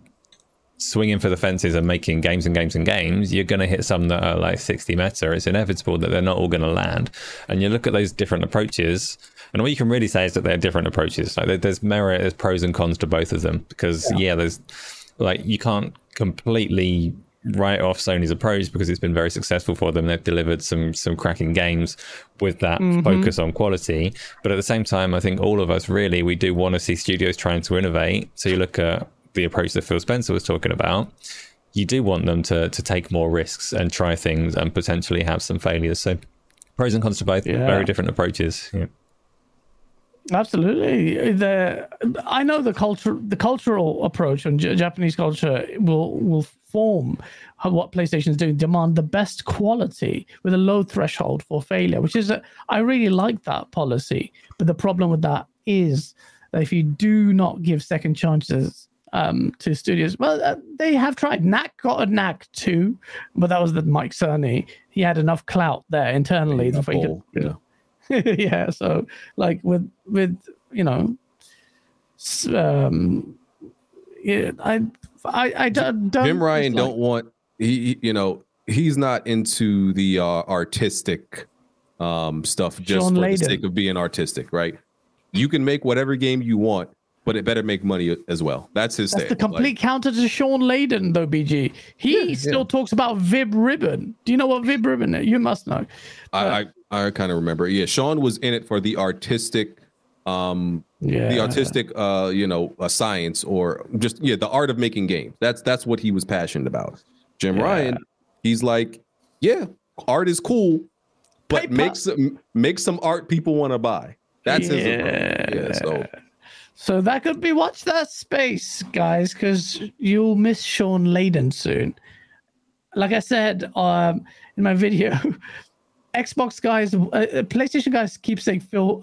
swinging for the fences and making games and games and games, you're going to hit some that are like 60 meta. It's inevitable that they're not all going to land. And you look at those different approaches, and all you can really say is that they're different approaches. Like, there's merit, there's pros and cons to both of them. Because, yeah, there's like, you can't completely write off Sony's approach because it's been very successful for them. They've delivered some some cracking games with that mm-hmm. focus on quality. But at the same time, I think all of us really we do want to see studios trying to innovate. So you look at the approach that Phil Spencer was talking about. You do want them to to take more risks and try things and potentially have some failures. So pros and cons to both. Yeah. Very different approaches. Yeah. Absolutely. The I know the culture, the cultural approach on J- Japanese culture will will form what PlayStation is doing. Demand the best quality with a low threshold for failure, which is a, I really like that policy. But the problem with that is that if you do not give second chances um, to studios, well, uh, they have tried. Knack got a Knack too, but that was the Mike Cerny. He had enough clout there internally. That he could- yeah. *laughs* yeah so like with with you know um yeah i i i don't, don't Jim Ryan dislike- don't want he, he- you know he's not into the uh, artistic um stuff just Shawn for Layden. the sake of being artistic, right? You can make whatever game you want, but it better make money as well. That's his that's thing. the complete counter to Shawn Layden, though. BG, he still talks about Vib Ribbon. Do you know what Vib Ribbon is? You must know. I I, I kind of remember. Yeah, Shawn was in it for the artistic um Yeah, the artistic uh you know uh, science or just yeah the art of making games that's that's what he was passionate about jim ryan he's like yeah art is cool but Paper. make some make some art people want to buy that's his approach. yeah so So that could be watch that space, guys, because you'll miss Shawn Layden soon. Like I said um, in my *laughs* video, Xbox guys, uh, uh, PlayStation guys keep saying Phil,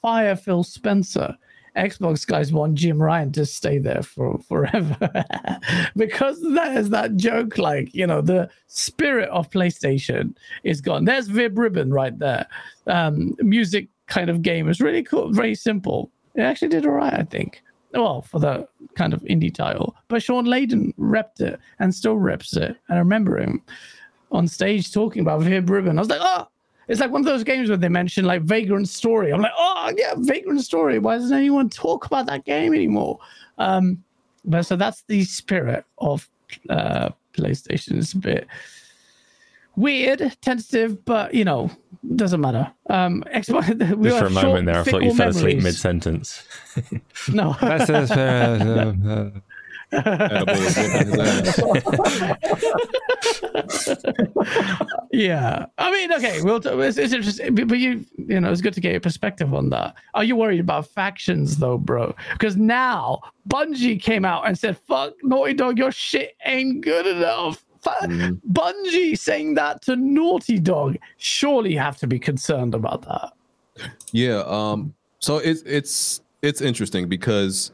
fire Phil Spencer. Xbox guys want Jim Ryan to stay there for forever *laughs* because there's that joke, like you know, the spirit of PlayStation is gone. There's Vib Ribbon right there. Um, music kind of game is really cool, very simple. It actually did all right, I think. Well, for the kind of indie title, but Shawn Layden repped it and still reps it. And I remember him on stage talking about Vib Ribbon. I was like, oh, it's like one of those games where they mention like Vagrant Story. I'm like, oh, oh, yeah, Vagrant Story. Why doesn't anyone talk about that game anymore? Um, but so that's the spirit of uh, PlayStation. It's a bit weird, tentative, but you know, doesn't matter. Um, Xbox, *laughs* we Just for have a moment there, I thought you fickle fell asleep mid sentence. *laughs* No, That's the spirit uh, Edible is whooping his ass. yeah. I mean, okay, we'll. T- it's, it's interesting, but but you, you know, it's good to get your perspective on that. Are you worried about factions though, bro? Because now Bungie came out and said, "Fuck Naughty Dog, your shit ain't good enough." Mhm. Bungie saying that to Naughty Dog, surely you have to be concerned about that. Yeah. Um. So it's it's it's interesting because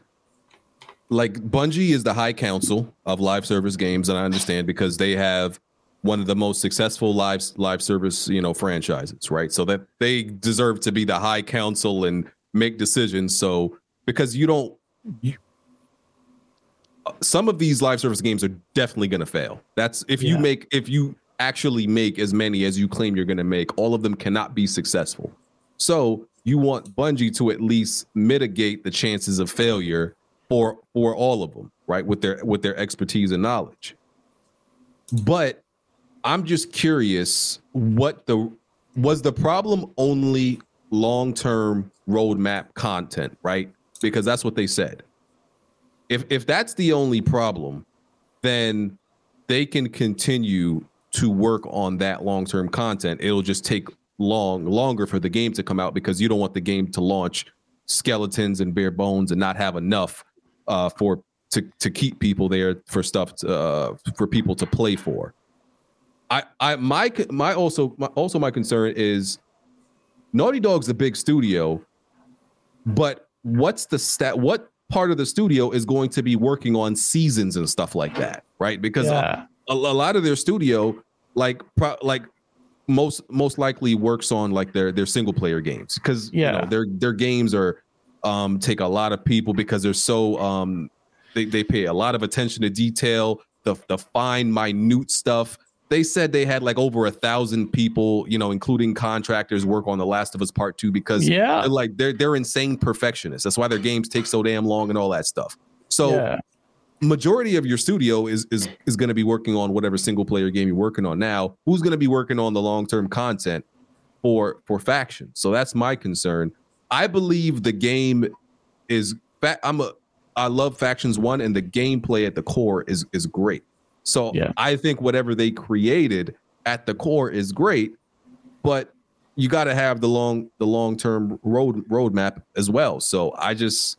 like Bungie is the high council of live service games, and I understand because they have one of the most successful live live service you know franchises, right? So that they deserve to be the high council and make decisions. So because you don't. You, some of these live service games are definitely going to fail. That's if you Yeah. make if you actually make as many as you claim you're going to make, all of them cannot be successful. So you want Bungie to at least mitigate the chances of failure for for all of them, right? With their with their expertise and knowledge. But I'm just curious what the was the problem only long-term roadmap content, right? Because that's what they said. If if that's the only problem, then they can continue to work on that long-term content. It'll just take long longer for the game to come out because you don't want the game to launch skeletons and bare bones and not have enough uh, for to to keep people there for stuff to, uh, for people to play for. I I my my also my, also my concern is Naughty Dog's a big studio, but what's the stat? What part of the studio is going to be working on seasons and stuff like that, right? Because a- Yeah. a, a lot of their studio, like pro, like most most likely works on like their their single player games because you Yeah. know their their games are um take a lot of people because they're so um they, they pay a lot of attention to detail the the fine minute stuff they said they had like over a thousand people you know including contractors work on the last of us part two because Yeah. they're like they're they're insane perfectionists. That's why their games take so damn long and all that stuff. So yeah. majority of your studio is is is going to be working on whatever single player game you're working on now. Who's going to be working on the long-term content for for faction? So that's my concern. I believe the game is fa- i'm a i love factions one and the gameplay at the core is is great so Yeah. i think whatever they created at the core is great but you got to have the long the long-term road roadmap as well so i just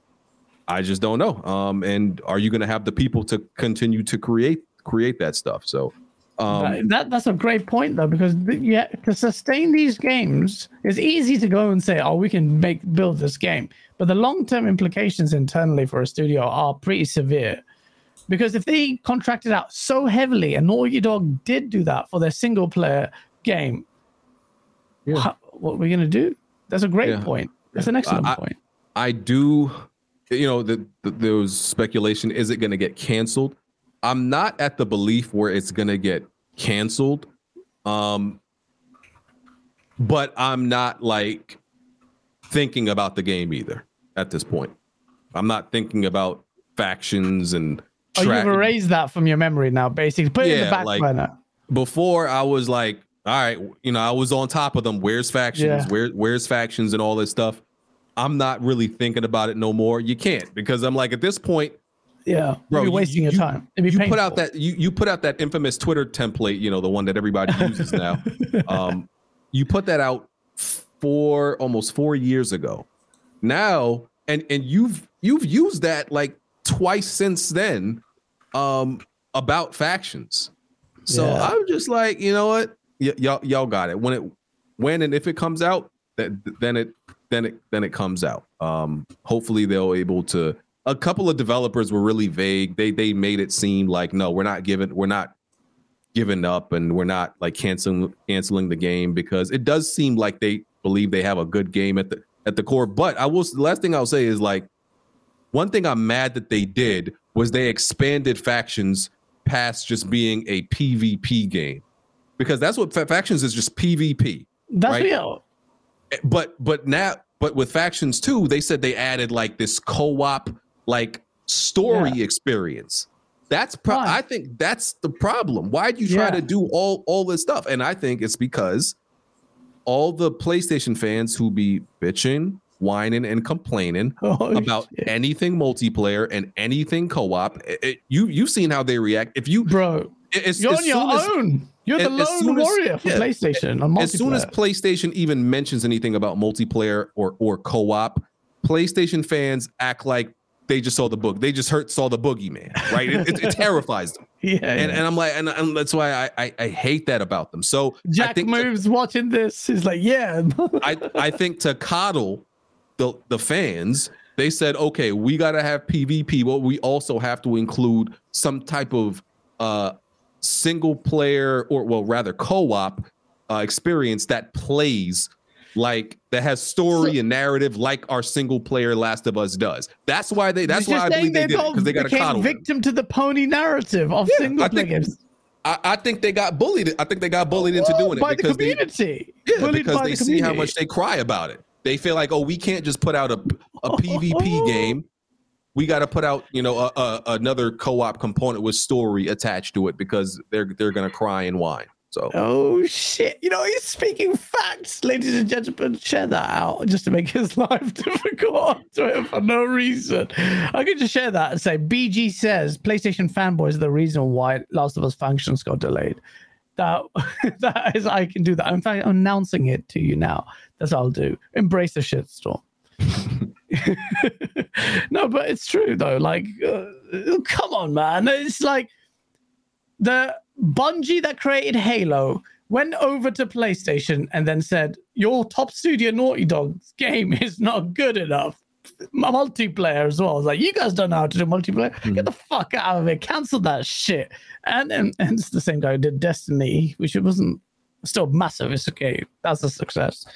I just don't know. Um, and are you going to have the people to continue to create create that stuff? So, um, That- that that's a great point though because yeah to sustain these games it's easy to go and say oh we can make build this game but the long-term implications internally for a studio are pretty severe because if they contracted out so heavily and Naughty Dog did do that for their single player game Yeah. how- what are we going to do that's a great Yeah. point that's an excellent I- point I do, you know, the, the, there was speculation: is it going to get canceled? I'm not at the belief where it's going to get canceled, um, but I'm not like thinking about the game either at this point. I'm not thinking about factions and. Oh you've erased that from your memory now basically put it in the Yeah, back like- burner before I was like, all right, you know, I was on top of them. Where's factions? Yeah. Where where's factions and all this stuff? I'm not really thinking about it no more. You can't because I'm like at this point, yeah Bro, you're you- wasting your time you put out that you you put out that infamous Twitter template, you know, the one that everybody uses now. *laughs* Um, you put that out four almost four years ago. Now, and and you've you've used that like twice since then, um, about factions. So Yeah. I'm just like, you know what, y- y'all y'all got it. When it when and if it comes out, that then it then it then it comes out. Um, hopefully they'll be able to. A couple of developers were really vague. They they made it seem like no, we're not giving we're not giving up and we're not like canceling canceling the game because it does seem like they believe they have a good game at the at the core. But I will the last thing I'll say is like one thing I'm mad that they did was they expanded factions past just being a PvP game because that's what Fa- factions is just PvP that's right? real eh, but but now but with factions too, they said they added like this co-op like story Yeah. experience. That's pro- Why? I think that's the problem. Why'd you try Yeah. to do all all this stuff? And I think it's because all the PlayStation fans who be bitching, whining, and complaining *laughs* Oh, about shit. anything multiplayer and anything co-op, it- it- you you've seen how they react. If you bro, as, you're as on your as- own. You're the lone warrior for yeah. PlayStation as soon as PlayStation even mentions anything about multiplayer or or co-op, PlayStation fans act like they just saw the book. They just heard saw the boogeyman, right? It, it, it *laughs* terrifies them, yeah, and yeah. and I'm like, and, and that's why I, I I hate that about them. So I Jack moves watching this. He's like, yeah. I I think to coddle the the fans, they said, okay, we got to have PvP, but we also have to include some type of uh single player or well rather co-op uh, experience that plays like that has story and narrative like our single player Last of Us does. That's why they. That's why I believe they saying did because they got to became coddle. them. victim to the pony narrative of Yeah, single I think- games. I, I think they got bullied. I think they got bullied into doing it by the because they, community. Yeah, Bullied because they the see how much they cry about it. They feel like, oh, we can't just put out a a PvP *laughs* game. We got to put out, you know, a, a, another co-op component with story attached to it because they're they're gonna cry and whine. So Oh shit! You know he's speaking facts, ladies and gentlemen. Share that out just to make his *laughs* life difficult on Twitter for no reason. I could just share that and say BG says PlayStation fanboys are the reason why Last of Us Factions got delayed. That *laughs* that is I can do that. In fact, I'm announcing it to you now. That's what I'll do. Embrace the shitstorm. *laughs* no, but it's true though. Like, uh, come on, man. It's like the Bungie that created Halo went over to PlayStation and then said, "Your top studio Naughty Dog's game is not good enough." Multiplayer as well. I was like, "You guys don't know how to do multiplayer. Get the fuck out of it. Cancel that shit." And and, and it's the same guy who did Destiny, which it wasn't still massive. It's okay. That's a success.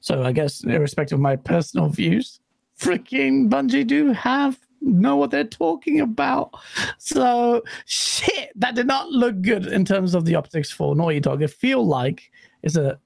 So I guess, irrespective of my personal views, freaking Bungie do have know what they're talking about. So shit, that did not look good in terms of the optics for Naughty Dog. It feel like it's a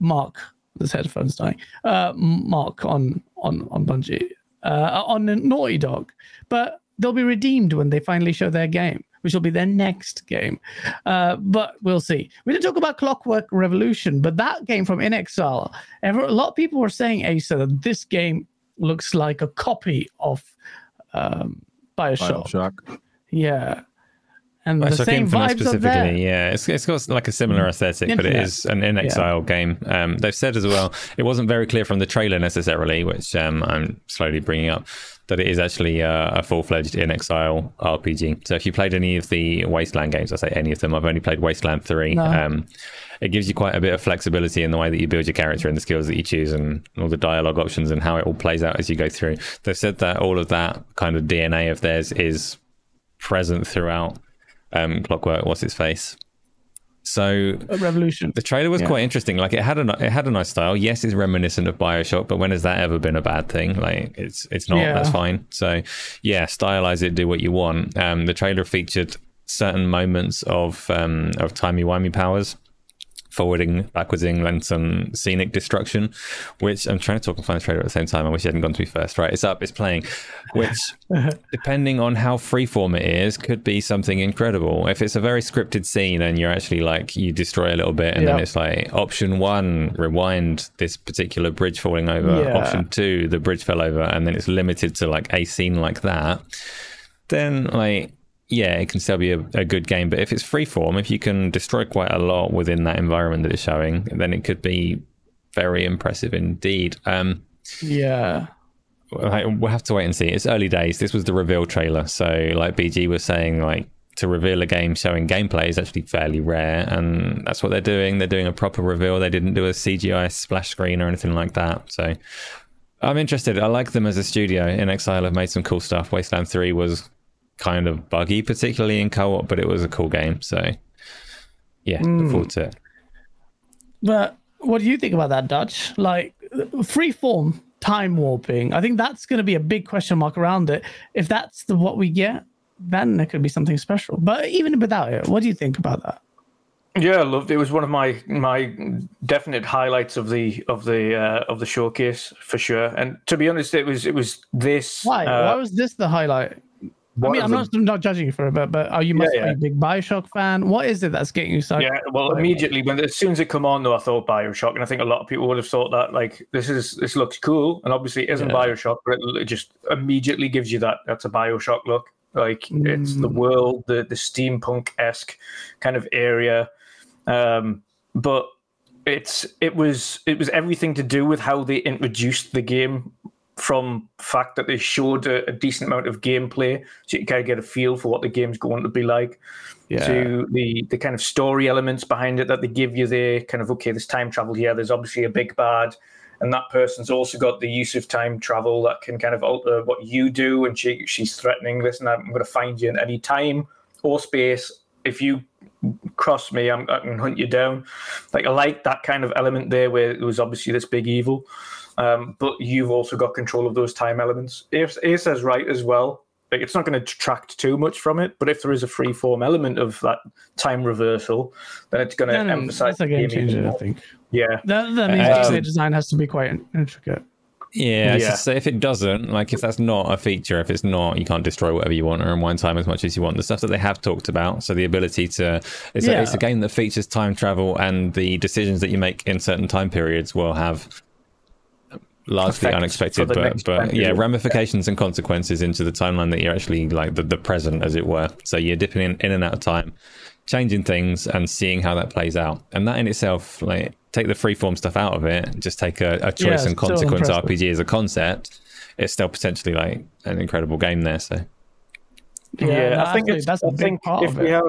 mark. This headphone's dying. Uh, mark on on on Bungie uh, on Naughty Dog, but they'll be redeemed when they finally show their game, which will be their next game. Uh, but we'll see. We didn't talk about Clockwork Revolution, but that game from inXile, ever, a lot of people were saying, Asa, that this game looks like a copy of um, Bioshock. Bioshock. Yeah. And Bioshock the same Infinite vibes specifically, yeah, it's, it's got like a similar aesthetic, but it is an inXile game. Um, they've said as well, it wasn't very clear from the trailer necessarily, which um, I'm slowly bringing up, that it is actually uh, a full fledged inXile RPG. So if you played any of the Wasteland games, I say any of them, I've only played Wasteland 3. No. Um, it gives you quite a bit of flexibility in the way that you build your character and the skills that you choose and all the dialogue options and how it all plays out as you go through. They've said that all of that kind of DNA of theirs is present throughout um, Clockwork. What's its face? So A revolution. the trailer was Yeah. quite interesting. Like it had a it had a nice style. Yes, it's reminiscent of Bioshock, but when has that ever been a bad thing? Like it's it's not. Yeah. That's fine. So yeah, stylize it, do what you want. Um, the trailer featured certain moments of um, of timey wimey powers. Forwarding, backwardsing, and some scenic destruction, which I'm trying to talk and find the trailer at the same time. I wish it hadn't gone to me first. Right, it's up, it's playing. Which, *laughs* depending on how freeform it is, could be something incredible. If it's a very scripted scene and you're actually like you destroy a little bit, and then it's like option one, rewind this particular bridge falling over. Yeah. Option two, the bridge fell over, and then it's limited to like a scene like that. Then like yeah, it can still be a, a good game. But if it's freeform, if you can destroy quite a lot within that environment that it's showing, then it could be very impressive indeed. Um, Yeah. we'll have to wait and see. It's early days. This was the reveal trailer, so like BG was saying, like to reveal a game showing gameplay is actually fairly rare, and that's what they're doing. They're doing a proper reveal. They didn't do a CGI splash screen or anything like that. So I'm interested. I like them as a studio. inXile have made some cool stuff. Wasteland Three was kind of buggy, particularly in co-op, but it was a cool game. So yeah, look forward to it. But what do you think about that, Dutch? Like free form time warping. I think that's going to be a big question mark around it. If that's the what we get, then there could be something special. But even without it, what do you think about that? Yeah, I loved it. It was one of my my definite highlights of the of the uh, of the showcase for sure. And to be honest, it was it was this. Why? uh, Why was this the highlight? I mean, I'm not, I'm not judging you for it, but, but are you must Yeah, a big Bioshock fan? What is it that's getting you so? Yeah, well, immediately when as soon as it come on, though, I thought Bioshock, and I think a lot of people would have thought that like this is this looks cool, and obviously it isn't Yeah. Bioshock, but it, it just immediately gives you that that's a Bioshock look. Like it's the Mm. world, the the steampunk esque kind of area, um, but it's it was it was everything to do with how they introduced the game from fact that they showed a, a decent amount of gameplay so you kind of get a feel for what the game's going to be like Yeah. to the the kind of story elements behind it that they give you there kind of okay there's time travel here there's obviously a big bad and that person's also got the use of time travel that can kind of alter what you do and she she's threatening listen i'm going to find you in any time or space. If you cross me I'm, i can hunt you down. Like i like that kind of element there where it was obviously this big evil um, but you've also got control of those time elements Ace Ace is right as well like it's not going to detract too much from it but if there is a free form element of that time reversal then it's going to No, no, emphasize that's a the game game even changer, I think. yeah That, that means the design has to be quite intricate. Yeah, I Yeah. just say if it doesn't, like if that's not a feature, if it's not, you can't destroy whatever you want or unwind time as much as you want. The stuff that they have talked about, so the ability to, it's, Yeah. a, it's a game that features time travel, and the decisions that you make in certain time periods will have largely Effects unexpected, but but yeah, period. ramifications and consequences into the timeline that you're actually like the, the present, as it were. So you're dipping in, in and out of time, changing things, and seeing how that plays out. And that in itself, like take the freeform stuff out of it, just take a, a choice it's and consequence impressive. RPG as a concept, it's still potentially like an incredible game there. So Yeah, Yeah, I think absolutely. it's, that's a I big think part if of we it. have,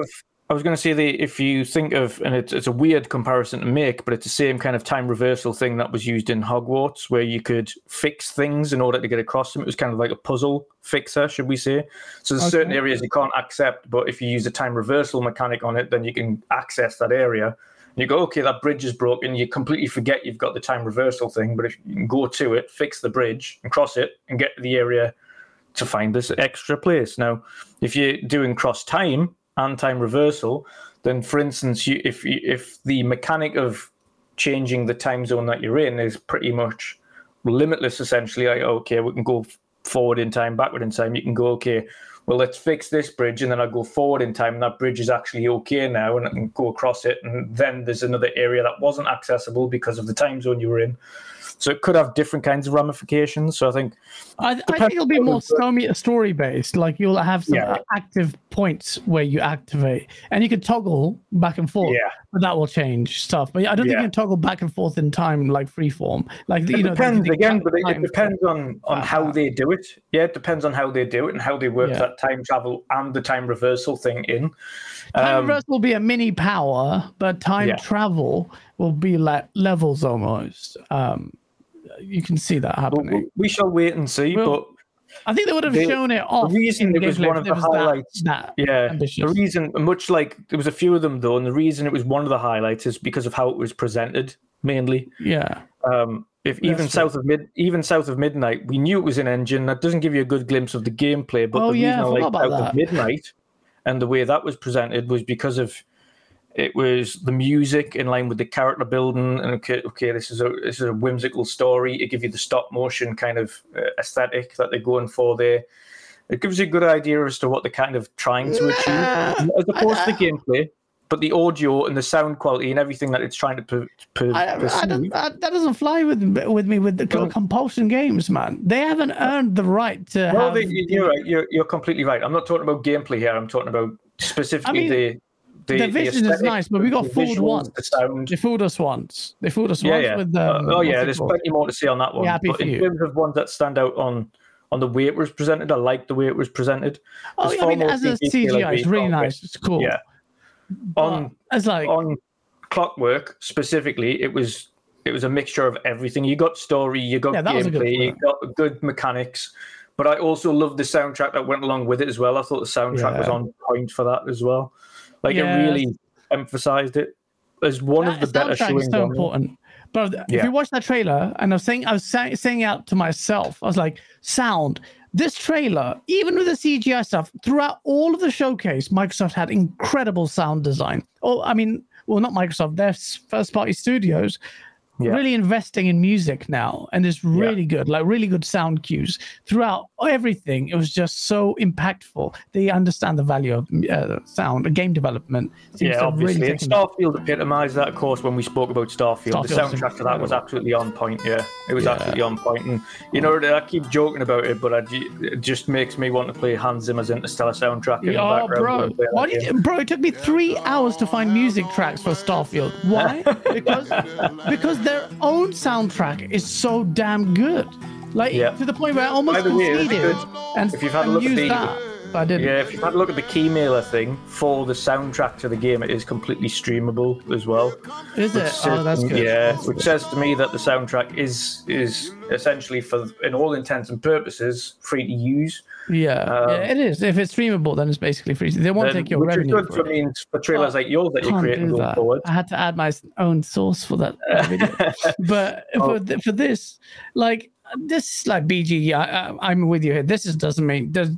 I was going to say that if you think of, and it's it's a weird comparison to make, but it's the same kind of time reversal thing that was used in Hogwarts, where you could fix things in order to get across them. It was kind of like a puzzle fixer, should we say? So there's certain areas you can't accept, but if you use a time reversal mechanic on it, then you can access that area. And you go, okay, that bridge is broken. You completely forget you've got the time reversal thing, but if you can go to it, fix the bridge, and cross it, and get to the area to find this extra place. Now, if you're doing cross time and time reversal, then for instance, you, if if the mechanic of changing the time zone that you're in is pretty much limitless, essentially, like okay, we can go forward in time, backward in time. You can go okay. Well, let's fix this bridge, and then I go forward in time, and that bridge is actually okay now, and I can go across it. And then there's another area that wasn't accessible because of the time zone you were in. So it could have different kinds of ramifications. So I think I, I think it'll be more story, story based. Like you'll have some Yeah. active points where you activate, and you can toggle back and forth. Yeah. but that will change stuff. But I don't think you can toggle back and forth in time like freeform. Like It you know, depends again, but it, it depends on on how they do it. Yeah, it depends on how they do it and how they work Yeah. that time travel and the time reversal thing in. Time Um, reverse will be a mini power, but time Yeah. travel will be like levels almost. Um, you can see that happening. we, we shall wait and see. Well, but I think they would have the- shown it off. The reason it was one of the was that- highlights- That, yeah, ambitious. the reason, much like there was a few of them though, and the reason it was one of the highlights is because of how it was presented mainly. yeah. Um, if even south of mid, even south of midnight, we knew it was an engine. That doesn't give you a good glimpse of the gameplay. But Oh, the yeah, reason I I liked south that. of midnight and the way that was presented was because of it was the music in line with the character building and okay, okay this is a this is a whimsical story. It gives you the stop motion kind of uh, aesthetic that they're going for there. It gives you a good idea as to what they're kind of trying to achieve, as opposed to the gameplay. But the audio and the sound quality and everything that it's trying to per, per, I, I perceive. that, doesn't fly with with me with the Doesn't- compulsion games, man. They haven't earned the right to Well, have. they, you're right. You're, you're completely right. I'm not talking about gameplay here. I'm talking about specifically mean, the the, the vision is nice, but we got fooled once. The sound. They fooled us once. They fooled us Yeah, once yeah. with Uh, um, oh, yeah. There's called? plenty more to see on that one. Yeah, happy but for in you. terms of ones that stand out on on the way it was presented, I like the way it was presented. Oh, There's yeah, I mean, as a CGI it's really nice. It's cool. Yeah. On It's like on Clockwork specifically, it was it was a mixture of everything. You got story, you got Yeah, that was a good gameplay, you got good mechanics. But I also loved the soundtrack that went along with it as well. I thought the soundtrack was on point for that as well. Like Yes. it really emphasized it as one of the that better showings. so important. But if Yeah. you watch that trailer, and I was saying, I was say, saying out to myself, I was like, sound. This trailer, even with the CGI stuff, throughout all of the showcase, Microsoft had incredible sound design. Oh, I mean, well, not Microsoft, their first party studios Yeah. really investing in music now, and it's really good, like really good sound cues throughout everything. It was just so impactful. They understand the value of uh, sound, game development. Seems Yeah, obviously. really Starfield epitomised that, of course, when we spoke about Starfield. Starfield's the soundtrack to that was absolutely on point. Yeah, it was Yeah. absolutely on point. And you know, I keep joking about it, but I, it just makes me want to play Hans Zimmer's Interstellar soundtrack in the Oh, background. bro! when I play that Why did you, bro? It took me three hours to find music tracks for Starfield. Why? *laughs* because because their own soundtrack is so damn good. Like Yeah. to the point where I almost By the way, conceded and, If you've had a look at the- that. I didn't. Yeah, if you've had a look at the keymailer thing for the soundtrack to the game, it is completely streamable as well. Is it? Which Oh, that's says- good. Yeah, That's which good. says to me that the soundtrack is is essentially for, in all intents and purposes, free to use. Yeah, Um, yeah, it is. If it's streamable, then it's basically free. They won't Then- take your which revenue. is good for for for trailers Oh, like yours that creating do going that. forward. I had to add my own source for that video. *laughs* but Oh. for for this, like this, is like BG, I, I, I'm with you here. This is, doesn't mean does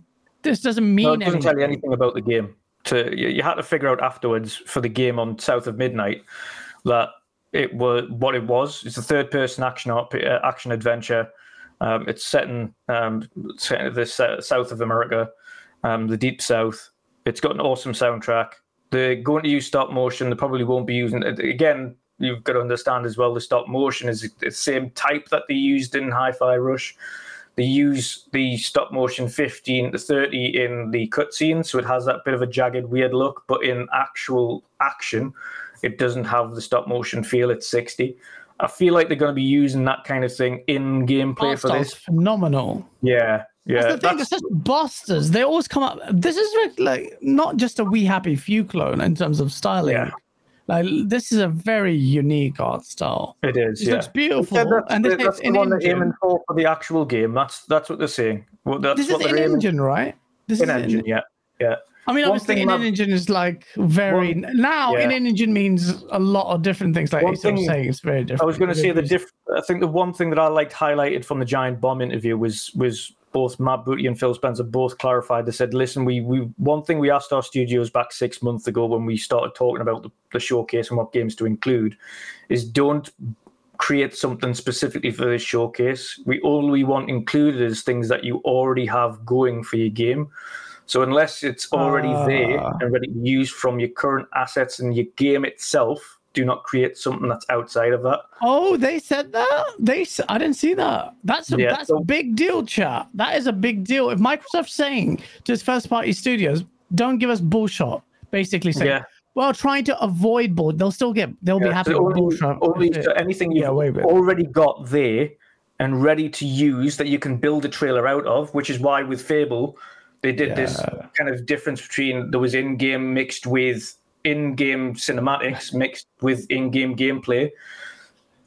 this doesn't mean No, it doesn't anything. tell you anything about the game. To you, you had to figure out afterwards for the game on South of Midnight that it was what it was. It's a third-person action uh, action adventure. Um, it's set in um, the s- south of America, um, the deep south. It's got an awesome soundtrack. They're going to use stop motion. They probably won't be using it again. You've got to understand as well. The stop motion is the same type that they used in Hi-Fi Rush. They use the stop motion 15 to 30 in the cutscene, so it has that bit of a jagged, weird look. But in actual action, it doesn't have the stop motion feel. It's 60. I feel like they're going to be using that kind of thing in gameplay Art for style's this. phenomenal. Yeah, yeah. That's the thing. that's- They're such busters. They always come up. This is like- like not just a We Happy Few clone in terms of styling. Yeah. Like this is a very unique art style. it is. It yeah. looks beautiful, Yeah, that's, and this that's is the an one they're aiming for for the actual game. That's that's what they're saying. Well, that's This is what they're in aiming engine, right? This in is engine. Yeah, yeah. I mean, One obviously, in engine is like very now. In yeah. engine means a lot of different things. Like One thing- saying, it's very different. I was going to say the diff. I think the one thing that I liked highlighted from the Giant Bomb interview was was both Matt Booty and Phil Spencer both clarified. They said, "Listen, we we one thing we asked our studios back six months ago when we started talking about the, the showcase and what games to include, is don't." create something specifically for this showcase we all we want included is things that you already have going for your game so unless it's already there Ah. and ready to use from your current assets and your game itself do not create something that's outside of that Oh, they said that. They. I didn't see that. That's a, Yeah, that's so- a big deal, chat. That is a big deal. If Microsoft's saying to its first party studios, don't give us bullshit, basically saying, Yeah. well, trying to avoid bull, they'll still get, they'll be happy so only, bullshit. only so anything you've Yeah, already got there and ready to use that you can build a trailer out of, which is why with Fable they did this kind of difference between there was in-game mixed with in-game cinematics mixed with in-game gameplay.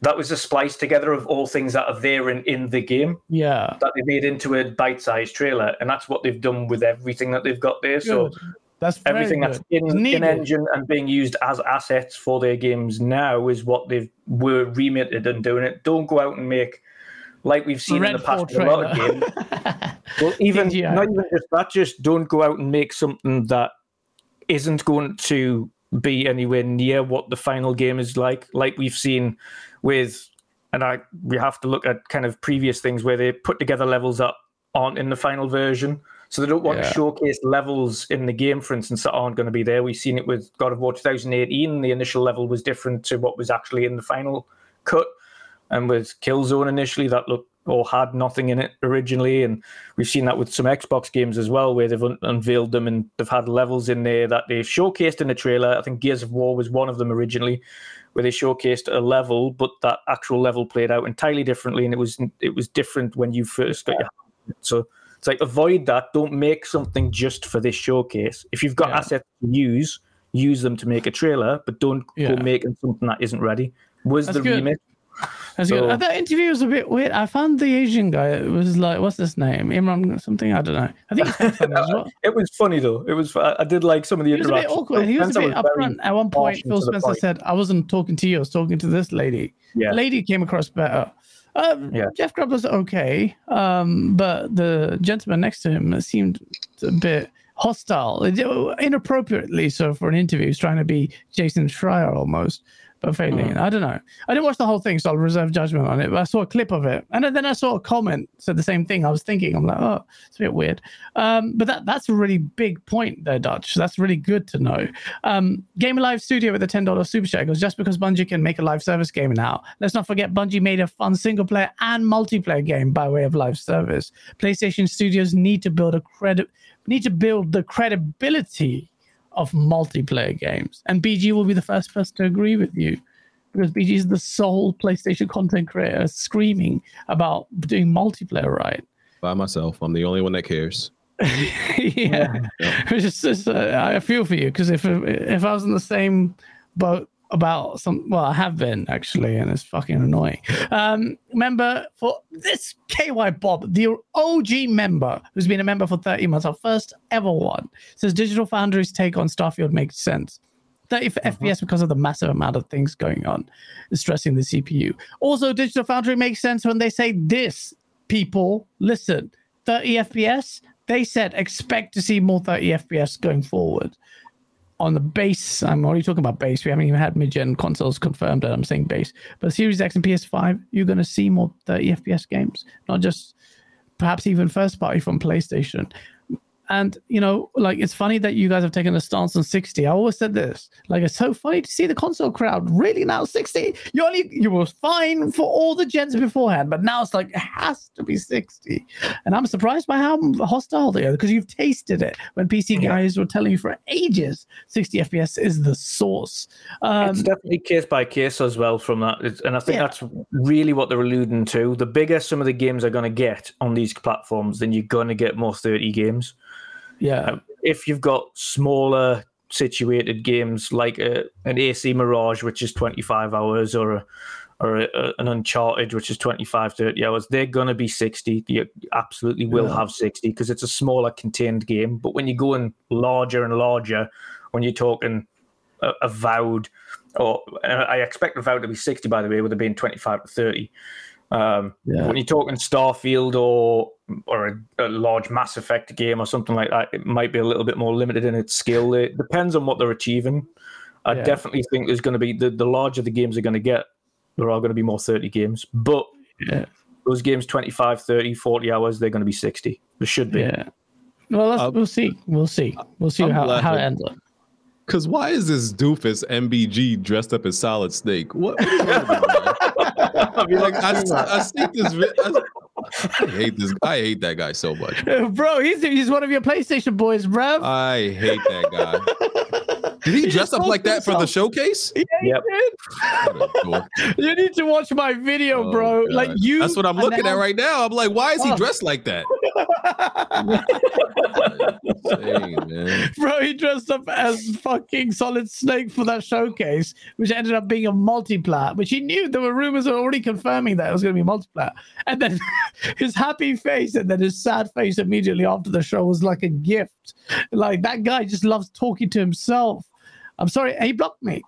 That was a splice together of all things that are there in, in the game yeah. that they made into a bite-sized trailer, and that's what they've done with everything that they've got there. So That's everything that's good. In, in engine and being used as assets for their games now is what they've were remitted and doing it. Don't go out and make like we've seen in the past with a lot of trailer. games. *laughs* Well, even CGI. not even just that. Just don't go out and make something that isn't going to be anywhere near what the final game is like. Like we've seen with, and I we have to look at kind of previous things where they put together levels that aren't in the final version. So they don't want Yeah. to showcase levels in the game, for instance, that aren't going to be there. We've seen it with God of War 2018. The initial level was different to what was actually in the final cut. And with Killzone initially, that looked or had nothing in it originally. And we've seen that with some Xbox games as well, where they've un- unveiled them and they've had levels in there that they showcased in the trailer. I think Gears of War was one of them originally, where they showcased a level, but that actual level played out entirely differently, and it was it was different when you first got your hand on it. So it's like avoid that. Don't make something just for this showcase. If you've got Yeah. assets to use, use them to make a trailer, but don't Yeah. go making something that isn't ready. Was That's the good. remit? That's So- good. That interview was a bit weird. I found the Asian guy. It was like, what's his name? Imran something. I don't know. I think *laughs* well. It was funny though. It was. I did like some of the He was a bit awkward. He was a bit upfront. At one point, Phil Spencer point. said, "I wasn't talking to you. I was talking to this lady." Yeah. The lady came across better. Um, Yeah. Jeff Grubb was okay, um, but the gentleman next to him seemed a bit hostile, inappropriately so for an interview. He's trying to be Jason Schreier almost, but failing. I don't know. I didn't watch the whole thing, so I'll reserve judgment on it. But I saw a clip of it, and then I saw a comment said the same thing. I was thinking, I'm like, oh, it's a bit weird. Um, but that that's a really big point there, Dutch. That's really good to know. Um, Game Live Studio with a ten dollars super chat goes just because Bungie can make a live service game now. Let's not forget Bungie made a fun single player and multiplayer game by way of live service. PlayStation Studios need to build a credit need to build the credibility of multiplayer games. And BG will be the first person to agree with you because BG is the sole PlayStation content creator screaming about doing multiplayer right. By myself, I'm the only one that cares. *laughs* yeah, *laughs* It's just, it's, uh, I feel for you because if if I was in the same boat about some, well, I have been actually, and it's fucking annoying. Um, member for this KY Bob, the OG member who's been a member for 30 months, our first ever one, says Digital Foundry's take on Starfield makes sense. 30 FPS because of the massive amount of things going on, stressing the CPU. Also, Digital Foundry makes sense when they say this. People, listen, 30 FPS. They said expect to see more 30 FPS going forward. On the base, I'm already talking about base. We haven't even had mid-gen consoles confirmed that I'm saying base. But Series X and PS5, you're going to see more 30 FPS games, not just perhaps even first party from PlayStation. And you know, like it's funny that you guys have taken a stance on 60. I always said this. Like it's so funny to see the console crowd really now 60. You only you were fine for all the gens beforehand, but now it's like it has to be 60. And I'm surprised by how hostile they are because you've tasted it when PC guys were telling you for ages 60 FPS is the source. Um, it's definitely case by case as well from that, It's- and I think Yeah. that's really what they're alluding to. The bigger some of the games are going to get on these platforms, then you're going to get more 30 games. Yeah. Um, if you've got smaller situated games like a, an AC Mirage, which is 25 hours, or a, or a, an Uncharted, which is 25, 30 hours, they're going to be 60. You absolutely will Yeah. have 60 because it's a smaller contained game. But when you're going larger and larger, when you're talking a- avowed, or and I expect avowed to be 60, by the way, with it being 25 to 30. Um, Yeah. When you're talking Starfield or or a, a large Mass Effect game or something like that, it might be a little bit more limited in its skill. It depends on what they're achieving. I Yeah. definitely think there's going to be the, the larger the games are going to get, there are going to be more 30 games. But Yeah. those games 25, 30, 40 hours, they're going to be 60. There should be. Yeah. Well, let's, Uh, we'll see. We'll see. We'll see I'm how, glad how it ends up. Cause why is this doofus MBG dressed up as Solid Snake? What? what is wrong with *laughs* like I, I see this. I, I hate this. I hate that guy so much. Bro, he's he's one of your PlayStation boys, bro. I hate that guy. *laughs* Did he He dress up like that for the showcase? yeah, he Yep. did. What a dork. You need to watch my video, Oh, bro. God. Like you. That's what I'm looking at right now. I'm like, why is he dressed like that? Insane, *laughs* man. Bro, he dressed up as fucking Solid Snake for that showcase, which ended up being a multiplat, which he knew there were rumors already confirming that it was going to be multiplat. And then *laughs* his happy face and then his sad face immediately after the show was like a gift. Like that guy just loves talking to himself. I'm sorry, *laughs* he blocked me.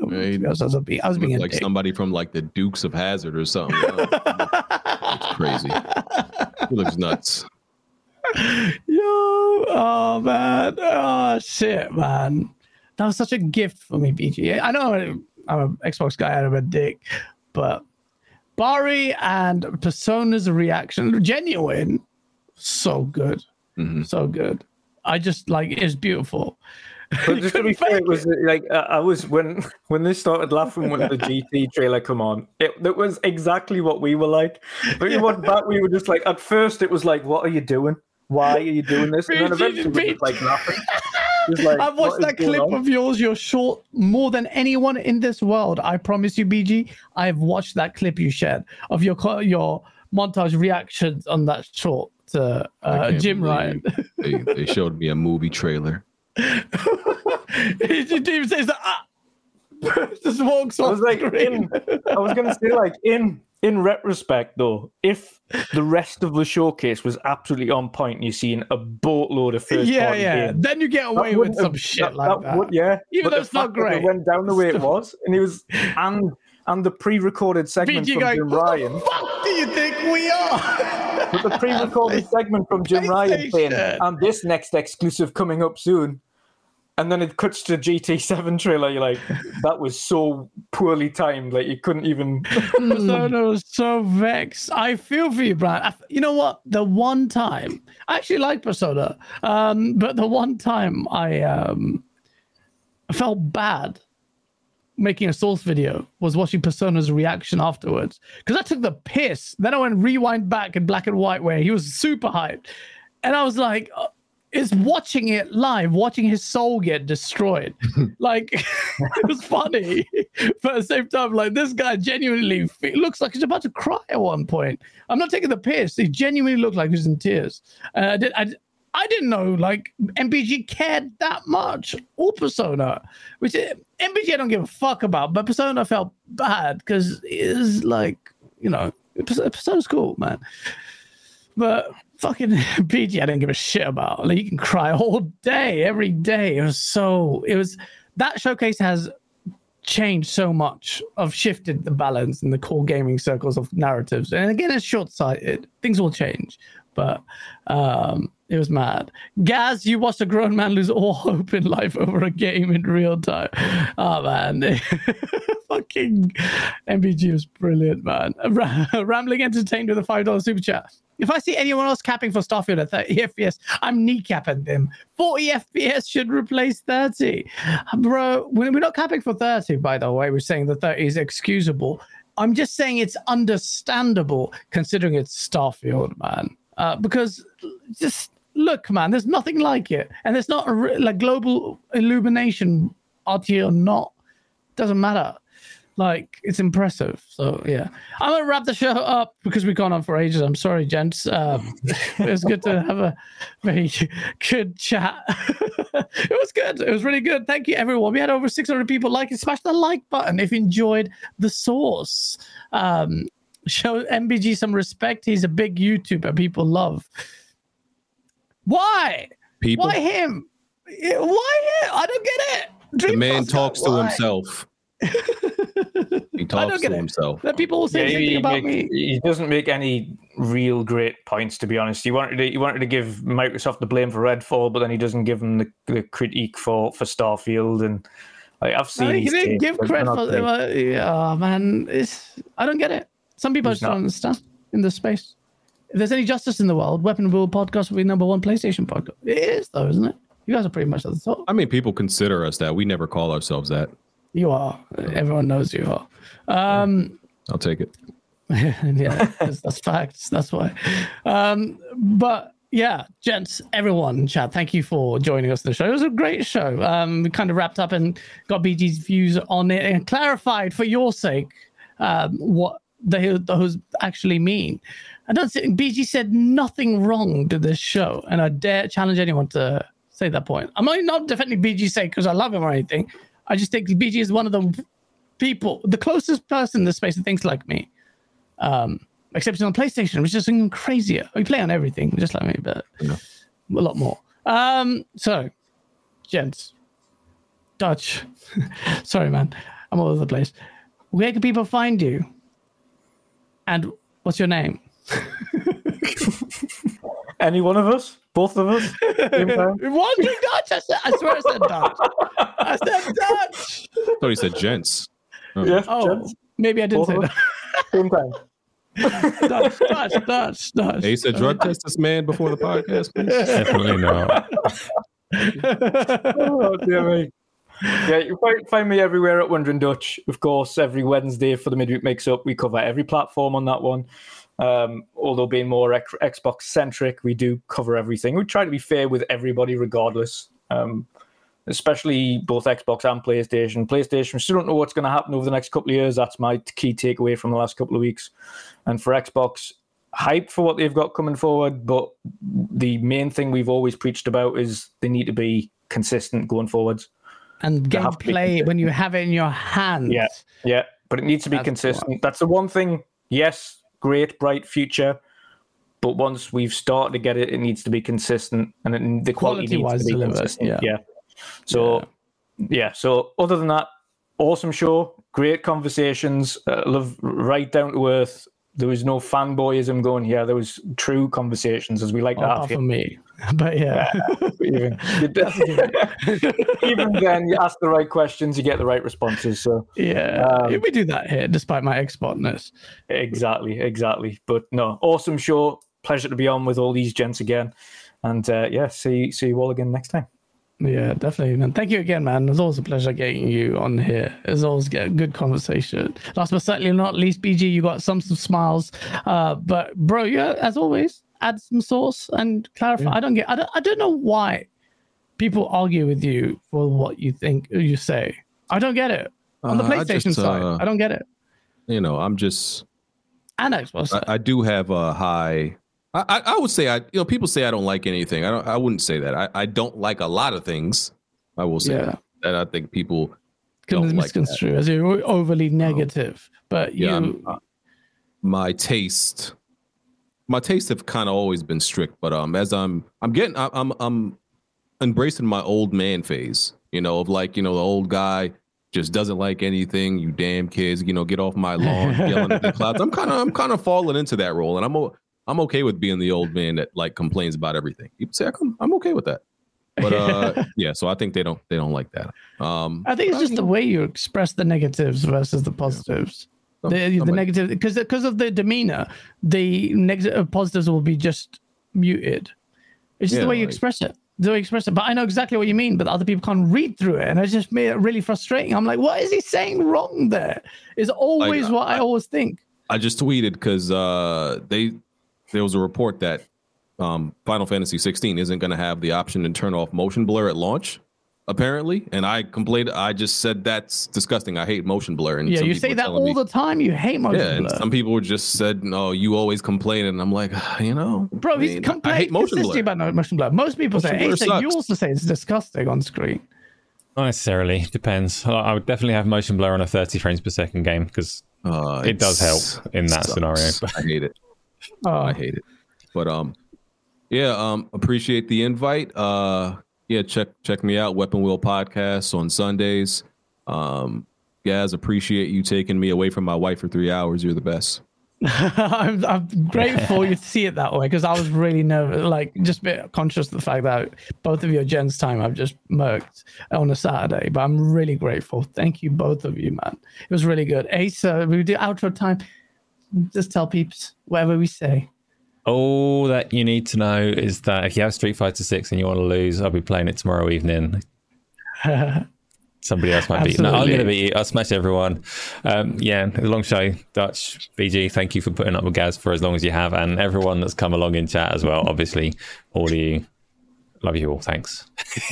Right. I was, I was being, I was being like somebody from like the Dukes of Hazzard or something. It's crazy. He looks nuts. *laughs* Yo, oh man, oh shit, man, that was such a gift for me, BG. I know I'm, I'm an Xbox guy, I'm a dick, but Bari and Persona's reaction, genuine, so good, Mhm. so good. I just like it's beautiful. But just to be fair, it was uh, like uh, I was when when they started laughing when the *laughs* GT trailer come on. It that was exactly what we were like. But you went back, we were just like at first it was like, "What are you doing? Why are you doing this?" And then eventually we were just like laughing. Like, *laughs* I've watched that clip on?" of yours. You're short more than anyone in this world. I promise you, BG. I've watched that clip you shared of your your montage reactions on that short to uh, Jim Ryan. They, they showed me a movie trailer. *laughs* he just even says that. Ah! *laughs* just walks I was like, in, I was gonna say like in in retrospect though, if the rest of the showcase was absolutely on point, and you're seeing a boatload of first yeah, party yeah. games, Then you get away with some have- shit like that. would- yeah, Even but though it's not great. It went down the way it was, and he was and and the pre-recorded segment BG from going, Jim "What the Ryan. fuck do you think we are? With the pre-recorded *laughs* segment from Jim Ryan saying, "And this next exclusive coming up soon," and then it cuts to GT7 trailer. You're like, *laughs* that was so poorly timed. Like you couldn't even. *laughs* Persona was so vexed. I feel for you, Brian. I f you know what? The one time I actually like Persona, um, but the one time I um, felt bad making a source video was watching Persona's reaction afterwards because I took the piss. Then I went rewind back in black and white where he was super hyped, and I was like. uh, Is watching it live, watching his soul get destroyed. *laughs* like *laughs* it was funny, *laughs* but at the same time, like this guy genuinely fe- looks like he's about to cry at one point. I'm not taking the piss. He genuinely looked like he was in tears. Uh, I did. I, I didn't know like MPG cared that much or Persona, which uh, MPG I don't give a fuck about, but Persona felt bad because it's like you know Pers- Persona's cool, man. But fucking *laughs* PG, I didn't give a shit about. Like you can cry all day, every day. It was so. It was that showcase has changed so much. I've shifted the balance in the core gaming circles of narratives, and again, it's short-sighted. Things will change, but um, it was mad. Gaz, you watched a grown man lose all hope in life over a game in real time. Oh man, *laughs* fucking MPG was brilliant, man. *laughs* Rambling entertained with a five dollar super chat. If I see anyone else capping for Starfield at 30 FPS, I'm kneecapping them. 40 FPS should replace 30. Bro, we're not capping for 30, by the way. We're saying that 30 is excusable. I'm just saying it's understandable considering it's Starfield, man. Uh, because just look, man, there's nothing like it. And there's not a like global illumination, RT or not. Doesn't matter. Like it's impressive. So yeah, I'm gonna wrap the show up because we've gone on for ages. I'm sorry, gents. Um, *laughs* it was good to have a very good chat. *laughs* it was good. It was really good. Thank you, everyone. We had over 600 people like it. Smash the like button if you enjoyed the source. Um, show MBG some respect. He's a big YouTuber people love. Why? People, Why him? Why him? I don't get it. the man Dreamcast, talks to why? himself. he *laughs* talks get to it. himself. That people will say Yeah, the he, about make- me. he doesn't make any real great points, to be honest. He wanted to, he wanted to give Microsoft the blame for Redfall, but then he doesn't give them the, the critique for, for Starfield. And like, I've seen No, he didn't takes, give credit they're for. not. Oh man, it's I don't get it. Some people He's just don't not. understand in this space. If there's any justice in the world, Weapon Wheel podcast will be number one PlayStation podcast. It is though, isn't it? You guys are pretty much at the top. I mean, people consider us that. We never call ourselves that. You are. Everyone knows you are. Um, I'll take it. *laughs* yeah, that's, that's facts. That's why. Um, but yeah, gents, everyone in chat, thank you for joining us in the show. It was a great show. Um, we kind of wrapped up and got BG's views on it and clarified for your sake um, what those actually mean. I don't think BG said nothing wrong to this show, and I dare challenge anyone to say that point. I'm not, not defending BG's sake because I love him or anything. I just think BG is one of the people, the closest person in this space that thinks like me. Um, except it's on PlayStation, which is even crazier. We play on everything, just like me, but Yeah. a lot more. Um, so, gents, Dutch, *laughs* sorry, man, I'm all over the place. Where can people find you? And what's your name? *laughs* Any one of us? Both of us? Same time? Wandering Dutch. I, said, I swear I said Dutch. I said Dutch. I thought he said gents. Oh. yeah, Oh, gents, maybe I didn't both say of us. Same time. Dutch. Dutch. Dutch. Dutch. Hey, you said drug test this man before the podcast, please. Definitely not. oh, dear me. Yeah, you find, find me everywhere at Wandering Dutch. Of course, every Wednesday for the Midweek Mix Up, we cover every platform on that one. Um, although being more X- Xbox centric, we do cover everything. We try to be fair with everybody, regardless. Um, especially both Xbox and PlayStation. PlayStation, we still don't know what's going to happen over the next couple of years. That's my key takeaway from the last couple of weeks. And for Xbox, hype for what they've got coming forward, but the main thing we've always preached about is they need to be consistent going forwards. and They have to be gameplay when you have it in your hands. Yeah. Yeah, but it needs to be That's consistent. That's the one thing. Yes, great, bright future, but once we've started to get it, it needs to be consistent, and it, the quality to be delivered, consistent. yeah. So, yeah. So, other than that, awesome show, great conversations, uh, love right down to earth, there was no fanboyism going here. There was true conversations as we like to have here. from me, *laughs* but yeah, even, definitely- *laughs* even then, you ask the right questions, you get the right responses. So yeah, Um, we do that here, despite my expertness. exactly, exactly. But no, awesome show. Pleasure to be on with all these gents again. And uh, yeah, see see you all again next time. Yeah, definitely, man. Thank you again, man. It's always a pleasure getting you on here. It's always a good conversation. Last but certainly not least, BG, you got some some smiles. Uh, but bro, yeah, as always, add some sauce and clarify. I don't get. I don't. I don't know why people argue with you for what you think you say. I don't get it. On the Uh, I PlayStation just, side, uh, I don't get it. You know, I'm just And Xbox. I, I do have a high. I, I, would say I you know people say I don't like anything. I don't. I wouldn't say that. I, I don't like a lot of things. I will say Yeah. that. And I think people can don't like misconstrue as you're overly negative. But you, Yeah, I'm- uh, my taste my tastes have kind of always been strict but um as i'm i'm getting I- i'm i'm embracing my old man phase you know of like you know the old guy just doesn't like anything you damn kids you know get off my lawn yelling at the *laughs* clouds i'm kind of i'm kind of falling into that role and i'm i'm okay with being the old man that like complains about everything people say i'm, I'm okay with that but uh *laughs* yeah so i think they don't they don't like that um I think it's just the way you express the negatives versus the positives. some- the the negative because because of the demeanor, the negative positives will be just muted. It's just Yeah, the way you like- express it. The way you express it. But I know exactly what you mean. But other people can't read through it, and it's just made it really frustrating. I'm like, what is he saying wrong there? Is always what I, I- always think. I just tweeted because uh, they there was a report that um, Final Fantasy 16 isn't going to have the option to turn off motion blur at launch, apparently. And I complained. I just said that's disgusting. I hate motion blur. And Yeah, you say that all me- the time. You hate motion blur. Yeah, and some people were just said, "No, you always complain," and I'm like, you know, Bro, I he's mean, I- complaining I hate motion consistently blur. about motion blur. Most people Motion say, blur Asa, you also say it's disgusting on screen. Not necessarily. Depends. I- I would definitely have motion blur on a 30 frames per second game because Uh, It does help in that sucks. scenario. I hate it. Oh, I hate it. But um, yeah, um, appreciate the invite. Uh, yeah, check check me out, Weapon Wheel Podcast on Sundays. Um, guys, appreciate you taking me away from my wife for three hours. You're the best. *laughs* I'm, I'm grateful you see it that way because I was really nervous, like just a bit conscious of the fact that both of your Jen's time I've just murked on a Saturday. But I'm really grateful. Thank you, both of you, man. It was really good. Ace, uh, we do outro time. Just tell peeps whatever we say. all that you need to know is that if you have Street Fighter 6 and you want to lose, I'll be playing it tomorrow evening. *laughs* Somebody else might beat. No, I'm going to beat you. I'll smash everyone. Um, yeah, it's a long show. Dutch, BG, thank you for putting up with Gaz for as long as you have, and everyone that's come along in chat as well. Obviously, all of you. Love you all. Thanks.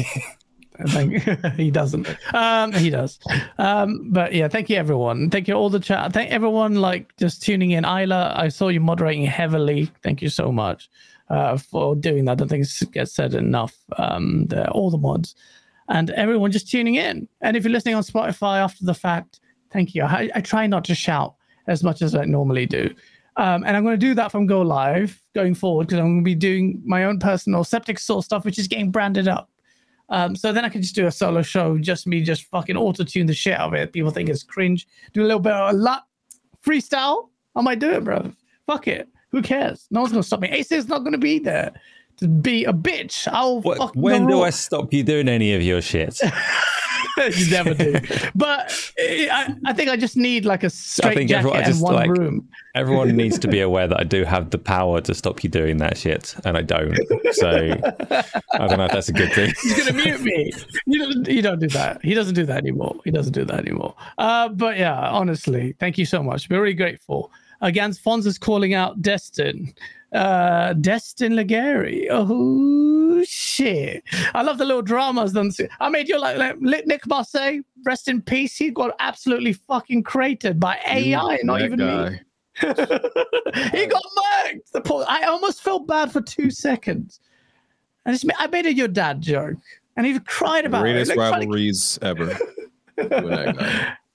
*laughs* Thank *laughs* he doesn't. Um, he does. Um, but yeah, thank you everyone. Thank you all the chat. Thank everyone like just tuning in. Isla, I saw you moderating heavily. Thank you so much uh, for doing that. I don't think it gets said enough. Um, the, all the mods and everyone just tuning in. And if you're listening on Spotify after the fact, thank you. I, I try not to shout as much as I normally do. Um, and I'm going to do that from Go Live going forward because I'm going to be doing my own personal septic source stuff, which is getting branded up. Um, so then I can just do a solo show, just me, just fucking auto tune the shit out of it. People think it's cringe. Do a little bit of a lot freestyle. I might do it, bro. Fuck it. Who cares? No one's gonna stop me. Ace is not gonna be there be a bitch. I'll What, fuck when do. I stop you doing any of your shit? *laughs* you never do. But I, I think I just need like a straight think jacket everyone- I and one like- room. Everyone *laughs* needs to be aware that I do have the power to stop you doing that shit, and I don't. So I don't know if that's a good thing. He's gonna mute me. You don't, you don't do that. He doesn't do that anymore. He doesn't do that anymore. Uh, but yeah, honestly, thank you so much. We're really grateful. Again, Fonz is calling out Destin. Uh, Destin Legarie. Oh shit! I love the little dramas. Then I made you like, like Nick Marseille. Rest in peace. He got absolutely fucking created by AI, not even me. *laughs* he got murked. The poor, I almost felt bad for two seconds. I just I made a your dad joke, and he cried about Greatest it. Funny- rivalries ever. Guy. *laughs*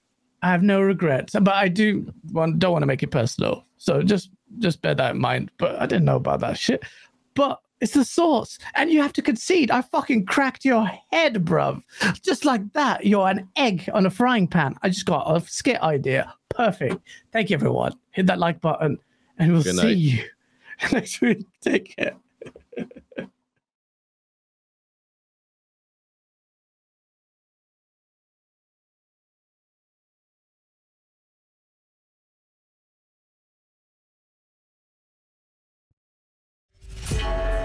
I have no regrets, but I do want, don't want to make it personal. So just just bear that in mind. But I didn't know about that shit. But it's the source, and you have to concede. I fucking cracked your head, bruv. Just like that. You're an egg on a frying pan. I just got a skit idea. Perfect. Thank you, everyone. Hit that like button. And we'll see you *laughs* next week. Take care. *laughs* жизнь.